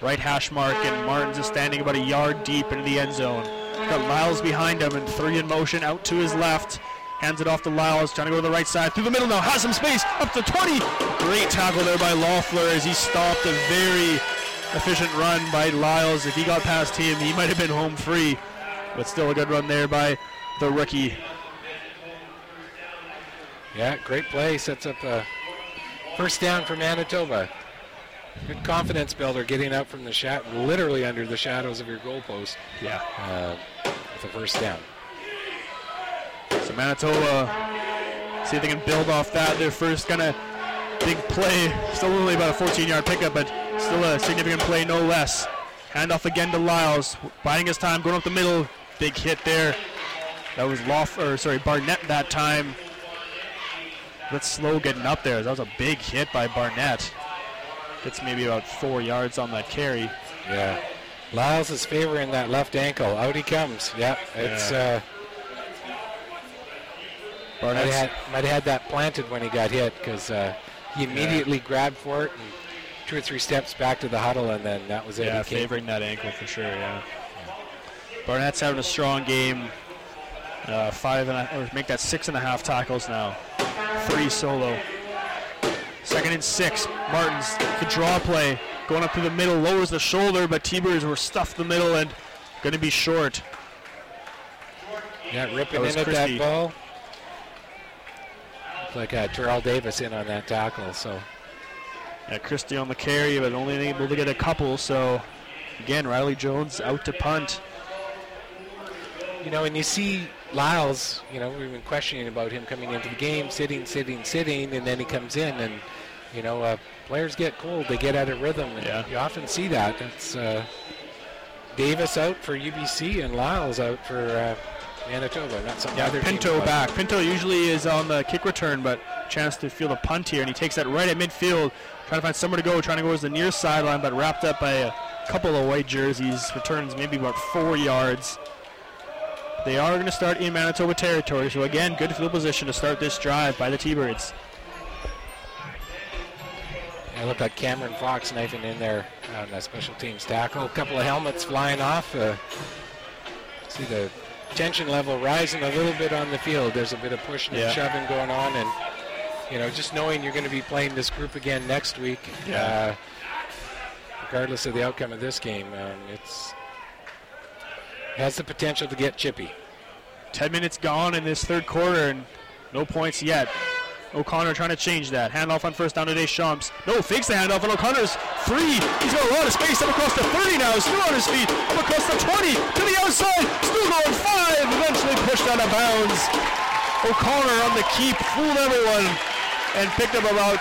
Right hash mark, and Martins is standing about a yard deep into the end zone. Got Miles behind him, and three in motion out to his left. Hands it off to Lyles, trying to go to the right side. Through the middle now, has some space, up to 20. Great tackle there by Loffler as he stopped a very efficient run by Lyles. If he got past him, he might have been home free. But still a good run there by the rookie. Yeah, great play. Sets up a first down for Manitoba. Good confidence builder getting up from the shot, literally under the shadows of your goalpost Yeah. uh, with a first down. So Manitoba, see if they can build off that. Their first kind of big play, still only about a 14-yard pickup, but still a significant play, no less. Handoff again to Lyles, biding his time, going up the middle. Big hit there. That was Loff, or sorry, Barnett that time. That's slow getting up there. That was a big hit by Barnett. Gets maybe about four yards on that carry. Yeah. Lyles is favoring that left ankle. Out he comes. Yeah, it's Yeah. Uh, uh, Might have, had, might have had that planted when he got hit because uh, he immediately yeah. grabbed for it and two or three steps back to the huddle, and then that was it. Yeah, favoring that ankle for sure. Yeah. Barnett's having a strong game. Uh, five and a, or make that six and a half tackles now. Three solo. Second and six. Martins the draw play going up to the middle, lowers the shoulder, but T-Birds were stuffed the middle and going to be short. Yeah, ripping in at that ball. Like uh, Terrell Davis in on that tackle. So. Yeah, Christie on the carry, but only able to get a couple. So, again, Riley Jones out to punt. You know, and you see Lyles, you know, we've been questioning about him coming into the game, sitting, sitting, sitting, and then he comes in, and, you know, uh, players get cold. They get out of rhythm, yeah. you often see that. It's uh, Davis out for UBC and Lyles out for uh, Manitoba. Not some yeah, Pinto back. Pinto usually is on the kick return, but chance to feel the punt here, and he takes that right at midfield, trying to find somewhere to go, trying to go as the near sideline, but wrapped up by a couple of white jerseys. Returns maybe about four yards. They are going to start in Manitoba territory, so again, good field position to start this drive by the T-Birds. I look like Cameron Fox knifing in there on that special teams tackle. A couple of helmets flying off. Uh, see the tension level rising a little bit on the field. There's a bit of pushing yeah. and shoving going on, and you know, just knowing you're going to be playing this group again next week, yeah. uh, regardless of the outcome of this game, um, it's has the potential to get chippy. Ten minutes gone in this third quarter, and no points yet. O'Connor trying to change that. Handoff on first down to Deschamps. No, fakes the handoff, and O'Connor's free. He's got a lot of space up across the 30 now. Still on his feet. Up across the 20 to the outside. Still going five. Eventually pushed out of bounds. O'Connor on the keep. Fooled everyone and picked up about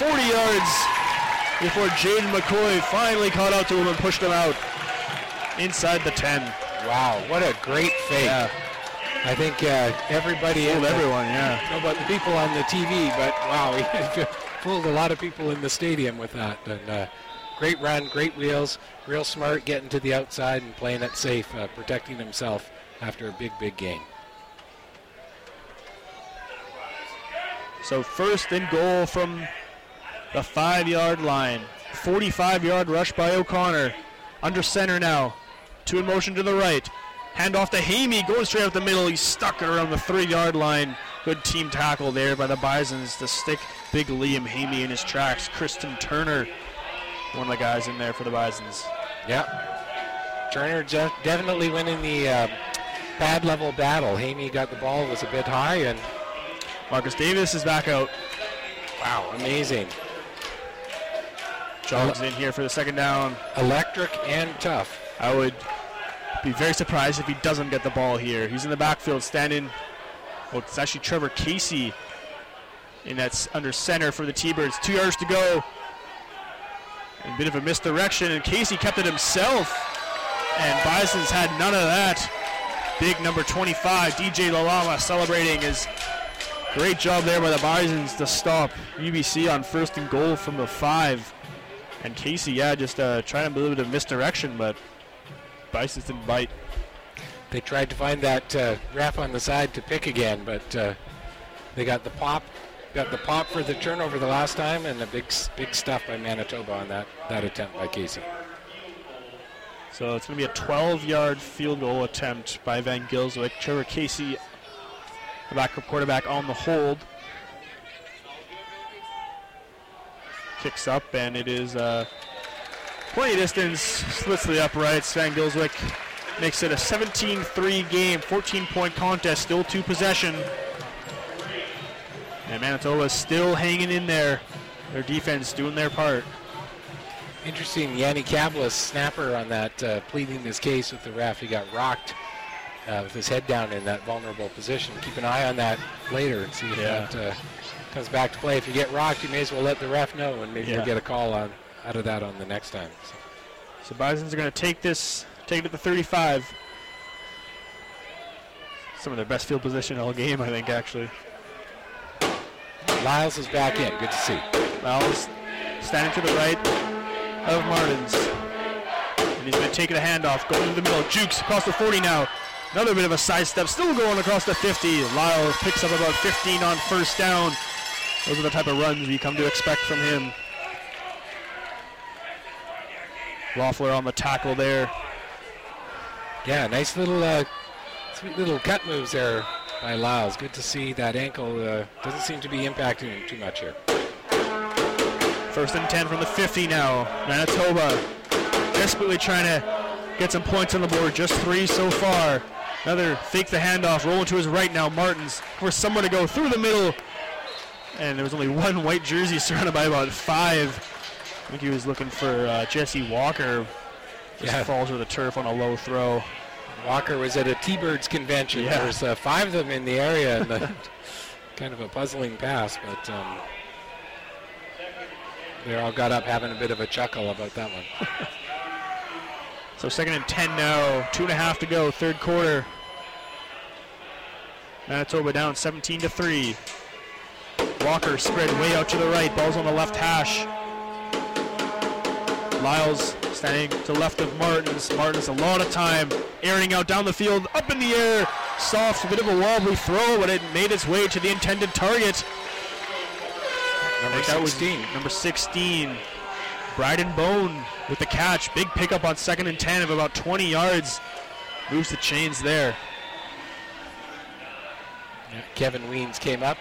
40 yards before Jaden McCoy finally caught out to him and pushed him out inside the 10. Wow, what a great fake. Yeah. I think uh, everybody, fooled everyone, yeah. Know about the people on the TV, but wow, he fooled a lot of people in the stadium with that. And uh, great run, great wheels, real smart, getting to the outside and playing it safe, uh, protecting himself after a big, big game. So first and goal from the five-yard line. 45-yard rush by O'Connor. Under center now. Two in motion to the right. Hand off to Hamey, going straight up the middle. He's stuck around the three-yard line. Good team tackle there by the Bisons to stick big Liam Hamey in his tracks. Kristen Turner, one of the guys in there for the Bisons. Yeah. Turner definitely winning the uh, bad level battle. Hamey got the ball, was a bit high, and Marcus Davis is back out. Wow, amazing. Jogs in here for the second down. Electric and tough. I would be very surprised if he doesn't get the ball here. He's in the backfield standing. Well, it's actually Trevor Casey and that's under center for the T-Birds. Two yards to go. A bit of a misdirection, and Casey kept it himself. And Bison's had none of that. Big number 25, DJ Lalama, celebrating his great job there by the Bisons to stop UBC on first and goal from the five. And Casey, yeah, just uh, trying a little bit of misdirection, but Bisons didn't bite. They tried to find that uh, ref on the side to pick again, but uh, they got the pop, got the pop for the turnover the last time, and the big big stuff by Manitoba on that that attempt by Casey. So it's going to be a 12-yard field goal attempt by Van Gylswyk. Trevor Casey, the backup quarterback, on the hold. Kicks up, and it is uh, Plenty of distance, splits to the uprights. Van Gylswyk makes it a 17-3 game, 14-point contest, still two possession. And Manitoba is still hanging in there. Their defense doing their part. Interesting, Yanni Kavlis, snapper on that, uh, pleading his case with the ref. He got rocked uh, with his head down in that vulnerable position. Keep an eye on that later and see if yeah. that uh, comes back to play. If you get rocked, you may as well let the ref know and maybe yeah. you'll get a call on out of that on the next time. So, so Bisons are going to take this, take it to the 35. Some of their best field position all game, I think, actually. Lyles is back in. Good to see. Lyles standing to the right of Martins. And he's going to take a handoff, going to the middle. Jukes across the 40 now. Another bit of a sidestep, still going across the 50. Lyles picks up about 15 on first down. Those are the type of runs we come to expect from him. Loffler on the tackle there. Yeah, nice little, uh, sweet little cut moves there by Lyles. Good to see that ankle uh, doesn't seem to be impacting him too much here. First and 10 from the 50 now. Manitoba desperately trying to get some points on the board. Just three so far. Another fake the handoff, rolling to his right now. Martins for someone to go through the middle. And there was only one white jersey surrounded by about five. I think he was looking for uh, Jesse Walker. Just Yeah. falls to the turf on a low throw. Walker was at a T-Birds convention. Yeah. There's uh, five of them in the area, and the, kind of a puzzling pass, but um, they all got up having a bit of a chuckle about that one. So second and 10 now. Two and a half to go, third quarter. Manitoba down 17 to 3. Walker spread way out to the right. Ball's on the left hash. Lyles standing to left of Martins. Martins a lot of time airing out down the field, up in the air. Soft, a bit of a wobbly throw, but it made its way to the intended target. Number think that was 16. number 16. Bryden Bone with the catch. Big pickup on second and 10 of about 20 yards. Moves the chains there. Kevin Weens came up.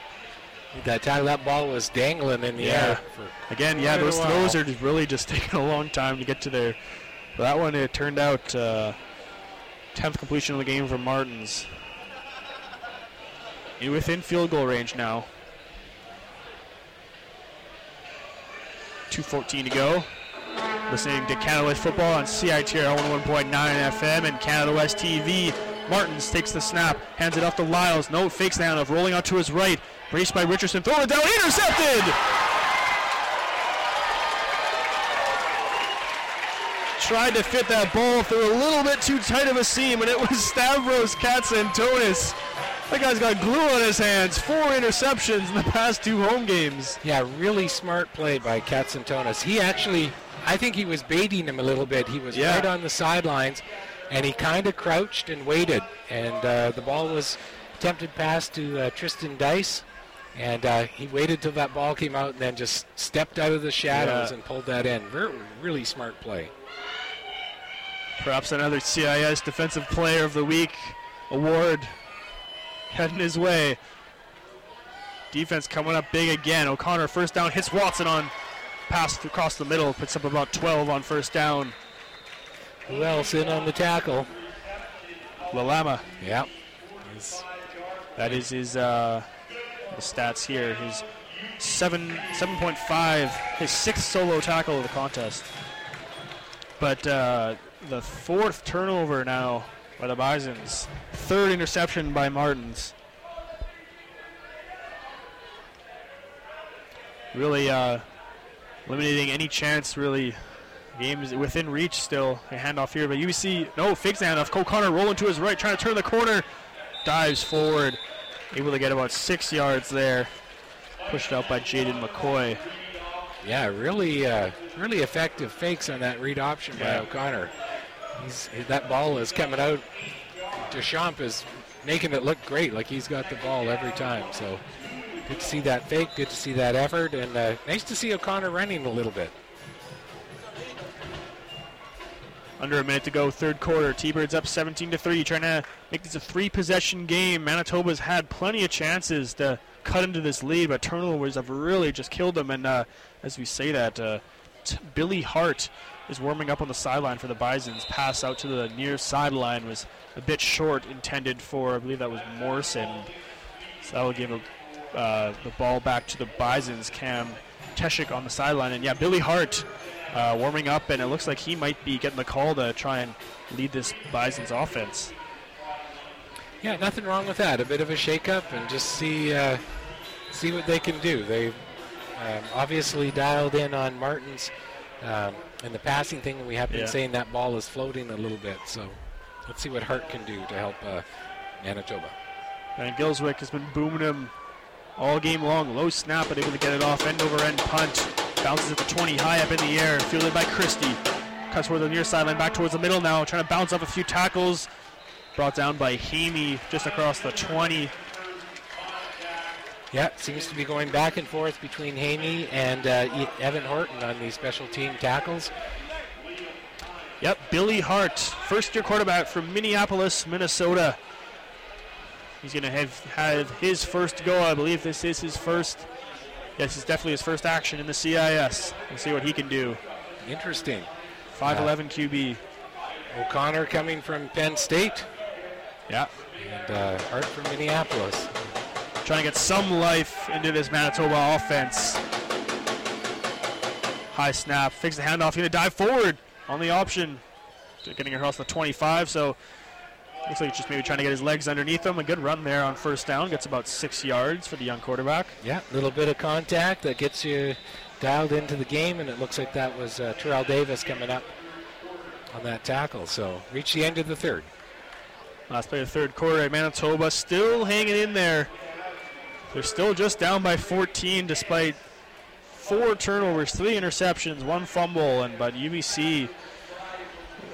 That tackle, that ball was dangling in the Yeah. air. Again, yeah, Quite those throws are just really just taking a long time to get to there. But that one, it turned out uh, 10th completion of the game for Martins. And within field goal range now. 2.14 to go. Listening to Canada West football on CITR 101.9 FM and Canada West TV. Martins takes the snap, hands it off to Lyles. No fakes the handoff, rolling out to his right. Braced by Richardson, throw it down, intercepted! Tried to fit that ball through a little bit too tight of a seam, and it was Stavros Katsantonis. That guy's got glue on his hands. Four interceptions in the past two home games. Yeah, really smart play by Katsantonis. He actually, I think he was baiting him a little bit. He was Yeah. right on the sidelines, and he kind of crouched and waited. And uh, the ball was attempted pass to uh, Tristan Dice, and uh, he waited till that ball came out and then just stepped out of the shadows Yeah. and pulled that in. Very, really smart play. Perhaps another CIS Defensive Player of the Week award heading his way. Defense coming up big again. O'Connor first down hits Watson on pass across the middle, puts up about 12 on first down. Who else in on the tackle? Lalama, Yeah. He's- that is his uh, the stats here. His seven 7.5, his sixth solo tackle of the contest. But uh, the fourth turnover now by the Bisons. Third interception by Martins. Really uh, eliminating any chance, really. Game is within reach still. A handoff here, but UBC, no, fakes the handoff. Cole Connor rolling to his right, trying to turn the corner. Dives forward. Able to get about six yards there. Pushed out by Jaden McCoy. Yeah, really, uh, really effective fakes on that read option by O'Connor. He's, that ball is coming out. Deschamps is making it look great, like he's got the ball every time. So good to see that fake, good to see that effort, and uh, nice to see O'Connor running a little bit. Under a minute to go, third quarter. T-Birds up 17 to 3, trying to make this a three-possession game. Manitoba's had plenty of chances to cut into this lead, but turnovers have really just killed them. And uh, as we say that, uh, t- Billy Hart is warming up on the sideline for the Bisons. Pass out to the near sideline was a bit short, intended for I believe that was Morrison. So that will give a, uh, the ball back to the Bisons. Cam Teshik on the sideline, and yeah, Billy Hart uh, warming up, and it looks like he might be getting the call to try and lead this Bison's offense. Yeah, nothing wrong with that. A bit of a shakeup and just see uh, see what they can do. They've um, obviously dialed in on Martin's um, and the passing thing, we have been Yeah. saying that ball is floating a little bit. So let's see what Hart can do to help uh, Manitoba. And Gylswyk has been booming him all game long. Low snap, but able to get it off. End over end punt. Bounces at the 20, high up in the air. Fielded by Christie. Cuts toward the near sideline, back towards the middle now. Trying to bounce off a few tackles. brought down by Hamey just across the 20. Yeah, seems to be going back and forth between Haney and uh, Evan Horton on these special team tackles. Yep, Billy Hart, first year quarterback from Minneapolis, Minnesota. He's going to have, have his first go. I believe this is his first. Yes, it's definitely his first action in the CIS. We'll see what he can do. Interesting. 5'11 QB. O'Connor coming from Penn State. Yeah. And uh, Hart from Minneapolis. Trying to get some life into this Manitoba offense. High snap, fakes the handoff, going to dive forward on the option, getting across the 25. So looks like he's just maybe trying to get his legs underneath him. A good run there on first down, gets about six yards for the young quarterback. Yeah, a little bit of contact that gets you dialed into the game, and it looks like that was uh, Terrell Davis coming up on that tackle. So reach the end of the third. Last play of the third quarter, Manitoba still hanging in there. They're still just down by 14 despite four turnovers, three interceptions, one fumble, and but UBC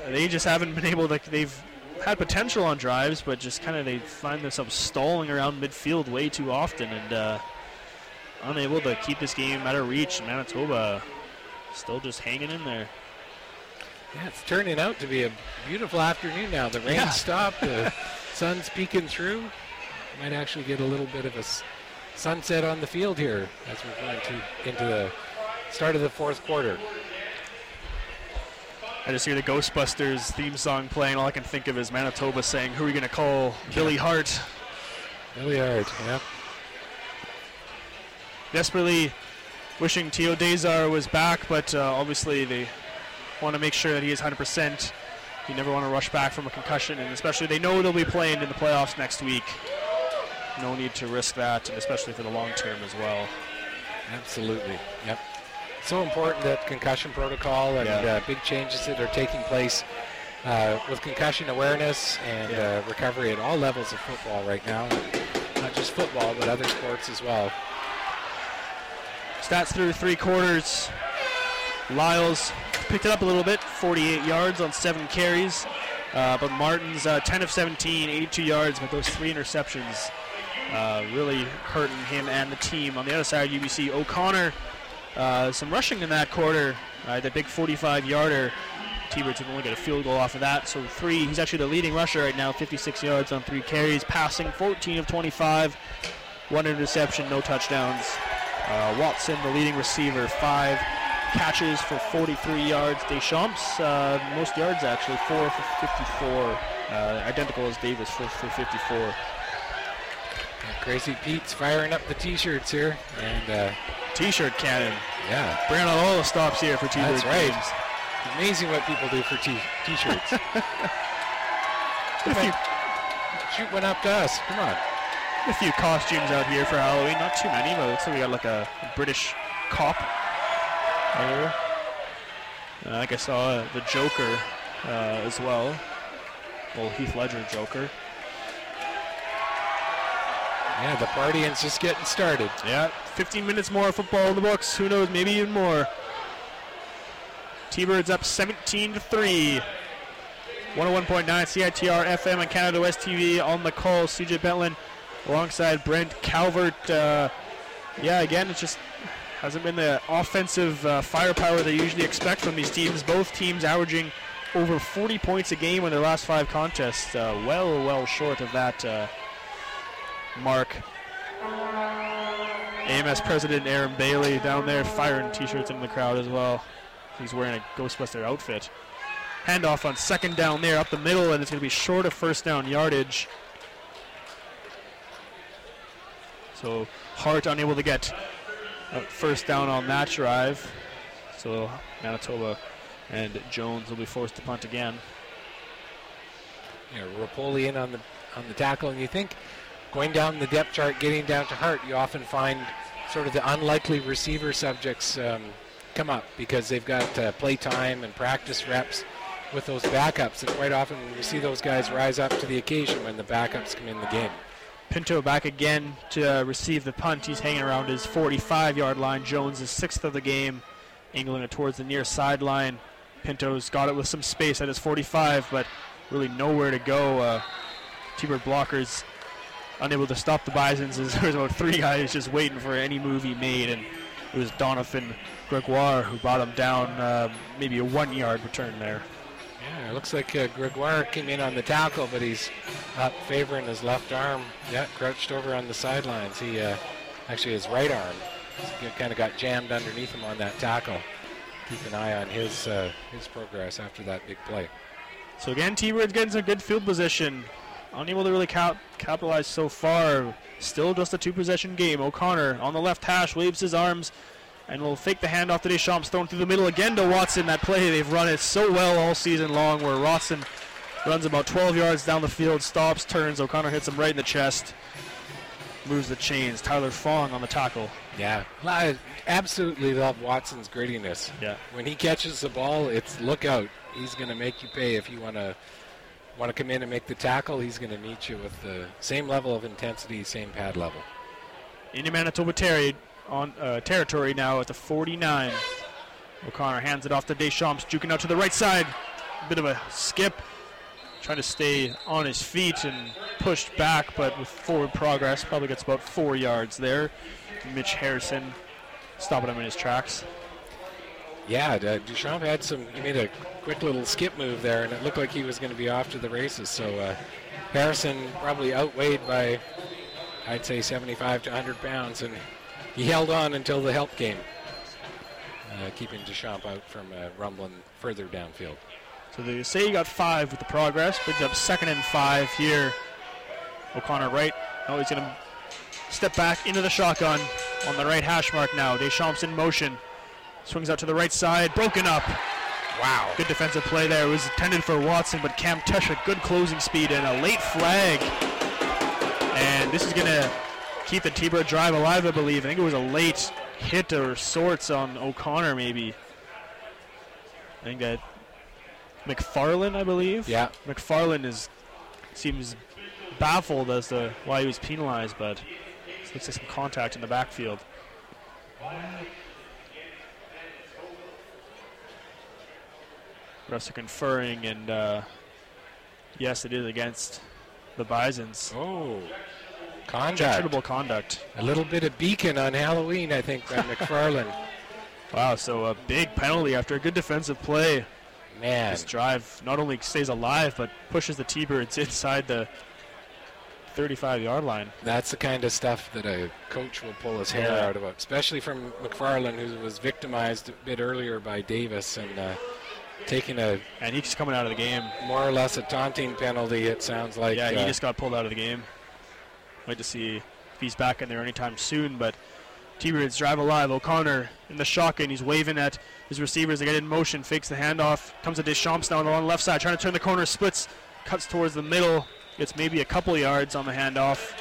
they just haven't been able to. They've had potential on drives, but just kind of they find themselves stalling around midfield way too often and uh, unable to keep this game out of reach. Manitoba still just hanging in there. Yeah, it's turning out to be a beautiful afternoon now. The rain yeah. stopped, the sun's peeking through. Might actually get a little bit of a sunset on the field here as we're going to into the start of the fourth quarter. I just hear the Ghostbusters theme song playing. All I can think of is Manitoba saying, "Who are we going to call? Billy Hart." Billy Hart, yeah. Desperately wishing Theo Deezar was back, but uh, obviously they want to make sure that he is 100%. You never want to rush back from a concussion, and especially they know they'll be playing in the playoffs next week no need to risk that, and especially for the long term as well. Absolutely. Yep. So important that concussion protocol and yeah. uh, big changes that are taking place uh, with concussion awareness and yeah. uh, recovery at all levels of football right now. Not just football, but other sports as well. Stats through three quarters. Lyles picked it up a little bit, 48 yards on seven carries. Uh, but Martin's uh, 10 of 17, 82 yards, but those three interceptions uh, really hurting him and the team. On the other side, UBC O'Connor, uh, some rushing in that quarter. Uh, the big 45-yarder. T-Birds have only got a field goal off of that, so three. He's actually the leading rusher right now, 56 yards on three carries, passing 14 of 25, one interception, no touchdowns. Uh, Watson, the leading receiver, five catches for 43 yards. Deschamps, uh, most yards actually, four for 54, uh, identical as Davis, for, for 54. Crazy Pete's firing up the T-shirts here, and uh, T-shirt cannon. Yeah, bringing on all the stops here for T-shirts. That's right. Games. Amazing what people do for t- T-shirts. if you shoot one up to us, come on. A few costumes out here for Halloween. Not too many, but like we got like a, a British cop. There. I think I saw the Joker uh, as well. Well, Heath Ledger Joker. Yeah, the partying's just getting started. Yeah, 15 minutes more football in the books. Who knows, maybe even more. T-Birds up 17 to 3. 101.9 CITR FM and Canada West TV on the call. CJ Pentland alongside Brent Calvert. Uh, yeah, again, it just hasn't been the offensive uh, firepower they usually expect from these teams. Both teams averaging over 40 points a game in their last five contests. Uh, well, well short of that uh, mark. AMS President Aaron Bailey down there firing t-shirts in the crowd as well. He's wearing a Ghostbuster outfit. Handoff on second down there up the middle, and it's going to be short of first down yardage. So Hart unable to get first down on that drive. So Manitoba and Jones will be forced to punt again. Yeah, Rapoli on the on the tackle, and you think going down the depth chart, getting down to Hart, you often find sort of the unlikely receiver subjects um, come up because they've got uh, play time and practice reps with those backups. And quite often you see those guys rise up to the occasion when the backups come in the game. Pinto back again to uh, receive the punt. He's hanging around his 45-yard line. Jones is sixth of the game, angling it towards the near sideline. Pinto's got it with some space at his 45, but really nowhere to go. Uh, T-Bird blockers unable to stop the Bisons. As there was about three guys just waiting for any move he made, and it was Donovan Gregoire who brought him down uh, maybe a one-yard return there. Yeah, it looks like uh, Gregoire came in on the tackle, but he's up favoring his left arm. Yeah, crouched over on the sidelines. He uh, actually his right arm kind of got jammed underneath him on that tackle. Keep an eye on his uh, his progress after that big play. So again, T-Birds getting some good field position. Unable to really cap- capitalize so far. Still just a two-possession game. O'Connor on the left hash waves his arms and will fake the handoff to Deschamps, thrown through the middle again to Watson. That play, they've run it so well all season long, where Watson runs about 12 yards down the field, stops, turns. O'Connor hits him right in the chest, moves the chains. Tyler Fong on the tackle. Yeah, I absolutely love Watson's grittiness. Yeah. When he catches the ball, it's look out. He's going to make you pay if you want to want to come in and make the tackle. He's going to meet you with the same level of intensity, same pad level. Into Manitoba Terry on uh, territory now at the 49. O'Connor hands it off to Deschamps, juking out to the right side. A Bit of a skip, trying to stay on his feet and pushed back, but with forward progress, probably gets about four yards there. Mitch Harrison stopping him in his tracks. Yeah, Deschamps had some. He made a quick little skip move there, and it looked like he was going to be off to the races. So uh, Harrison probably outweighed by, I'd say, 75 to 100 pounds, and he held on until the help came, uh, keeping Deschamps out from uh, rumbling further downfield. So they say he got five with the progress, brings up second and five here. O'Connor right. Oh, he's going to step back into the shotgun on the right hash mark now. Deschamps in motion. Swings out to the right side, broken up. Wow. Good defensive play there. It was intended for Watson, but Cam Tush good closing speed and a late flag. And this is going to keep the T-Bird drive alive, I believe. I think it was a late hit or sorts on O'Connor, maybe. I think that McFarland, I believe. Yeah. McFarland is seems baffled as to why he was penalized, but looks like some contact in the backfield. Refs are conferring, and uh, yes, it is against the Bisons. Oh, conduct. Conduct. A little bit of beacon on Halloween, I think, by McFarland. Wow, so a big penalty after a good defensive play. Man. This drive not only stays alive, but pushes the T-Birds inside the 35 yard line. That's the kind of stuff that a coach will pull his hair Yeah. out about, especially from McFarland, who was victimized a bit earlier by Davis and uh, taking a And he's coming out of the game. more or less a taunting penalty, it sounds like. yeah, he uh, just got pulled out of the game. Wait to see if he's back in there anytime soon, but T-Birds drive alive. O'Connor in the shotgun. He's waving at his receivers. They get in motion, fakes the handoff. Comes to Deschamps now on the long left side, trying to turn the corner, splits, cuts towards the middle. Gets maybe a couple yards on the handoff.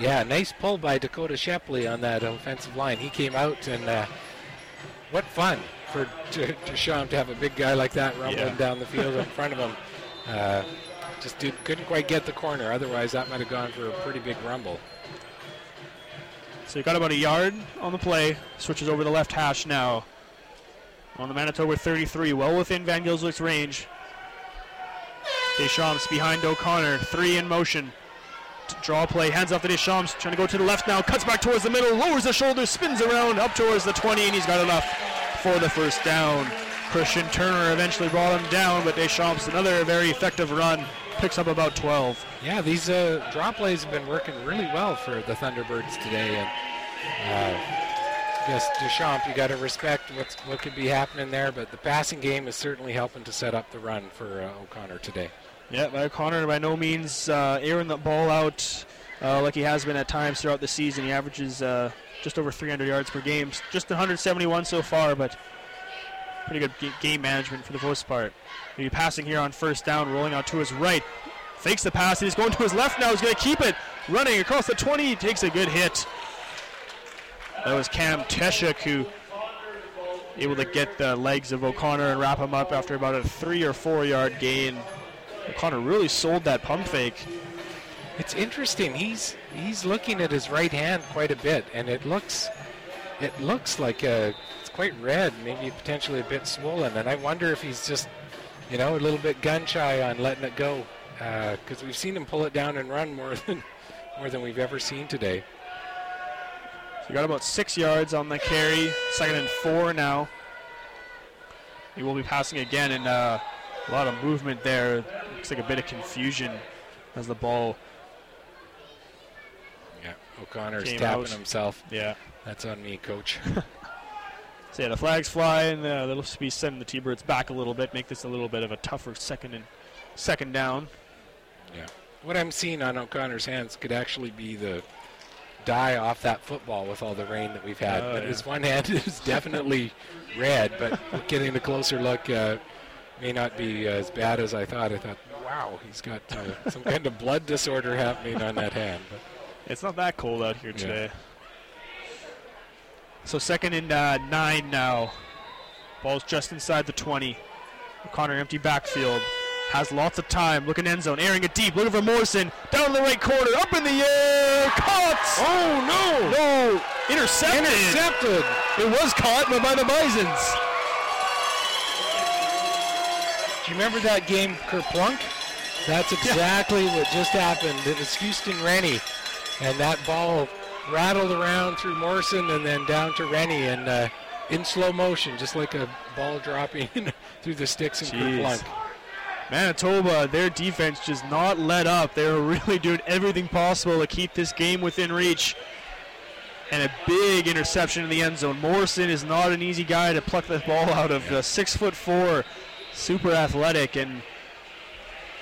Yeah, nice pull by Dakota Shepley on that offensive line. He came out and uh, what fun for D- Deschamps to have a big guy like that rumbling Yeah. down the field in front of him. Uh, just did, couldn't quite get the corner. Otherwise, that might have gone for a pretty big rumble. So he got about a yard on the play. Switches over the left hash now. On the Manitoba 33, well within Van Gylswyk's range. Deschamps behind O'Connor, three in motion. Draw play, hands off to Deschamps, trying to go to the left now, cuts back towards the middle, lowers the shoulder, spins around up towards the 20, and he's got enough for the first down. Christian Turner eventually brought him down, but Deschamps, another very effective run, picks up about 12. Yeah, these uh, draw plays have been working really well for the Thunderbirds today, and uh, yes, Deschamps, you got to respect what's what could be happening there, but the passing game is certainly helping to set up the run for uh, O'Connor today. Yeah, by O'Connor by no means uh, airing the ball out uh, like he has been at times throughout the season. He averages uh, just over 300 yards per game, just 171 so far, but pretty good ga- game management for the most part. He'll be passing here on first down, rolling out to his right. Fakes the pass, he's going to his left now. He's going to keep it. Running across the 20, he takes a good hit. That was Cam Teshuk who able to get the legs of O'Connor and wrap him up after about a three or four yard gain. O'Connor really sold that pump fake. It's interesting. He's he's looking at his right hand quite a bit, and it looks it looks like a, it's quite red, maybe potentially a bit swollen. And I wonder if he's just you know a little bit gun shy on letting it go. because we've seen him pull it down and run more than more than we've ever seen today. So he got about six yards on the carry. Second and four now. He will be passing again, and uh, a lot of movement there. Looks like a bit of confusion as the ball. O'Connor's Came tapping out. himself. Yeah. That's on me, coach. So yeah, the flags fly, and uh, they'll be sending the T-Birds back a little bit, make this a little bit of a tougher second and second down. Yeah. What I'm seeing on O'Connor's hands could actually be the dye off that football with all the rain that we've had. Oh, but yeah. his one hand is definitely red, but getting a closer look uh, may not be as bad as I thought. I thought, wow, he's got uh, some kind of blood disorder happening on that hand. But It's not that cold out here Yeah. today. So second and uh, nine now. Ball's just inside the 20. O'Connor empty backfield. Has lots of time. Looking end zone. Airing it deep. Looking for Morrison. Down in the right corner. Up in the air. Caught. oh no! No. Intercepted. Intercepted. It was caught but by the Bisons. Do you remember that game, Kerplunk? That's exactly what just happened. It was Houston Rennie, and that ball rattled around through Morrison and then down to Rennie, and uh, in slow motion, just like a ball dropping through the sticks in Jeez. Kerplunk. Manitoba, their defense just not let up. They were really doing everything possible to keep this game within reach. And a big interception in the end zone. Morrison is not an easy guy to pluck the ball out of. The six foot four, super athletic, and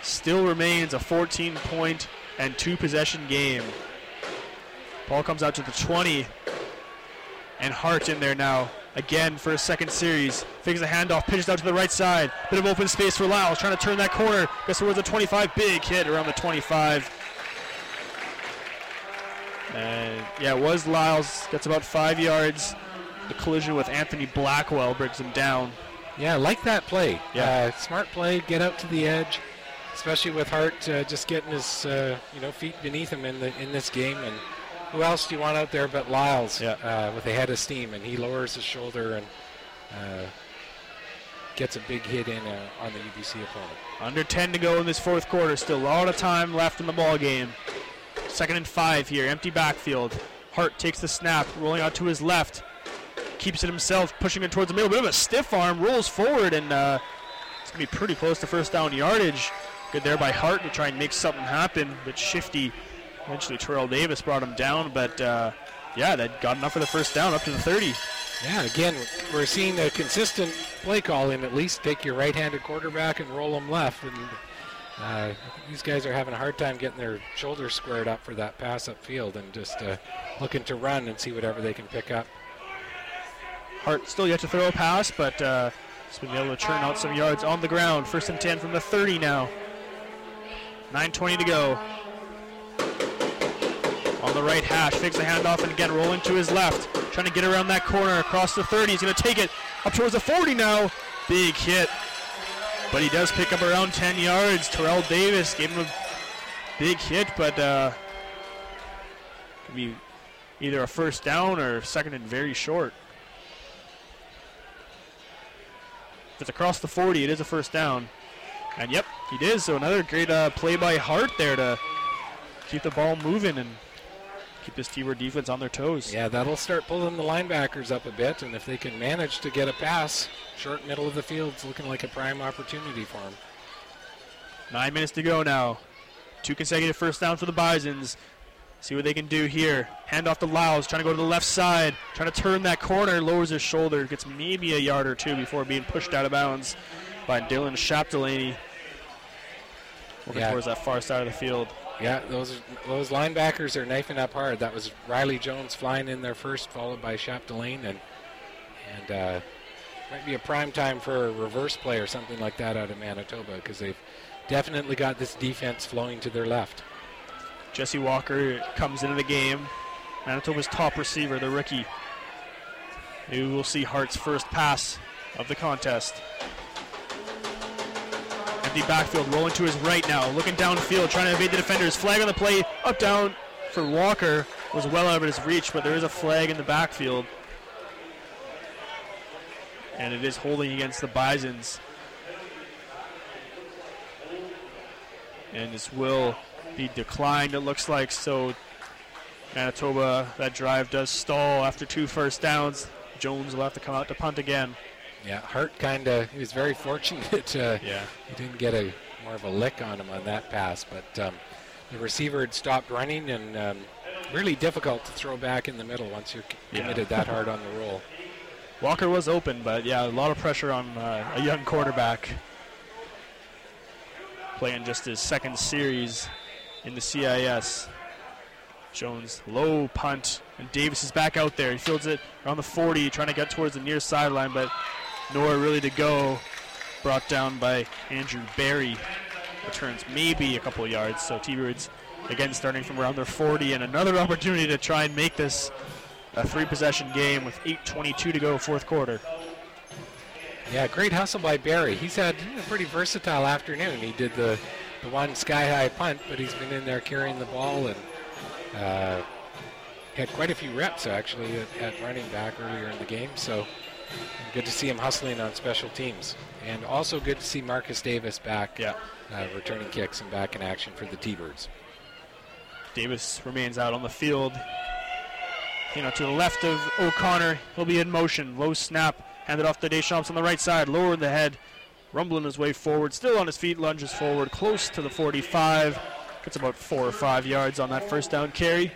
still remains a 14 point and two possession game. Ball comes out to the 20, and Hart in there now. Again for a second series. Fakes a handoff, pitches out to the right side. Bit of open space for Lyles, trying to turn that corner. Gets towards the 25. Big hit around the 25. And yeah, it was Lyles. Gets about five yards. The collision with Anthony Blackwell brings him down. Yeah, like that play. Yeah. Uh, smart play, get out to the edge, especially with Hart uh, just getting his uh, you know feet beneath him in the in this game. And who else do you want out there but Lyles Yeah. uh, with a head of steam? And he lowers his shoulder and uh, gets a big hit in uh, on the UBC opponent. Under 10 to go in this fourth quarter. Still a lot of time left in the ball game. Second and five here. Empty backfield. Hart takes the snap, rolling out to his left. Keeps it himself, pushing it towards the middle. Bit of a stiff arm, rolls forward, and uh, it's going to be pretty close to first down yardage. Good there by Hart to try and make something happen. But shifty. Eventually, Terrell Davis brought him down, but uh, yeah, that got enough for the first down up to the 30. Yeah, again, we're seeing a consistent play calling. At least take your right-handed quarterback and roll them left. And uh, these guys are having a hard time getting their shoulders squared up for that pass upfield, and just uh, looking to run and see whatever they can pick up. Hart still yet to throw a pass, but uh, he's been able to churn out some yards on the ground. First and 10 from the 30 now. 9.20 to go. On the right hash, fakes the handoff and again rolling to his left. Trying to get around that corner across the 30. He's going to take it up towards the 40 now. Big hit. But he does pick up around 10 yards. Terrell Davis gave him a big hit, but uh, could be either a first down or second and very short. If it's across the 40, it is a first down. And yep, he did. So another great uh, play by Hart there to keep the ball moving and keep this T-Bird defense on their toes. Yeah, that'll start pulling the linebackers up a bit, and if they can manage to get a pass, short middle of the field's looking like a prime opportunity for them. Nine minutes to go now. Two consecutive first downs for the Bisons. See what they can do here. Hand off to Lyles, trying to go to the left side, trying to turn that corner, lowers his shoulder, gets maybe a yard or two before being pushed out of bounds by Dylan Chapdelaine. Working Yeah. towards that far side of the field. Yeah, those those linebackers are knifing up hard. That was Riley Jones flying in there first, followed by Chapdelaine, and and uh, might be a prime time for a reverse play or something like that out of Manitoba because they've definitely got this defense flowing to their left. Jesse Walker comes into the game. Manitoba's top receiver, the rookie. Maybe we'll see Hart's first pass of the contest. Empty backfield, rolling to his right now, looking downfield, trying to evade the defenders. Flag on the play, up down for Walker was well out of his reach, but there is a flag in the backfield. And it is holding against the Bisons. and this will be declined, it looks like. So Manitoba, that drive does stall after two first downs. Jones will have to come out to punt again. Yeah, Hart kind of, he was very fortunate. Uh, Yeah. He didn't get a more of a lick on him on that pass, but um, the receiver had stopped running and um, really difficult to throw back in the middle once you're c- Yeah. committed that hard on the roll. Walker was open, but yeah, a lot of pressure on uh, a young quarterback playing just his second series in the CIS. Jones low punt, and Davis is back out there. He fields it around the 40, trying to get towards the near sideline, but nowhere really to go. Brought down by Andrew Barry. Returns maybe a couple yards. So T-Birds again starting from around their 40, and another opportunity to try and make this a three possession game with 8.22 to go, fourth quarter. Yeah, great hustle by Barry. He's had a pretty versatile afternoon. He did the, the one sky high punt, but he's been in there carrying the ball and uh, had quite a few reps actually at, at running back earlier in the game. So good to see him hustling on special teams. And also good to see Marcus Davis back Yeah. uh, returning kicks and back in action for the T-Birds. Davis remains out on the field. You know, to the left of O'Connor. He'll be in motion. Low snap. Handed off to Deschamps on the right side. Lower in the head. Rumbling his way forward. Still on his feet. Lunges forward. Close to the 45. Gets about four or five yards on that first down carry.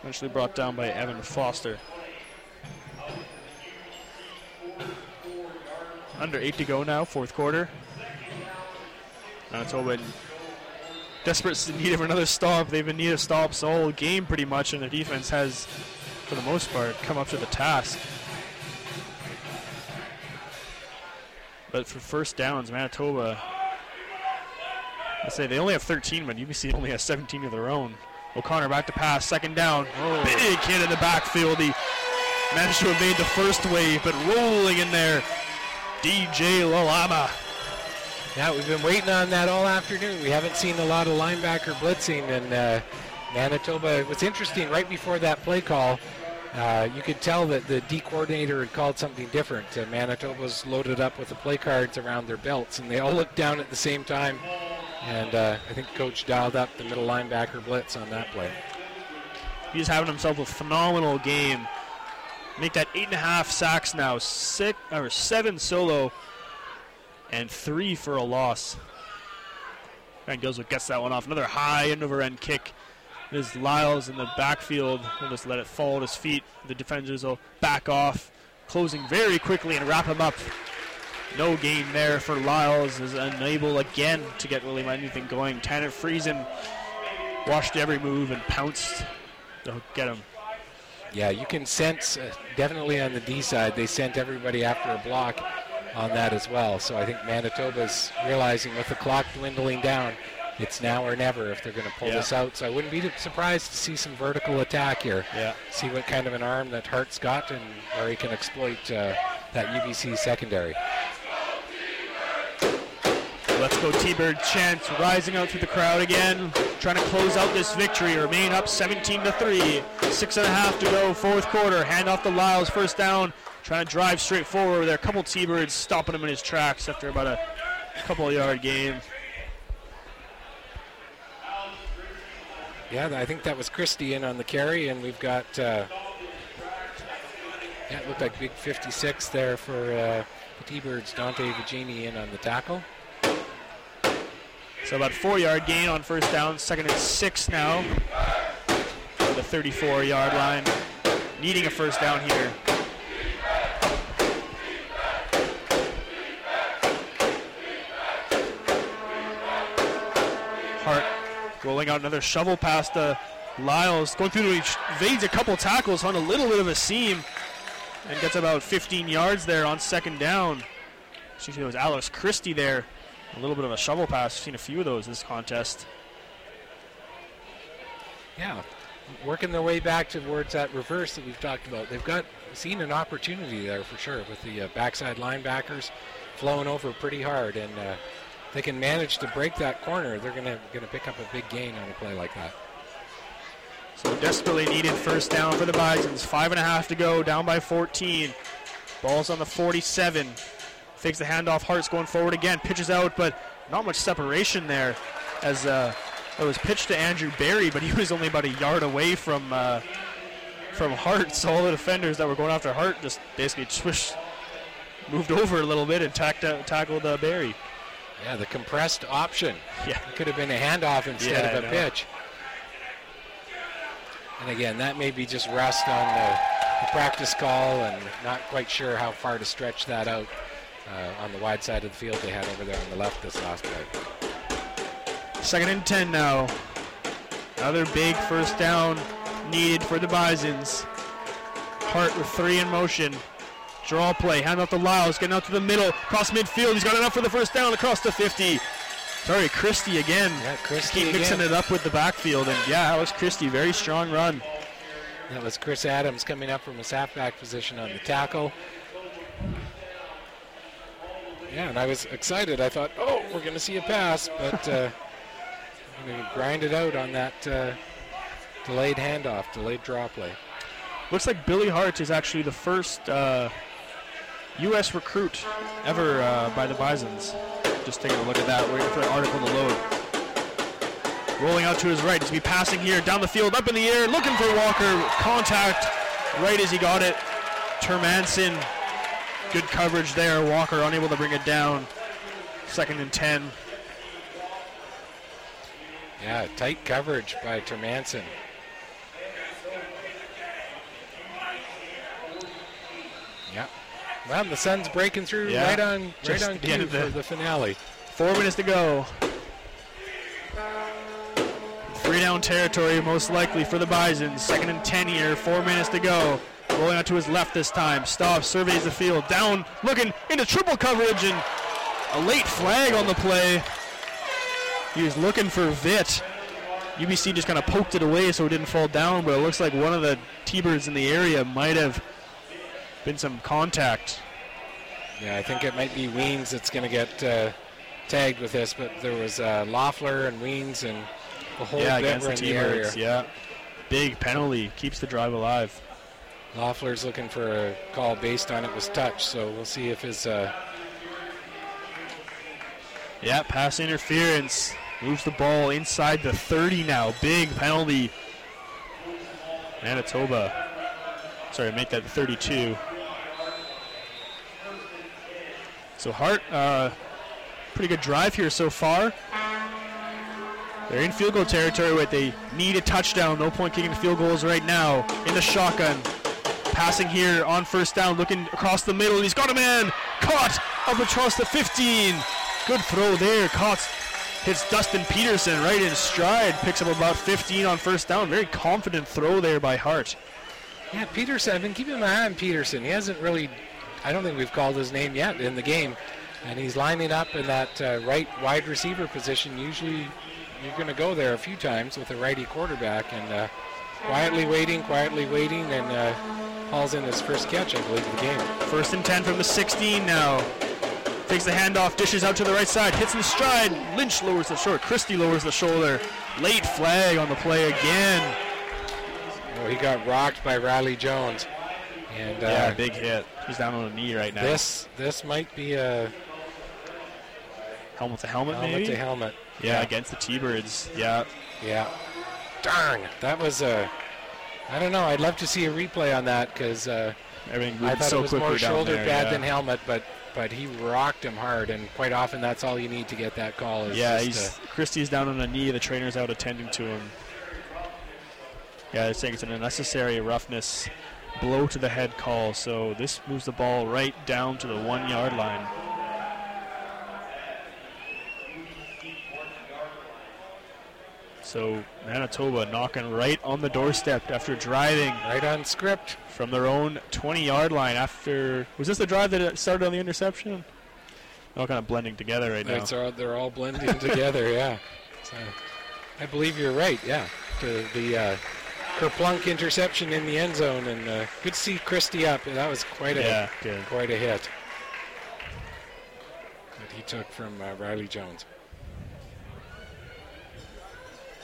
Eventually brought down by Evan Foster. Under eight to go now, fourth quarter. Manitoba in desperate need of another stop. They've been need of stops all game pretty much, and their defense has, for the most part, come up to the task. But for first downs, Manitoba, I say they only have 13, but UBC only has 17 of their own. O'Connor back to pass, second down. Oh. Big hit in the backfield. He managed to evade the first wave, but rolling in there, DJ Lalama. Yeah, we've been waiting on that all afternoon. We haven't seen a lot of linebacker blitzing, and uh, Manitoba. What's interesting, right before that play call, uh, you could tell that the D coordinator had called something different. Uh, Manitoba's loaded up with the play cards around their belts, and they all looked down at the same time. And uh, I think coach dialed up the middle linebacker blitz on that play. He's having himself a phenomenal game. Make that eight and a half sacks now, six or seven solo, and three for a loss. And Gylswyk gets that one off. Another high end over end kick. There's Lyles in the backfield. He'll just let it fall at his feet. The defenders will back off, closing very quickly and wrap him up. No gain there for Lyles. Is unable again to get really anything going. Tanner Friesen watched every move and pounced to get him. Yeah, you can sense uh, definitely on the D side they sent everybody after a block on that as well. So I think Manitoba's realizing with the clock dwindling down, it's now or never if they're going to pull Yeah. this out. So I wouldn't be surprised to see some vertical attack here. Yeah. See what kind of an arm that Hart's got and where he can exploit uh, that UBC secondary. Let's go T-Bird chants rising out through the crowd again, trying to close out this victory. Remain up 17 to three. Six and a half to go, fourth quarter. Hand off to Lyles, first down. Trying to drive straight forward. There, a couple T-Birds stopping him in his tracks after about a couple yard gain. Yeah, I think that was Christie in on the carry, and we've got. Uh, it looked like big 56 there for uh, the T-Birds. Dante Vigini in on the tackle. So about four yard gain on first down. Second and six now. On the 34 yard line. Needing a first down here. Hart rolling out another shovel pass to Lyles. Going through, he evades a couple tackles on a little bit of a seam and gets about 15 yards there on second down. Excuse me, it was Alex Christie there. A little bit of a shovel pass. We've seen a few of those this contest. Yeah, working their way back towards that reverse that we've talked about. They've got seen an opportunity there for sure with the uh, backside linebackers flowing over pretty hard, and uh, they can manage to break that corner. They're gonna gonna pick up a big gain on a play like that. So desperately needed first down for the Bisons. Five and a half to go, down by 14. Ball's on the 47. Fakes the handoff. Hart's going forward again. Pitches out, but not much separation there. as uh, it was pitched to Andrew Barry, but he was only about a yard away from uh, from Hart. So all the defenders that were going after Hart just basically swish, moved over a little bit and tacked, uh, tackled uh, Barry. Yeah, the compressed option. Yeah. It could have been a handoff instead Yeah, of a pitch. And again, that may be just rust on the, the practice call and not quite sure how far to stretch that out uh, on the wide side of the field they had over there on the left this last play. Second and 10 now. Another big first down needed for the Bisons. Hart with three in motion. Draw play, hand off to Lyles, getting out to the middle, across midfield. He's got enough for the first down across the 50. Sorry, Christie again. Yeah, Christie Keep mixing again. it up with the backfield. And yeah, that was Christie, very strong run. That was Chris Adams coming up from his halfback position on the tackle. Yeah, and I was excited. I thought, oh, we're going to see a pass, but uh, going to grind it out on that uh, delayed handoff, delayed draw play. Looks like Billy Hart is actually the first uh, U.S. recruit ever uh, by the Bisons. Just taking a look at that, waiting for an article to load. Rolling out to his right, he's going to be passing here, down the field, up in the air, looking for Walker. Contact right as he got it. Termanson, good coverage there. Walker unable to bring it down. Second and 10. Yeah, tight coverage by Termanson. Yeah. Well, the sun's breaking through Yeah, right on right just on the end cue of the- for the finale. Four minutes to go. Three down territory, most likely for the Bisons. Second and 10 here, four minutes to go. Rolling out to his left this time. Stops, surveys the field. Down, looking into triple coverage, and a late flag on the play. He was looking for Vitt. UBC just kind of poked it away so it didn't fall down, but it looks like one of the T-Birds in the area might have been some contact. Yeah, I think it might be Weens that's going to get uh, tagged with this, but there was uh, Loffler and Weens and the whole yeah, bit were in the area. Yeah. Big penalty. Keeps the drive alive. Loffler's looking for a call based on it was touched, so we'll see if his uh, Yeah, pass interference. Moves the ball inside the 30 now. Big penalty. Manitoba. Sorry, make that 32. So Hart, uh, pretty good drive here so far. They're in field goal territory, but they need a touchdown. No point kicking field goals right now. In the shotgun. Passing here on first down, looking across the middle. And he's got a man. Caught up across the 15. Good throw there. Caught. Hits Dustin Peterson right in stride. Picks up about 15 on first down. Very confident throw there by Hart. Yeah, Peterson. I've been keeping my eye on Peterson. He hasn't really, I don't think we've called his name yet in the game. And he's lining up in that uh, right wide receiver position. Usually you're going to go there a few times with a righty quarterback. And uh, quietly waiting, quietly waiting, and uh, hauls in his first catch, I believe, of the game. First and 10 from the 16 now. Takes the handoff, dishes out to the right side, hits in the stride. Lynch lowers the short. Christie lowers the shoulder. Late flag on the play again. Oh, he got rocked by Riley Jones. And uh, big hit. He's down on a knee right now. this this might be a helmet to helmet, helmet maybe. to helmet. yeah, against the T-Birds. Yeah, Yeah. Darn. That was a. I don't know. I'd love to see a replay on that because uh, I moved thought so it was more shoulder there. pad yeah. than helmet, but but he rocked him hard, and quite often that's all you need to get that call. Is Yeah, he's Christie's down on a knee. The trainer's out attending to him. Yeah, they're saying it's an unnecessary roughness blow to the head call. So this moves the ball right down to the one yard line. So Manitoba knocking right on the doorstep after driving right on script. from their own 20 yard line. After was this the drive that started on the interception? All kind of blending together right now. All, they're all blending together. Yeah. So, I believe you're right. Yeah. The the uh, Kerplunk interception in the end zone, and uh, good to see Christie up. That was quite a Yeah, quite a hit that he took from uh, Riley Jones.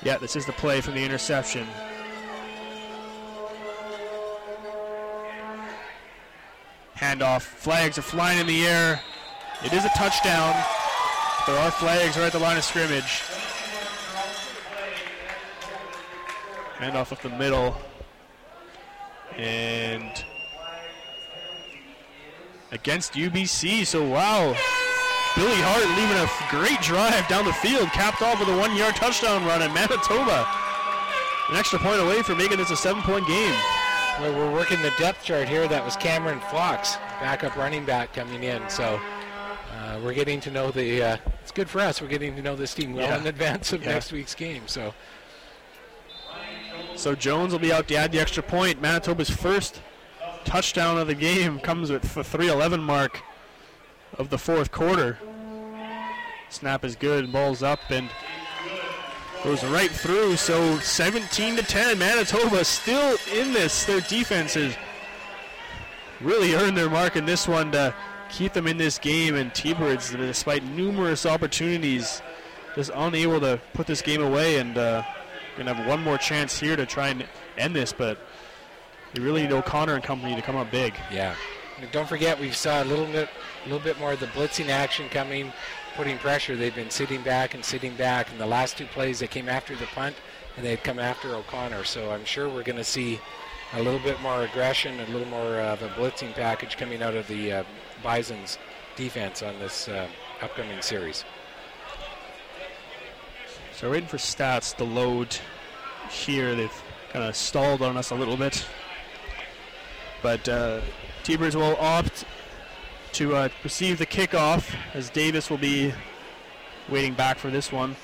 Yeah, this is the play from the interception. Handoff. Flags are flying in the air. It is a touchdown. There are flags right at the line of scrimmage. Handoff up the middle. And against UBC, so wow. Billy Hart leaving a great drive down the field, capped off with a one yard touchdown run, and Manitoba an extra point away from making this a seven point game. Well, we're working the depth chart here. That was Cameron Fox, backup running back coming in. So uh, we're getting to know the. Uh, it's good for us. We're getting to know this team well Yeah. in advance of Yeah. next week's game. So So Jones will be out to add the extra point. Manitoba's first touchdown of the game comes with the 3:11 mark of the fourth quarter. Snap is good, ball's up and goes right through. So 17 to 10, Manitoba still in this. Their defense has really earned their mark in this one to keep them in this game. And T-Birds, despite numerous opportunities, just unable to put this game away and. Uh, Gonna have one more chance here to try and end this, but you really need O'Connor and company to come up big. yeah, don't forget we saw a little bit, a little bit more of the blitzing action coming, putting pressure. They've been sitting back and sitting back. In the last two plays, they came after the punt and they'd come after O'Connor. So I'm sure we're going to see a little bit more aggression, a little more of a blitzing package coming out of the uh, Bison's defense on this uh, upcoming series. So waiting for stats to load here. They've kind of stalled on us a little bit, but uh, T-Birds will opt to uh, receive the kickoff as Davis will be waiting back for this one.